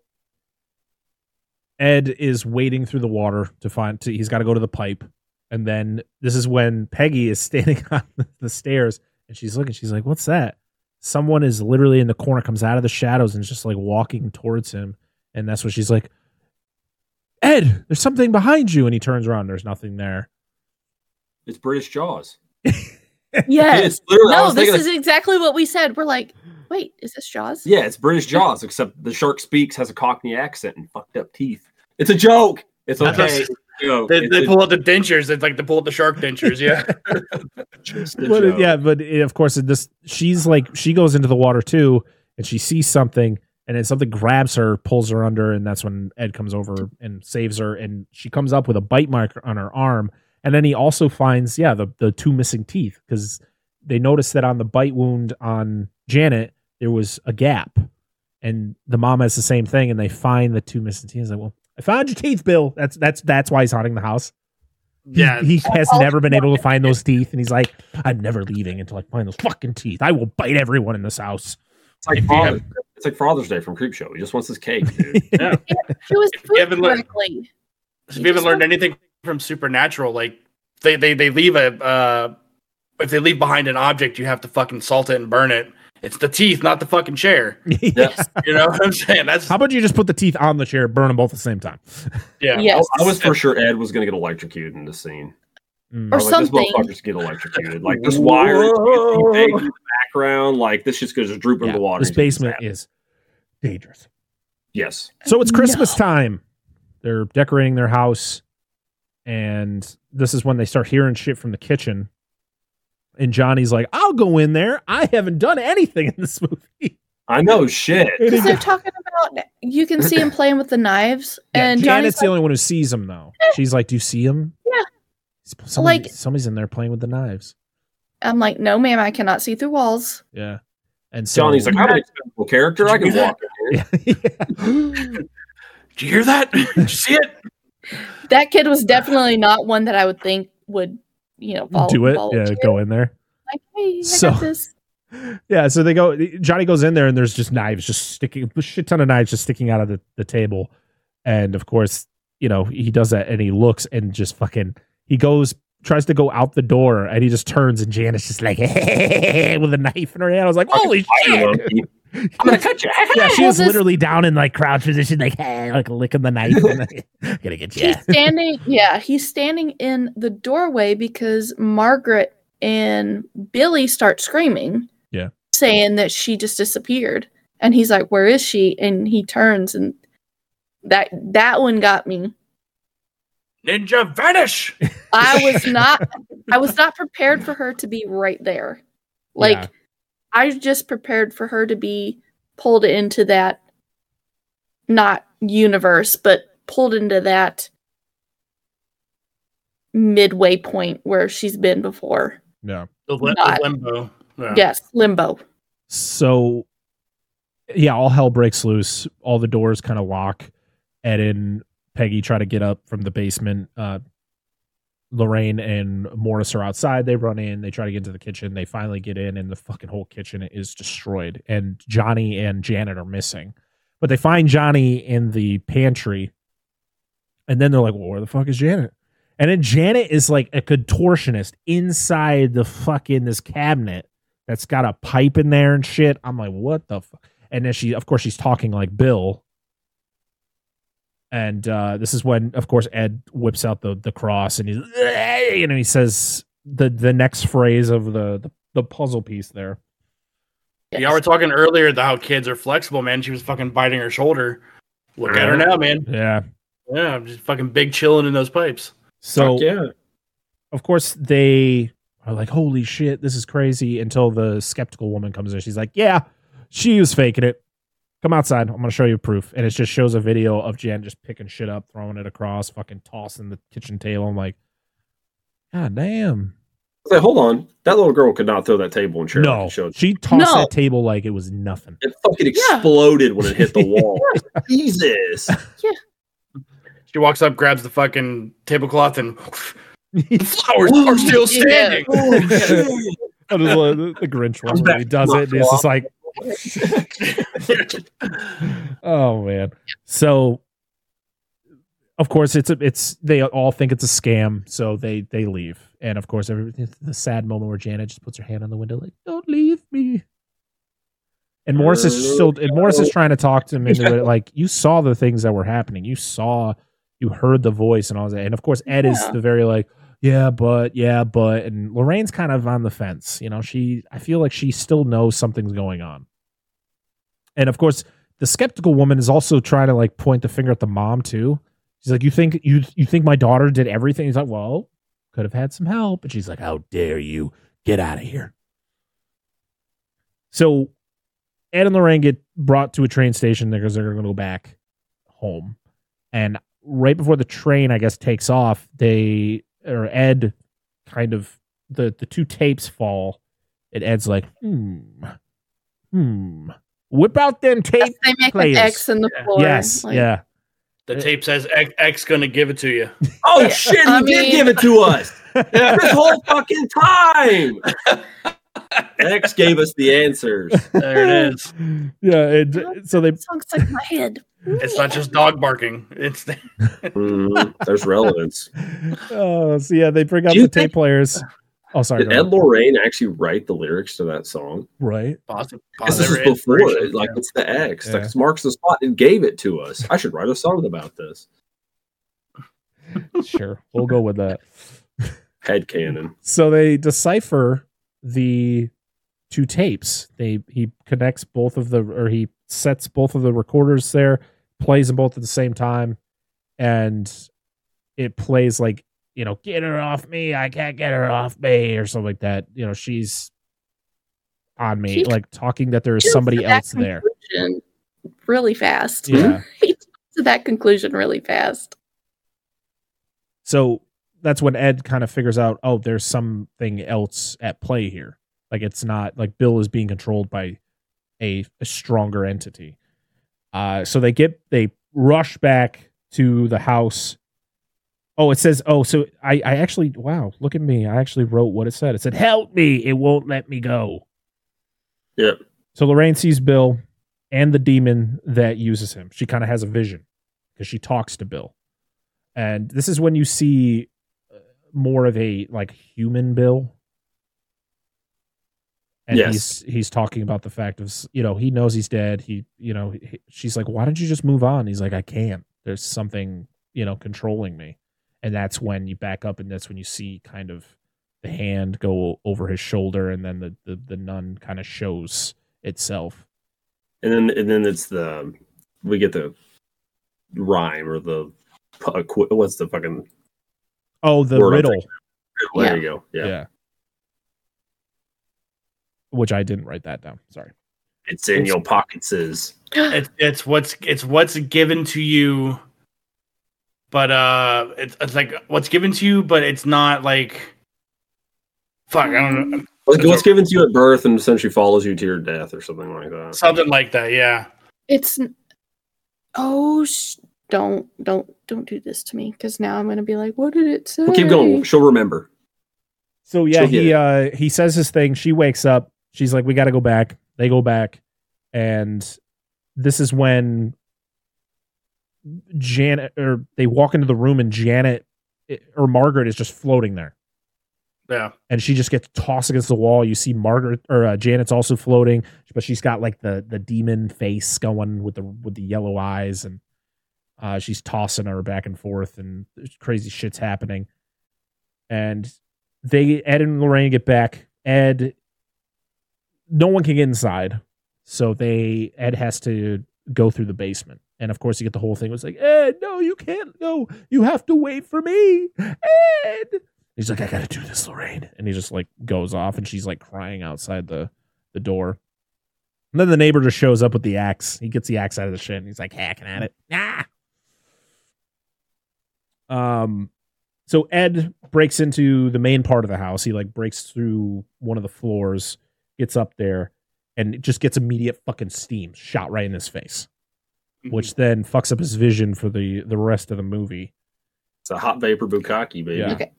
Ed is wading through the water to find. To, he's got to go to the pipe, and then this is when Peggy is standing on the stairs, and she's looking. She's like, "What's that?" Someone is literally in the corner, comes out of the shadows, and is just like walking towards him. And that's what she's like, "Ed, there's something behind you." And he turns around. There's nothing there. It's British Jaws. Yes. It's literally. I no, this thinking is exactly what we said. We're like, wait, is this Jaws? Yeah, it's British Jaws, except the shark speaks, has a Cockney accent, and fucked up teeth. It's a joke. It's okay. a- joke. They, It's they a- pull out the dentures. It's like they pull out the shark dentures. Yeah. But yeah, but it, of course, it- this she's like she goes into the water too, and she sees something, and then something grabs her, pulls her under, and that's when Ed comes over and saves her, and she comes up with a bite mark on her arm, and then he also finds yeah the the two missing teeth because they noticed that on the bite wound on Janet there was a gap, and the mom has the same thing, and they find the two missing teeth. He's like, well, I found your teeth, Bill. That's that's that's why he's haunting the house. He- Yeah. he has never been able to find those teeth, and he's like, "I'm never leaving until I find those fucking teeth. I will bite everyone in this house." It's like If you Father's, it's like Father's Day from Creepshow. He just wants his cake, dude. yeah. She was If you haven't food learned- correctly. If you haven't learned anything from Supernatural, like they they they leave a uh, if they leave behind an object, you have to fucking salt it and burn it. It's the teeth, not the fucking chair. Yes. You know what I'm saying? That's How about you just put the teeth on the chair, burn them both at the same time? yeah. Yes. I was for sure Ed was going to get electrocuted in the scene. Mm. I Or like, something. This motherfucker's get electrocuted. Like this wire is Whoa. big in the background. Like this just goes just droop into Yeah, the water. this basement is dangerous. Yes. So it's Christmas No. time. They're decorating their house, and this is when they start hearing shit from the kitchen. And Johnny's like, "I'll go in there. I haven't done anything in this movie." I know shit. Because they're talking about you can see him playing with the knives, Yeah, and Janet's Johnny's the only one who sees him though. She's like, "Do you see him?" Yeah. Somebody, Like- somebody's in there playing with the knives. I'm like, no, ma'am, I cannot see through walls. Yeah. And so Johnny's like, I'm an expendable character. I can Did do walk in here. yeah. Did you hear that? Did you see it? That kid was definitely not one that I would think would, you know, follow, do it. follow Yeah, go in there. Like, hey, I So- got this. Yeah, so they go. Johnny goes in there, and there's just knives, just sticking, a shit ton of knives just sticking out of the, the table. And of course, you know he does that, and he looks and just fucking. He goes, tries to go out the door, and he just turns, and Janet's just like with a knife in her hand. I was like, holy shit! Loki. I'm gonna cut you. Yeah, she was literally down in like crouch position, like hey, like licking the knife. And like, Gonna get you. He's standing, yeah, he's standing in the doorway because Margaret and Billy start screaming. Yeah. Saying that she just disappeared. And he's like, Where is she? And he turns and that that one got me. Ninja vanish. I was not I was not prepared for her to be right there. Like Yeah. I was just prepared for her to be pulled into that not universe, but pulled into that midway point where she's been before. Yeah. The, li- Not- the limbo. Yeah. Yes, limbo. so yeah, all hell breaks loose. All the doors kind of lock. Ed and Peggy try to get up from the basement. Uh, Lorraine and Morris are outside. They run in. They try to get into the kitchen. They finally get in, and the fucking whole kitchen is destroyed. And Johnny and Janet are missing. But they find Johnny in the pantry, and then they're like, "Well, where the fuck is Janet?" And then Janet is like a contortionist inside the fucking this cabinet that's got a pipe in there and shit. I'm like, what the fuck? And then she, of course, she's talking like Bill. And uh, this is when, of course, Ed whips out the the cross and he's, you know, he says the the next phrase of the the, the puzzle piece there. Yeah, we were talking earlier about how kids are flexible, man. She was fucking biting her shoulder. Look at her now, man. Yeah. Yeah, I'm just fucking big chilling in those pipes. So Fuck yeah. of course they are like, holy shit, this is crazy. Until the skeptical woman comes in, she's like, yeah, she was faking it. Come outside. I'm gonna show you proof. And it just shows a video of Jan just picking shit up, throwing it across, fucking tossing the kitchen table. I'm like, God damn. Say, hold on, that little girl could not throw that table and chair. No, it showed. she tossed No. that table like it was nothing. It fucking Yeah. exploded when it hit the wall. Jesus. Yeah. She walks up, grabs the fucking tablecloth, and the flowers are still standing. Oh, shit. That is what the, the Grinch one Comes when he does it. And it's just like, oh man. So, of course, it's a, it's they all think it's a scam, so they they leave. And of course, every the sad moment where Janet just puts her hand on the window, like, "Don't leave me." And Morris is still, and Morris is trying to talk to him into it. Like, you saw the things that were happening. You saw, you heard the voice and all that. And of course, Ed is the very like, yeah, but yeah, but, and Lorraine's kind of on the fence. You know, she, I feel like she still knows something's going on. And of course, the skeptical woman is also trying to like point the finger at the mom too. She's like, "You think you you think my daughter did everything?" He's like, "Well, could have had some help." And she's like, "How dare you get out of here?" So, Ed and Lorraine get brought to a train station because they're going to go back home, and right before the train, I guess, takes off, they or Ed kind of the the two tapes fall, and Ed's like, "Hmm, hmm." Whip out them tape They make players. an X in the floor. Yes, like- yeah. The tape says X, X gonna give it to you. Oh shit, he I did mean- give it to us this whole fucking time. X gave us the answers. There it is. Yeah, and so they Song's like my head. It's not just dog barking. It's the, Mhm, There's relevance. oh, so yeah, they bring out the tape think- players. Oh, sorry. Did Ed ahead. Lorraine actually write the lyrics to that song? right? positive. Because this is before it. Like it's the X. Yeah. Like Marks the Spot and gave it to us. I should write a song about this. Sure, we'll go with that. Head cannon. So they decipher the two tapes. They he connects both of the or he sets both of the recorders there, plays them both at the same time, and it plays like you know, get her off me, I can't get her off me, or something like that. You know, she's on me, He like talking that there is somebody else there. Really fast. Yeah. he to that conclusion really fast. So that's when Ed kind of figures out, oh, there's something else at play here. Like it's not like Bill is being controlled by a, a stronger entity. Uh, so they get they rush back to the house. Oh, it says, oh, so I, I actually, wow, look at me. I actually wrote what it said. It said, help me. It won't let me go. Yep. So Lorraine sees Bill and the demon that uses him. She kind of has a vision because she talks to Bill. And this is when you see uh, more of a like human Bill. And Yes. he's he's talking about the fact of you know he knows he's dead. He you know he, she's like why don't you just move on? He's like I can't. There's something you know controlling me. And that's when you back up and that's when you see kind of the hand go over his shoulder and then the the, the nun kind of shows itself. And then and then it's the we get the rhyme or the what's the fucking Oh, the Word riddle. there Yeah. you go. Yeah. Yeah. Which I didn't write that down. Sorry. It's in your pockets is it's it's what's it's what's given to you but uh it's, it's like what's given to you but it's not like fuck i don't know what's, what's given to you at birth and essentially follows you to your death or something like that. something like that yeah It's oh, sh- don't don't don't do this to me because now I'm gonna be like, what did it say? We'll keep going. She'll remember. So yeah, She'll he uh he says his thing. She wakes up. She's like, "We got to go back." They go back, and this is when Janet or they walk into the room, and Janet or Margaret is just floating there, yeah and she just gets tossed against the wall. You see Margaret or uh, Janet's also floating, but she's got like the the demon face going with the with the yellow eyes, and uh, she's tossing her back and forth, and crazy shit's happening. And they Ed and Lorraine get back. Ed, no one can get inside, so they Ed has to go through the basement, and of course you get the whole thing. It was like Ed, no, you can't go. You have to wait for me, Ed. He's like, I gotta do this, Lorraine, and he just like goes off, and she's like crying outside the the door. And then the neighbor just shows up with the axe. He gets the axe out of the shit and he's like hacking at it. Ah. Um so Ed breaks into the main part of the house. He like breaks through one of the floors, gets up there, and it just gets immediate fucking steam shot right in his face. Mm-hmm. Which then fucks up his vision for the the rest of the movie. It's a hot vapor bukkake, baby. Yeah. Okay.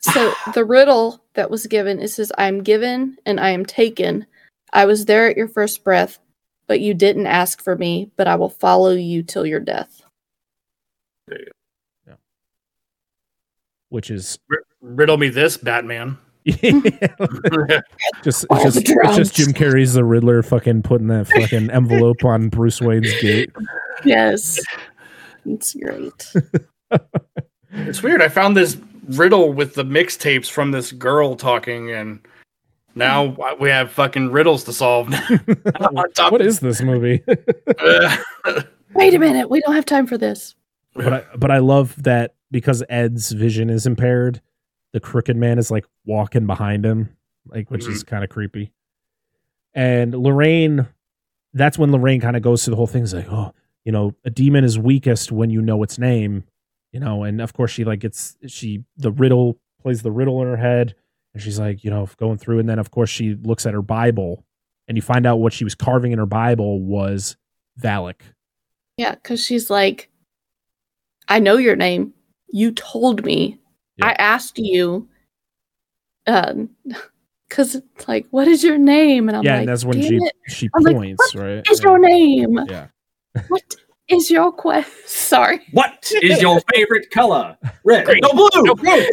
So the riddle that was given it says, I am given and I am taken. I was there at your first breath, but you didn't ask for me, but I will follow you till your death. There you go. Yeah. Which is Riddle me this, Batman. just just it's just, just Jim Carrey's the Riddler fucking putting that fucking envelope on Bruce Wayne's gate. Yes. It's great. It's weird. I found this riddle with the mixtapes from this girl talking, and now we have fucking riddles to solve. On top what of- is this movie? Wait a minute. We don't have time for this. but I, but I love that because Ed's vision is impaired, the crooked man is like walking behind him, like which is mm-hmm. kind of creepy. And Lorraine, that's when Lorraine kind of goes through the whole thing. Is like, oh, you know, a demon is weakest when you know its name, you know. And of course, she like gets she the riddle plays the riddle in her head, and she's like, you know, going through. And then of course she looks at her Bible, and you find out what she was carving in her Bible was Valak. Yeah, because she's like, I know your name. You told me. Yeah. I asked you. Um, because it's like, what is your name? And I'm yeah, like, and that's when she it, she I'm like, points, right? is Yeah. your name? Yeah. What is your quest? Sorry. What is your favorite color? Red. Green. No blue. No, blue.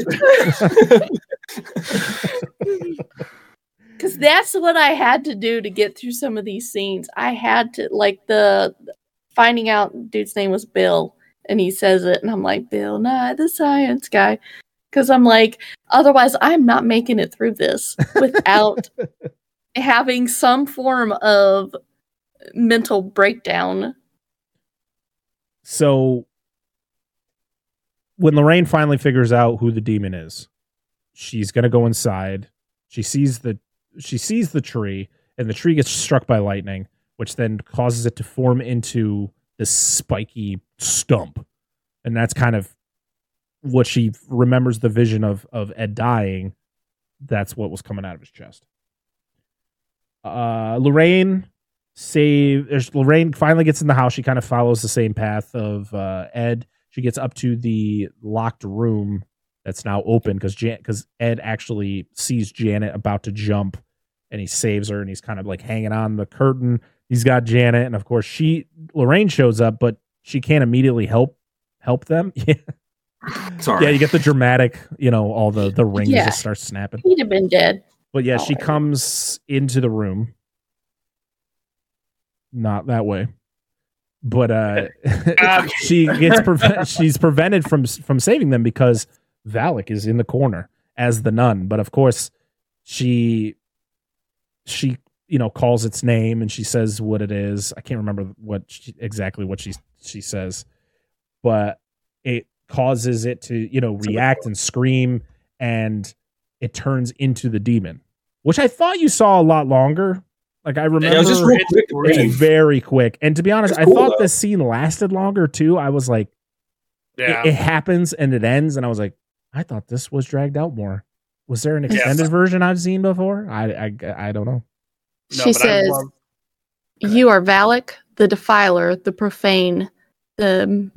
Because that's what I had to do to get through some of these scenes. I had to, like, the finding out dude's name was Bill, and he says it, and I'm like, Bill Nye, the science guy. Because I'm like, otherwise, I'm not making it through this without having some form of mental breakdown. So when Lorraine finally figures out who the demon is, she's gonna go inside. She sees the she sees the tree, and the tree gets struck by lightning, which then causes it to form into this spiky stump. And that's kind of what she remembers the vision of of Ed dying. That's what was coming out of his chest. Uh Lorraine save Lorraine finally gets in the house. She kind of follows the same path of uh, Ed. She gets up to the locked room that's now open because Jan because Ed actually sees Janet about to jump and he saves her and he's kind of like hanging on the curtain. He's got Janet and of course she Lorraine shows up, but she can't immediately help help them. Yeah, Sorry. yeah. You get the dramatic, you know, all the the rings Yeah. just start snapping. He'd have been dead. But yeah, she Alright. comes into the room. Not that way. But uh Ah. she gets preve- she's prevented from from saving them because Valak is in the corner as the nun. But of course, she she you know calls its name and she says what it is. I can't remember what she, exactly what she she says, but it causes it to you know react and scream and it turns into the demon, which I thought you saw a lot longer. Like I remember, Yeah, it was just real quick. it's very quick. And to be honest, It's I thought though. this scene lasted longer too. I was like, Yeah. it, it happens and it ends, and I was like, I thought this was dragged out more. Was there an Yes. extended version I've seen before? I I, I don't know. No, she says, love- You are Valak, the defiler, the profane, the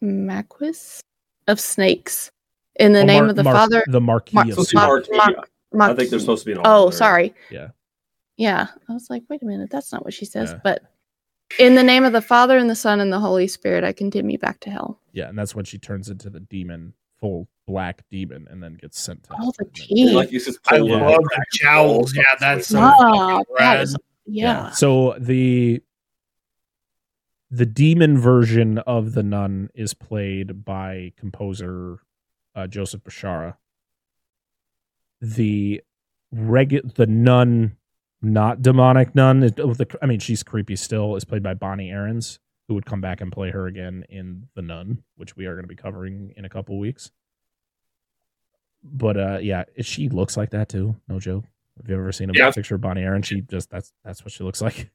Marquis of snakes. In the Oh, name Mar- of the Mar- Father. the Marquis Mar- of Supposed to be Mar- Mar- I think they're supposed to be an Oh, alternate. sorry. Yeah. Yeah. I was like, wait a minute, that's not what she says. Yeah. But in the name of the Father and the Son and the Holy Spirit, I condemn you back to hell. Yeah, and that's when she turns into the demon, full black demon, and then gets sent to. Oh, the and then- tea. Like you said, I pull love up. the jowls. Yeah, that's so ah, Wow, fucking that yeah. So the the demon version of the nun is played by composer uh, Joseph Bishara. The regu- the nun, not demonic nun. It, oh, the, I mean, she's creepy still. Is played by Bonnie Aarons, who would come back and play her again in the Nun, which we are going to be covering in a couple weeks. But uh, yeah, she looks like that too. No joke. Have you ever seen a Yeah. picture of Bonnie Aaron? She just that's that's what she looks like.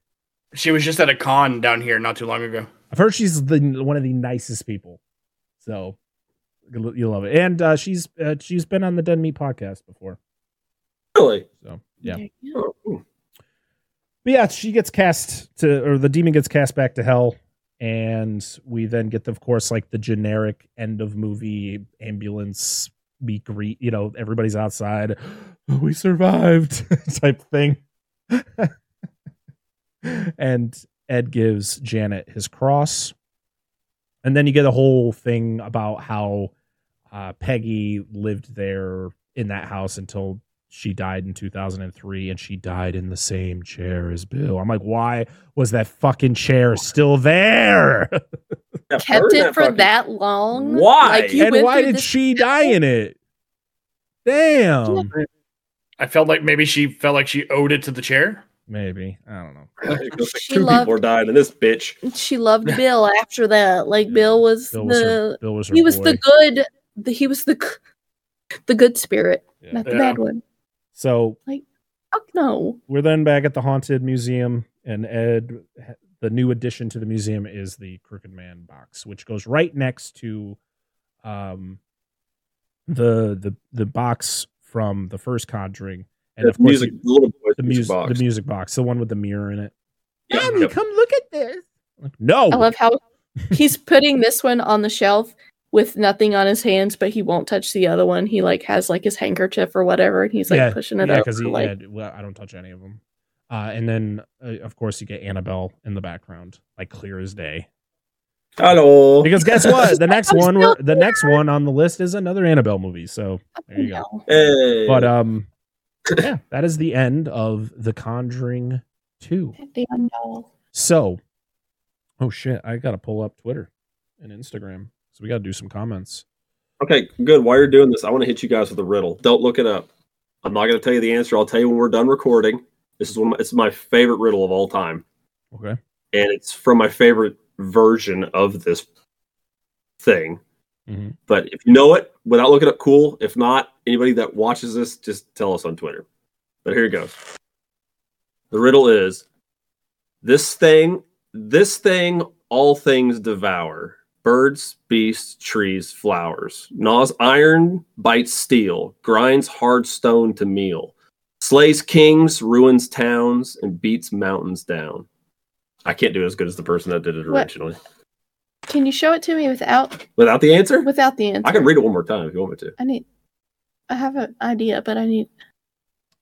She was just at a con down here not too long ago. I've heard she's the one of the nicest people. So you'll you'll love it. And uh, she's uh, she's been on the Dead Meat podcast before. Really? So yeah. Oh. But yeah, she gets cast to, or the demon gets cast back to hell, and we then get, the, of course, like the generic end of movie ambulance meet greet. You know, everybody's outside. We survived, type thing. and Ed gives Janet his cross, and then you get a whole thing about how uh, Peggy lived there in that house until she died in 2003 and she died in the same chair as Bill. I'm like, why was that fucking chair still there? Kept heard it for fucking- that long. Why? Like, you and why did this- she die in it? Damn. I felt like maybe she felt like she owed it to the chair. Maybe. I don't know. It looks like She two loved- people are dying in this bitch. She loved Bill after that. Like Bill was Bill was the her, Bill was her he was boy. the good the, he was the the good spirit, Yeah. not the Yeah. bad one. So like, Fuck no. we're then back at the haunted museum, and Ed, the new addition to the museum is the Crooked Man box, which goes right next to, um, the the the box from the first Conjuring, and The of course music, the little boy's the music music box. the music box, the one with the mirror in it. Yeah, Mommy, yep. come look at this. No, I love how he's putting this one on the shelf with nothing on his hands, but he won't touch the other one. He like has like his handkerchief or whatever, and he's like yeah, pushing it yeah, over. because he like, yeah, well, I don't touch any of them. Uh, and then, uh, of course, you get Annabelle in the background, like clear as day. Hello. Because guess what? The next one, the next one on the list is another Annabelle movie. So there you go. Hey. But um, yeah, that is the end of The Conjuring Two. Damn no. So, oh shit, I gotta pull up Twitter and Instagram. So we gotta do some comments. Okay, good. While you're doing this, I want to hit you guys with a riddle. Don't look it up. I'm not going to tell you the answer. I'll tell you when we're done recording. This is one. Of my, it's my favorite riddle of all time, Okay. and it's from my favorite version of this thing. Mhm. But if you know it without looking up, cool. If not, anybody that watches this, just tell us on Twitter. But here it goes. The riddle is: this thing, this thing, all things devour. Birds, beasts, trees, flowers. Gnaws iron, bites steel, grinds hard stone to meal. Slays kings, ruins towns, and beats mountains down. I can't do it as good as the person that did it What? originally. Can you show it to me without Without the answer? without the answer? I can read it one more time if you want me to. I need. I have an idea, but I need.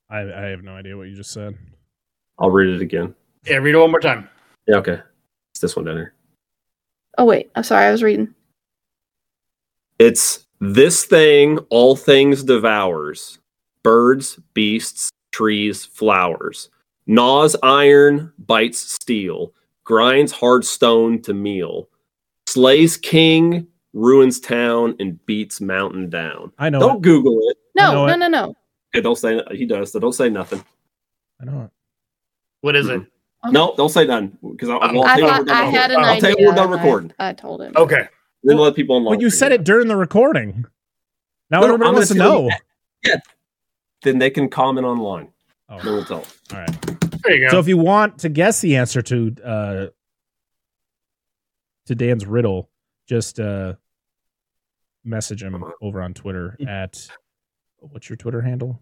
I I have no idea what you just said. I'll read it again. Yeah, read it one more time. Yeah, okay. It's this one down here. Oh wait, I'm sorry. I was reading. It's this thing all things devours birds, beasts, trees, flowers. Gnaws iron, bites steel, grinds hard stone to meal. Slays king, ruins town, and beats mountain down. I know. Don't it. Google it. No, no, it. no, no. Okay, don't say he does. So don't say nothing. I know it. What is it? No, don't say nothing because I'll, I'll I tell you when thought we're done I had an recording. I'll idea. tell you when we're done and I- recording. I, told him. Okay. Then let people online. Well, you said it during the recording. Now No, no, everybody I'm wants to gonna know. you Then they can comment online. Oh, Then we'll tell. 'em. all right. There you go. So if you want to guess the answer to uh to Dan's riddle, just uh message him over on Twitter at what's your Twitter handle?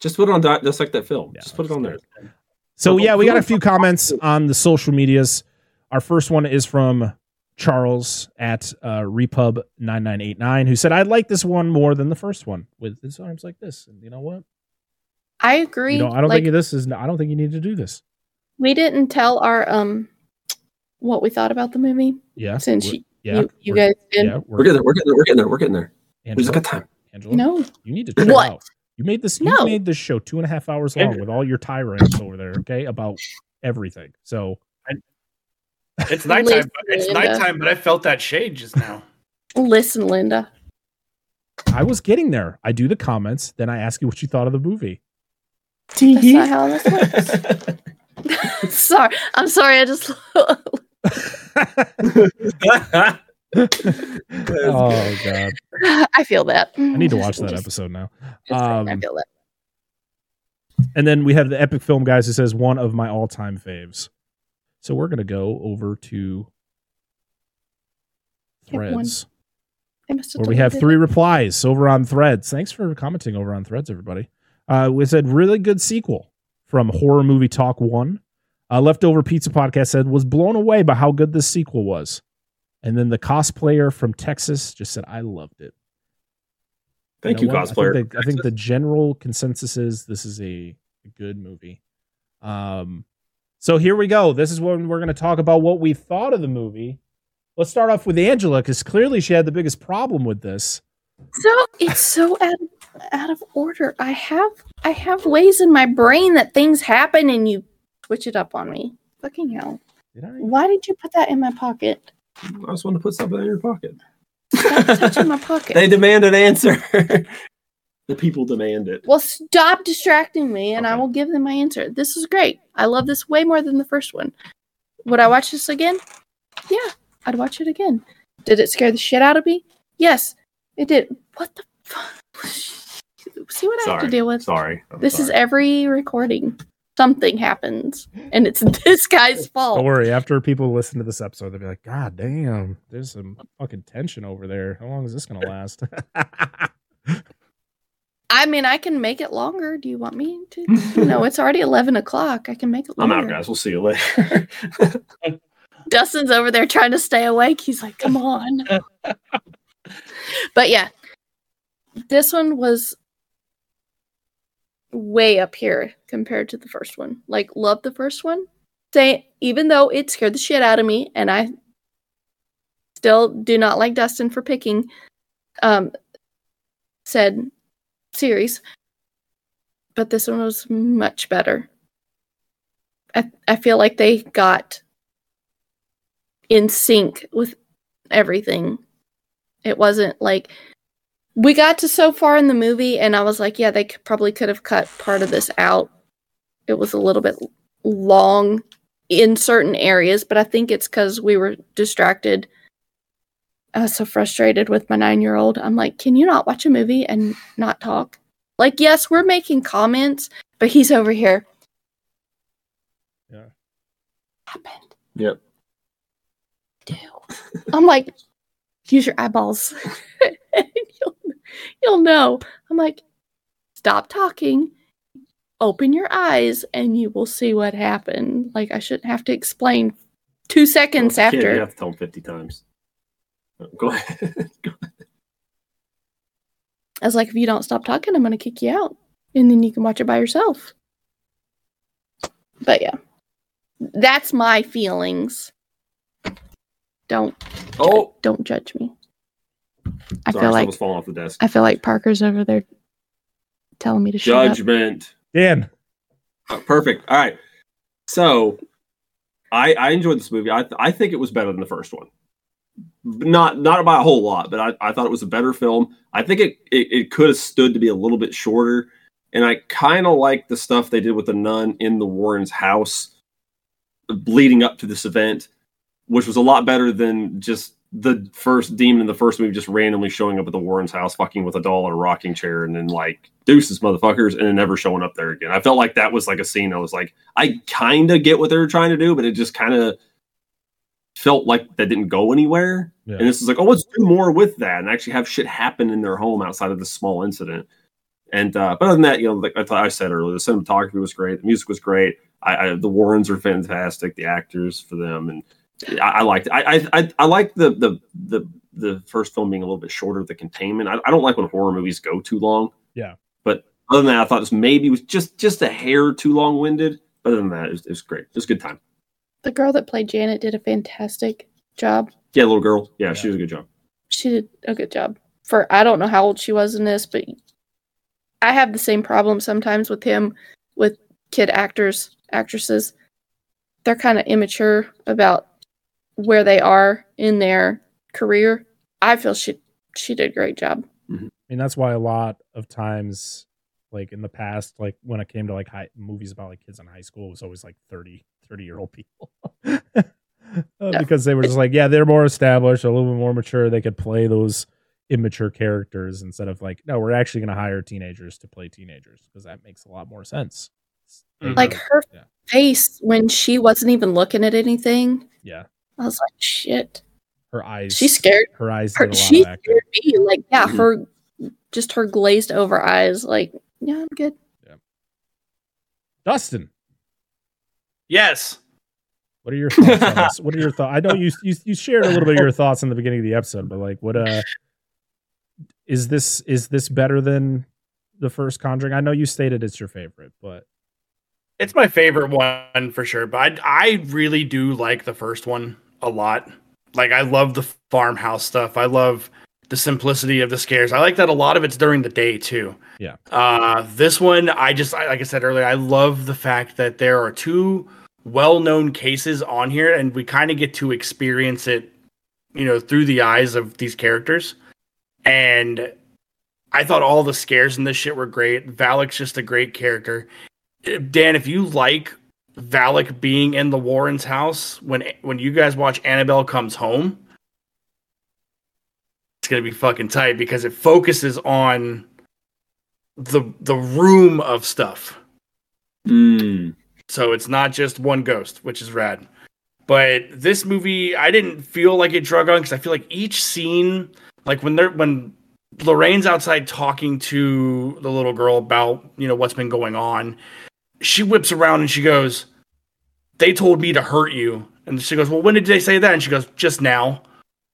Just put it on di- just like that film. Yeah, just put it on there. So yeah, we got a few comments on the social medias. Our first one is from Charles at uh, Repub nine nine eight nine, who said, "I like this one more than the first one with his arms like this." And you know what? I agree. You know, I don't like, think this is. I don't think you need to do this. we didn't tell our um what we thought about the movie Yeah. since we're- you, yeah, you, you we're- guys did. Yeah, We're getting there. We're getting there. We're getting there. We're getting there. Who's Angela, got time? Angela, No, you need to chill What? out. You made this. You No. made this show two and a half hours long with all your tirades over there. Okay, about everything. So it's nighttime. Listen, but it's Linda. nighttime, but I felt that shade just now. listen, Linda. I was getting there. I do the comments, then I ask you what you thought of the movie. That's not how this works. sorry, I'm sorry. I just oh god, I feel that. I need to watch that episode now. I Um, feel that. And then we have the epic film guys who says one of my all time faves. So we're gonna go over to threads where we have three it. replies over on threads. Thanks for commenting over on threads, everybody. Uh, we said really good sequel from Horror Movie Talk One. Uh, Leftover Pizza Podcast said was blown away by how good this sequel was. And then the cosplayer from Texas just said, I loved it. Thank know you, what? cosplayer. I think, the, I think the general consensus is this is a, a good movie. Um, so here we go. This is when we're going to talk about what we thought of the movie. Let's start off with Angela because clearly she had the biggest problem with this. So it's so out of, out of order. I have I have ways in my brain that things happen and you switch it up on me. Fucking hell. Did I? Why did you put that in my pocket? I just wanted to put something in your pocket. Stop touching my pocket. They demand an answer. the people demand it. Well, stop distracting me and I will give them my answer. This is great. I love this way more than the first one. Would I watch this again? Yeah, I'd watch it again. Did it scare the shit out of me? Yes, it did. What the fuck? See what I have to deal with? Sorry. I'm This is every recording. Something happens, and it's this guy's fault. Don't worry. After people listen to this episode, they'll be like, God damn, there's some fucking tension over there. How long is this going to last? I mean, I can make it longer. Do you want me to? You know, it's already eleven o'clock. I can make it I'm out, guys. We'll see you later. Dustin's over there trying to stay awake. He's like, "Come on." but yeah, this one was way up here compared to the first one. Like, love the first one. Say, even though it scared the shit out of me, and I still do not like Dustin for picking um said series, but this one was much better. I I feel like they got in sync with everything. It wasn't like we got to so far in the movie, and I was like, yeah, they could, probably could have cut part of this out. It was a little bit long in certain areas, but I think it's because we were distracted. I was so frustrated with my nine year old. I'm like, can you not watch a movie and not talk? Like, yes, we're making comments, but he's over here. Yeah. Happened. Yep. Do. I'm like, use your eyeballs. you'll, know. I'm like, stop talking, open your eyes, and you will see what happened. Like, I shouldn't have to explain two seconds Well, it's a kid, after. you have to tell them 50 times. Uh, Go ahead. Go ahead. I was like, if you don't stop talking, I'm going to kick you out. And then you can watch it by yourself. But yeah, that's my feelings. Don't Oh, don't judge me. I sorry, feel like falling off the desk. I feel like Parker's over there telling me to shut. Judgment. Dan, Uh, perfect. All right. So, I I enjoyed this movie. I I think it was better than the first one. Not not by a whole lot, but I, I thought it was a better film. I think it it, it could have stood to be a little bit shorter, and I kind of like the stuff they did with the nun in the Warrens' house, leading up to this event, which was a lot better than just the first demon in the first movie just randomly showing up at the Warrens' house, fucking with a doll in a rocking chair, and then like deuces, motherfuckers, and then never showing up there again. I felt like that was like a scene. I was like, I kind of get what they were trying to do, but it just kind of felt like that didn't go anywhere. Yeah. And this is like, oh, let's do more with that and actually have shit happen in their home outside of this small incident. And uh, but other than that, you know, like I thought I said earlier, the cinematography was great, the music was great. I, I the Warrens are fantastic, the actors for them, and I, I liked. It. I I I, I like the the the the first film being a little bit shorter, the containment. I, I don't like when horror movies go too long. Yeah. But other than that, I thought this maybe was just just a hair too long winded. Other than that, it was, it was great. It was a good time. The girl that played Janet did a fantastic job. Yeah, little girl. Yeah, Yeah. she did a good job. She did a good job. For I don't know how old she was in this, but I have the same problem sometimes with him with kid actors, actresses. They're kind of immature about where they are in their career. I feel she she did a great job. I mean, that's why a lot of times, like in the past, like when it came to like high movies about like kids in high school, it was always like 30, 30 year old people. Uh, Yeah. Because they were just like, yeah, they're more established, a little bit more mature. They could play those immature characters instead of like no we're actually going to hire teenagers to play teenagers because that makes a lot more sense Mhm. Like her Yeah. face when she wasn't even looking at anything. yeah I was like, shit. her eyes She scared her eyes her. did a lot She of scared me. Like, yeah, her just her glazed over eyes. Like, yeah, I'm good. Yeah. Dustin Yes. what are your thoughts on this what are your thoughts i know you, you you shared a little bit of your thoughts in the beginning of the episode but like what uh is this is this better than the first conjuring i know you stated it's your favorite but It's my favorite one for sure, but I, I really do like the first one a lot. Like I love the farmhouse stuff. I love the simplicity of the scares. I like that a lot of it's during the day too. Yeah. Uh, this one, I just I- like I said earlier, I love the fact that there are two well-known cases on here, and we kind of get to experience it, you know, through the eyes of these characters. And I thought all the scares in this shit were great. Valak's just a great character. Dan, if you like Valak being in the Warrens' house when when you guys watch Annabelle Comes Home, it's gonna be fucking tight because it focuses on the the room of stuff. Mm. So it's not just one ghost, which is rad. But this movie, I didn't feel like it drug on because I feel like each scene, like when they're when Lorraine's outside talking to the little girl about you know what's been going on, she whips around and she goes, "They told me to hurt you," and she goes, "Well, when did they say that?" And she goes, "Just now."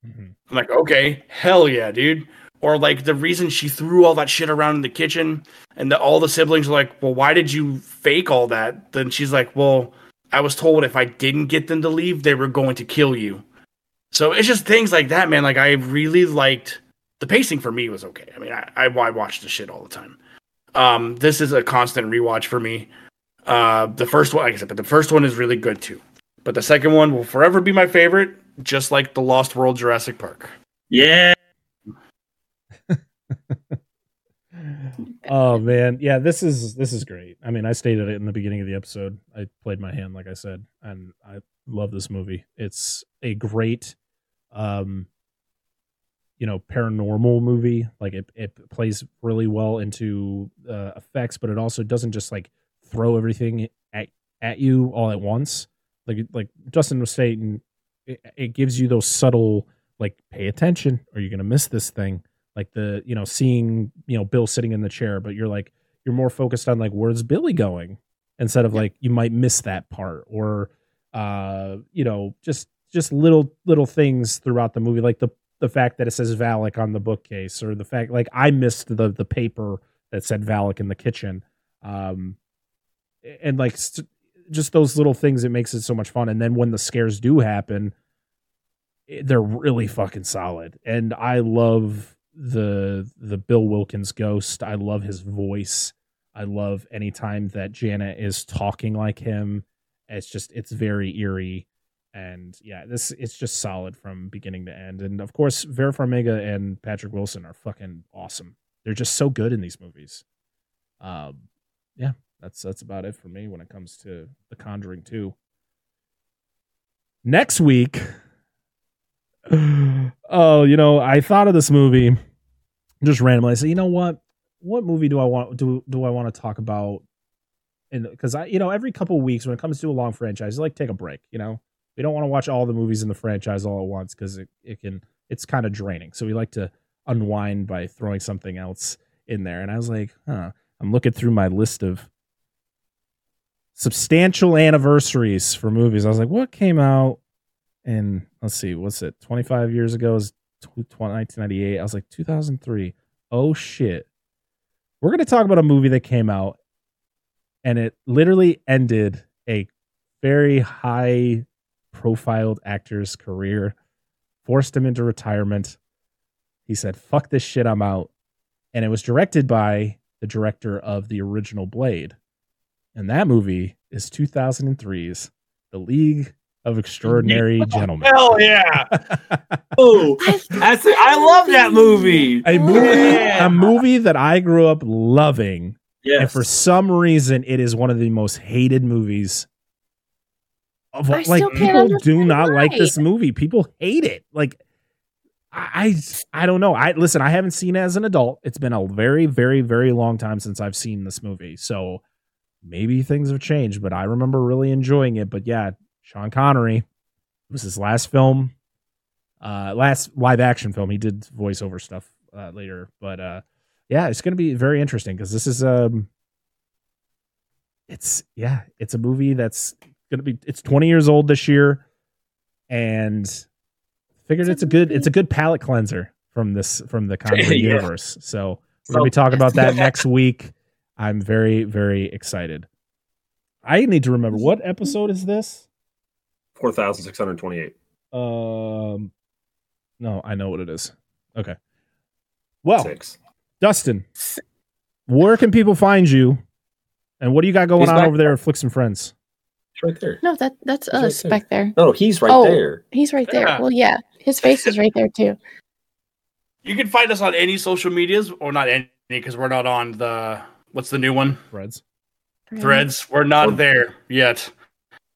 Mhm. I'm like, okay, hell yeah, dude. Or like the reason she threw all that shit around in the kitchen, and the, all the siblings are like, well, why did you fake all that? Then she's like, well, I was told if I didn't get them to leave, they were going to kill you. So it's just things like that, man. Like I really liked the pacing for me was okay. I mean, I, I, I watch the shit all the time. Um, this is a constant rewatch for me. Uh, the first one, like I said, but the first one is really good too. But the second one will forever be my favorite, just like the Lost World Jurassic Park. Yeah. oh man yeah this is this is great i mean i stated it in the beginning of the episode i played my hand like i said and i love this movie it's a great um you know paranormal movie like it, it plays really well into uh, effects but it also doesn't just like throw everything at, at you all at once. Like like justin was stating it, it gives you those subtle like pay attention or you're gonna miss this thing? Like the you know seeing you know bill sitting in the chair but you're like you're more focused on like where's billy going? Instead of like you might miss that part or uh you know just just little little things throughout the movie like the the fact that it says Valak on the bookcase or the fact like I missed the the paper that said Valak in the kitchen. Um and like st- just those little things it makes it so much fun. And then when the scares do happen it- they're really fucking solid. And I love the the Bill Wilkins ghost. I love his voice. I love anytime that Janet is talking like him. It's just it's very eerie. And yeah this it's just solid from beginning to end. And of course vera farmiga and patrick wilson are fucking awesome. They're just so good in these movies. Um yeah that's that's about it for me when it comes to the conjuring 2 next week oh you know i thought of this movie just randomly. I said you know what? What movie do i want do, do i want to talk about? And because i you know every couple weeks when it comes to a long franchise like take a break you know? We don't want to watch all the movies in the franchise all at once because it, it can it's kind of draining. So we like to unwind by throwing something else in there. And i was like huh i'm looking through my list of substantial anniversaries for movies i was like what came out in let's see what's it 25 years ago is 1998 i was like 2003 oh shit we're going to talk about a movie that came out and it literally ended a very high profiled actor's career, forced him into retirement. He said, fuck this shit, I'm out. And it was directed by the director of the original Blade. And that movie is 2003's The League of Extraordinary Gentlemen. Hell yeah! oh, that's it. I love that movie. A movie, Yeah. a movie that I grew up loving. Yes. And for some reason, it is one of the most hated movies. Of I like still can't people do understand not like this movie. People hate it. Like I I don't know. I listen. I haven't seen it as an adult. It's been a very very very long time since I've seen this movie. So maybe things have changed, but I remember really enjoying it. But yeah, Sean Connery it was his last film, uh, last live action film. He did voiceover stuff uh, later, but uh, yeah, it's going to be very interesting because this is um, it's yeah, it's a movie that's going to be it's 20 years old this year, and figured it's, It's a good movie. it's a good palate cleanser from this from the Connery Yeah. universe. So we're gonna be talking about that next week. I'm very very excited. I need to remember what episode is this. Four thousand six hundred twenty-eight. Um, no, I know what it is. Okay. Well, Six. Dustin, where can people find you, and what do you got going He's on over there at Flicks and Friends? It's right there. No, that that's right us there. back there. No, he's right Oh. there. He's right there. Yeah. Well, yeah, his face is right there too. You can find us on any social medias, or not any, because we're not on the what's the new one? Threads. Threads. We're not Or- there yet.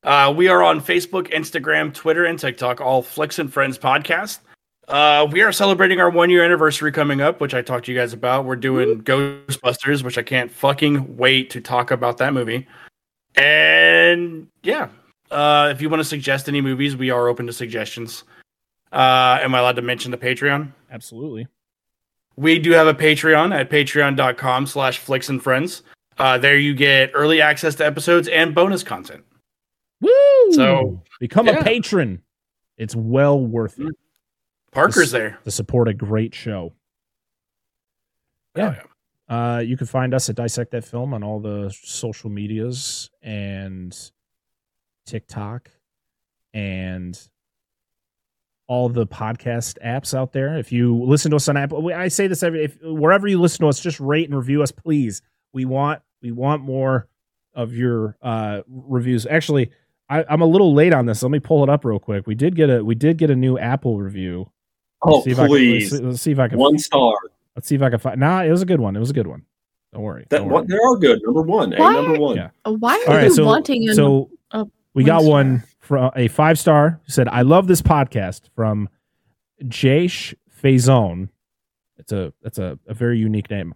Uh, we are on Facebook, Instagram, Twitter, and TikTok, all Flicks and Friends podcast. Uh, we are celebrating our one year anniversary coming up, which I talked to you guys about. We're doing Ghostbusters, which I can't fucking wait to talk about that movie. And yeah, uh, if you want to suggest any movies, we are open to suggestions. Uh, am I allowed to mention the Patreon? Absolutely. We do have a Patreon at patreon.com slash flicks and friends. Uh, there you get early access to episodes and bonus content. Woo! So, become yeah. a patron. It's well worth it Parker's This- there. to support a great show. Yeah. Uh, you can find us at Dissect That Film on all the social medias and TikTok and all the podcast apps out there. If you listen to us on Apple, I say this every if wherever you listen to us, just rate and review us, please. We want we want more of your uh, reviews. Actually, I, I'm a little late on this. Let me pull it up real quick. We did get a we did get a new Apple review. Oh, see if I can- please. let's, let's see if I can One star. Let's see if I can find. Nah, it was a good one. It was a good one. Don't worry. That don't one, worry. they are all good. Number one. A Why? number one. Yeah. Why are All right, you so wanting? A, so a we got one one from a five star who said, "I love this podcast." From Jash Faison. It's a that's a, a very unique name.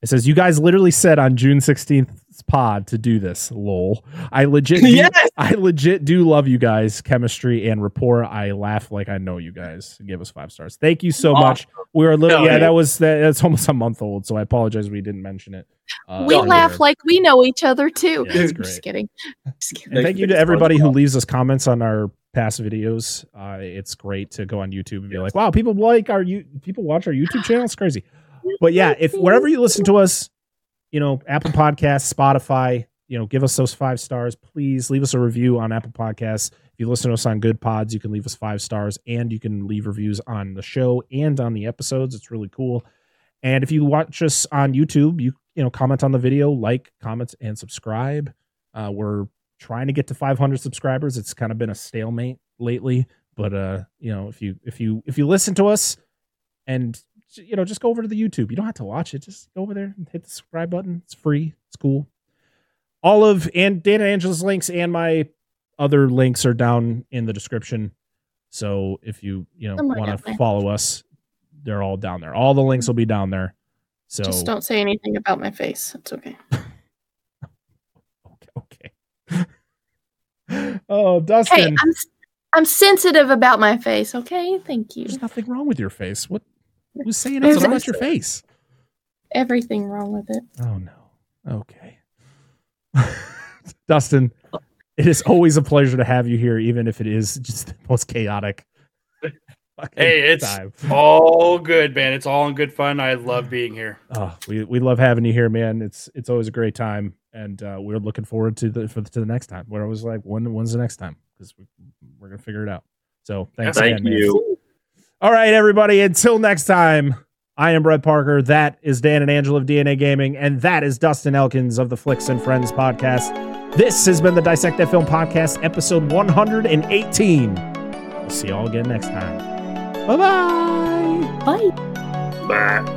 It says, "You guys literally said on June sixteenth pod to do this." Lol. I legit, do, Yes! I legit do love you guys, chemistry and rapport. I laugh like I know you guys. Give us five stars. Thank you so much. We are little. Hell Yeah, yeah. that was that, that's almost a month old. So I apologize we didn't mention it. Uh, we on laugh like we know each other too. Yeah, that's I'm great. just kidding. Just kidding. And thank you to everybody who leaves us comments on our past videos. Uh, it's great to go on YouTube and be like, "Wow, people like our you people watch our YouTube channel. It's crazy." But yeah, if wherever you listen to us, you know, Apple Podcasts, Spotify, you know, give us those five stars. Please leave us a review on Apple Podcasts. If you listen to us on Good Pods, you can leave us five stars, and you can leave reviews on the show and on the episodes. It's really cool. And if you watch us on YouTube, you you know comment on the video, like, comment, and subscribe. Uh, we're trying to get to 500 subscribers. It's kind of been a stalemate lately, but uh, you know, if you if you if you listen to us and you know, just go over to the YouTube. You don't have to watch it. Just go over there and hit the subscribe button. It's free. It's cool. All of and Dana Angela's links and my other links are down in the description. So if you you know want to follow us, they're all down there. All the links will be down there. So Just don't say anything about my face. It's okay. okay. okay. oh, Hey, Dustin. I'm s- I'm sensitive about my face. Okay, thank you. There's nothing wrong with your face. What? Who's saying There's anything about your face? Everything wrong with it. Oh no. Okay. Dustin, it is always a pleasure to have you here, even if it is just the most chaotic. Hey, it's time. all good, man. It's all in good fun. I love being here. Oh, we we love having you here, man. It's it's always a great time, and uh, we're looking forward to the for the, to the next time. We're was like, when when's the next time? Because we, we're gonna figure it out. So thanks Thank again, man. You. All right, everybody. Until next time, I am Brett Parker. That is Dan and Angela of DNA Gaming, and that is Dustin Elkins of the Flicks and Friends podcast. This has been the Dissect That Film podcast, episode 118. We'll see you all again next time. Bye bye. Bye. Bye.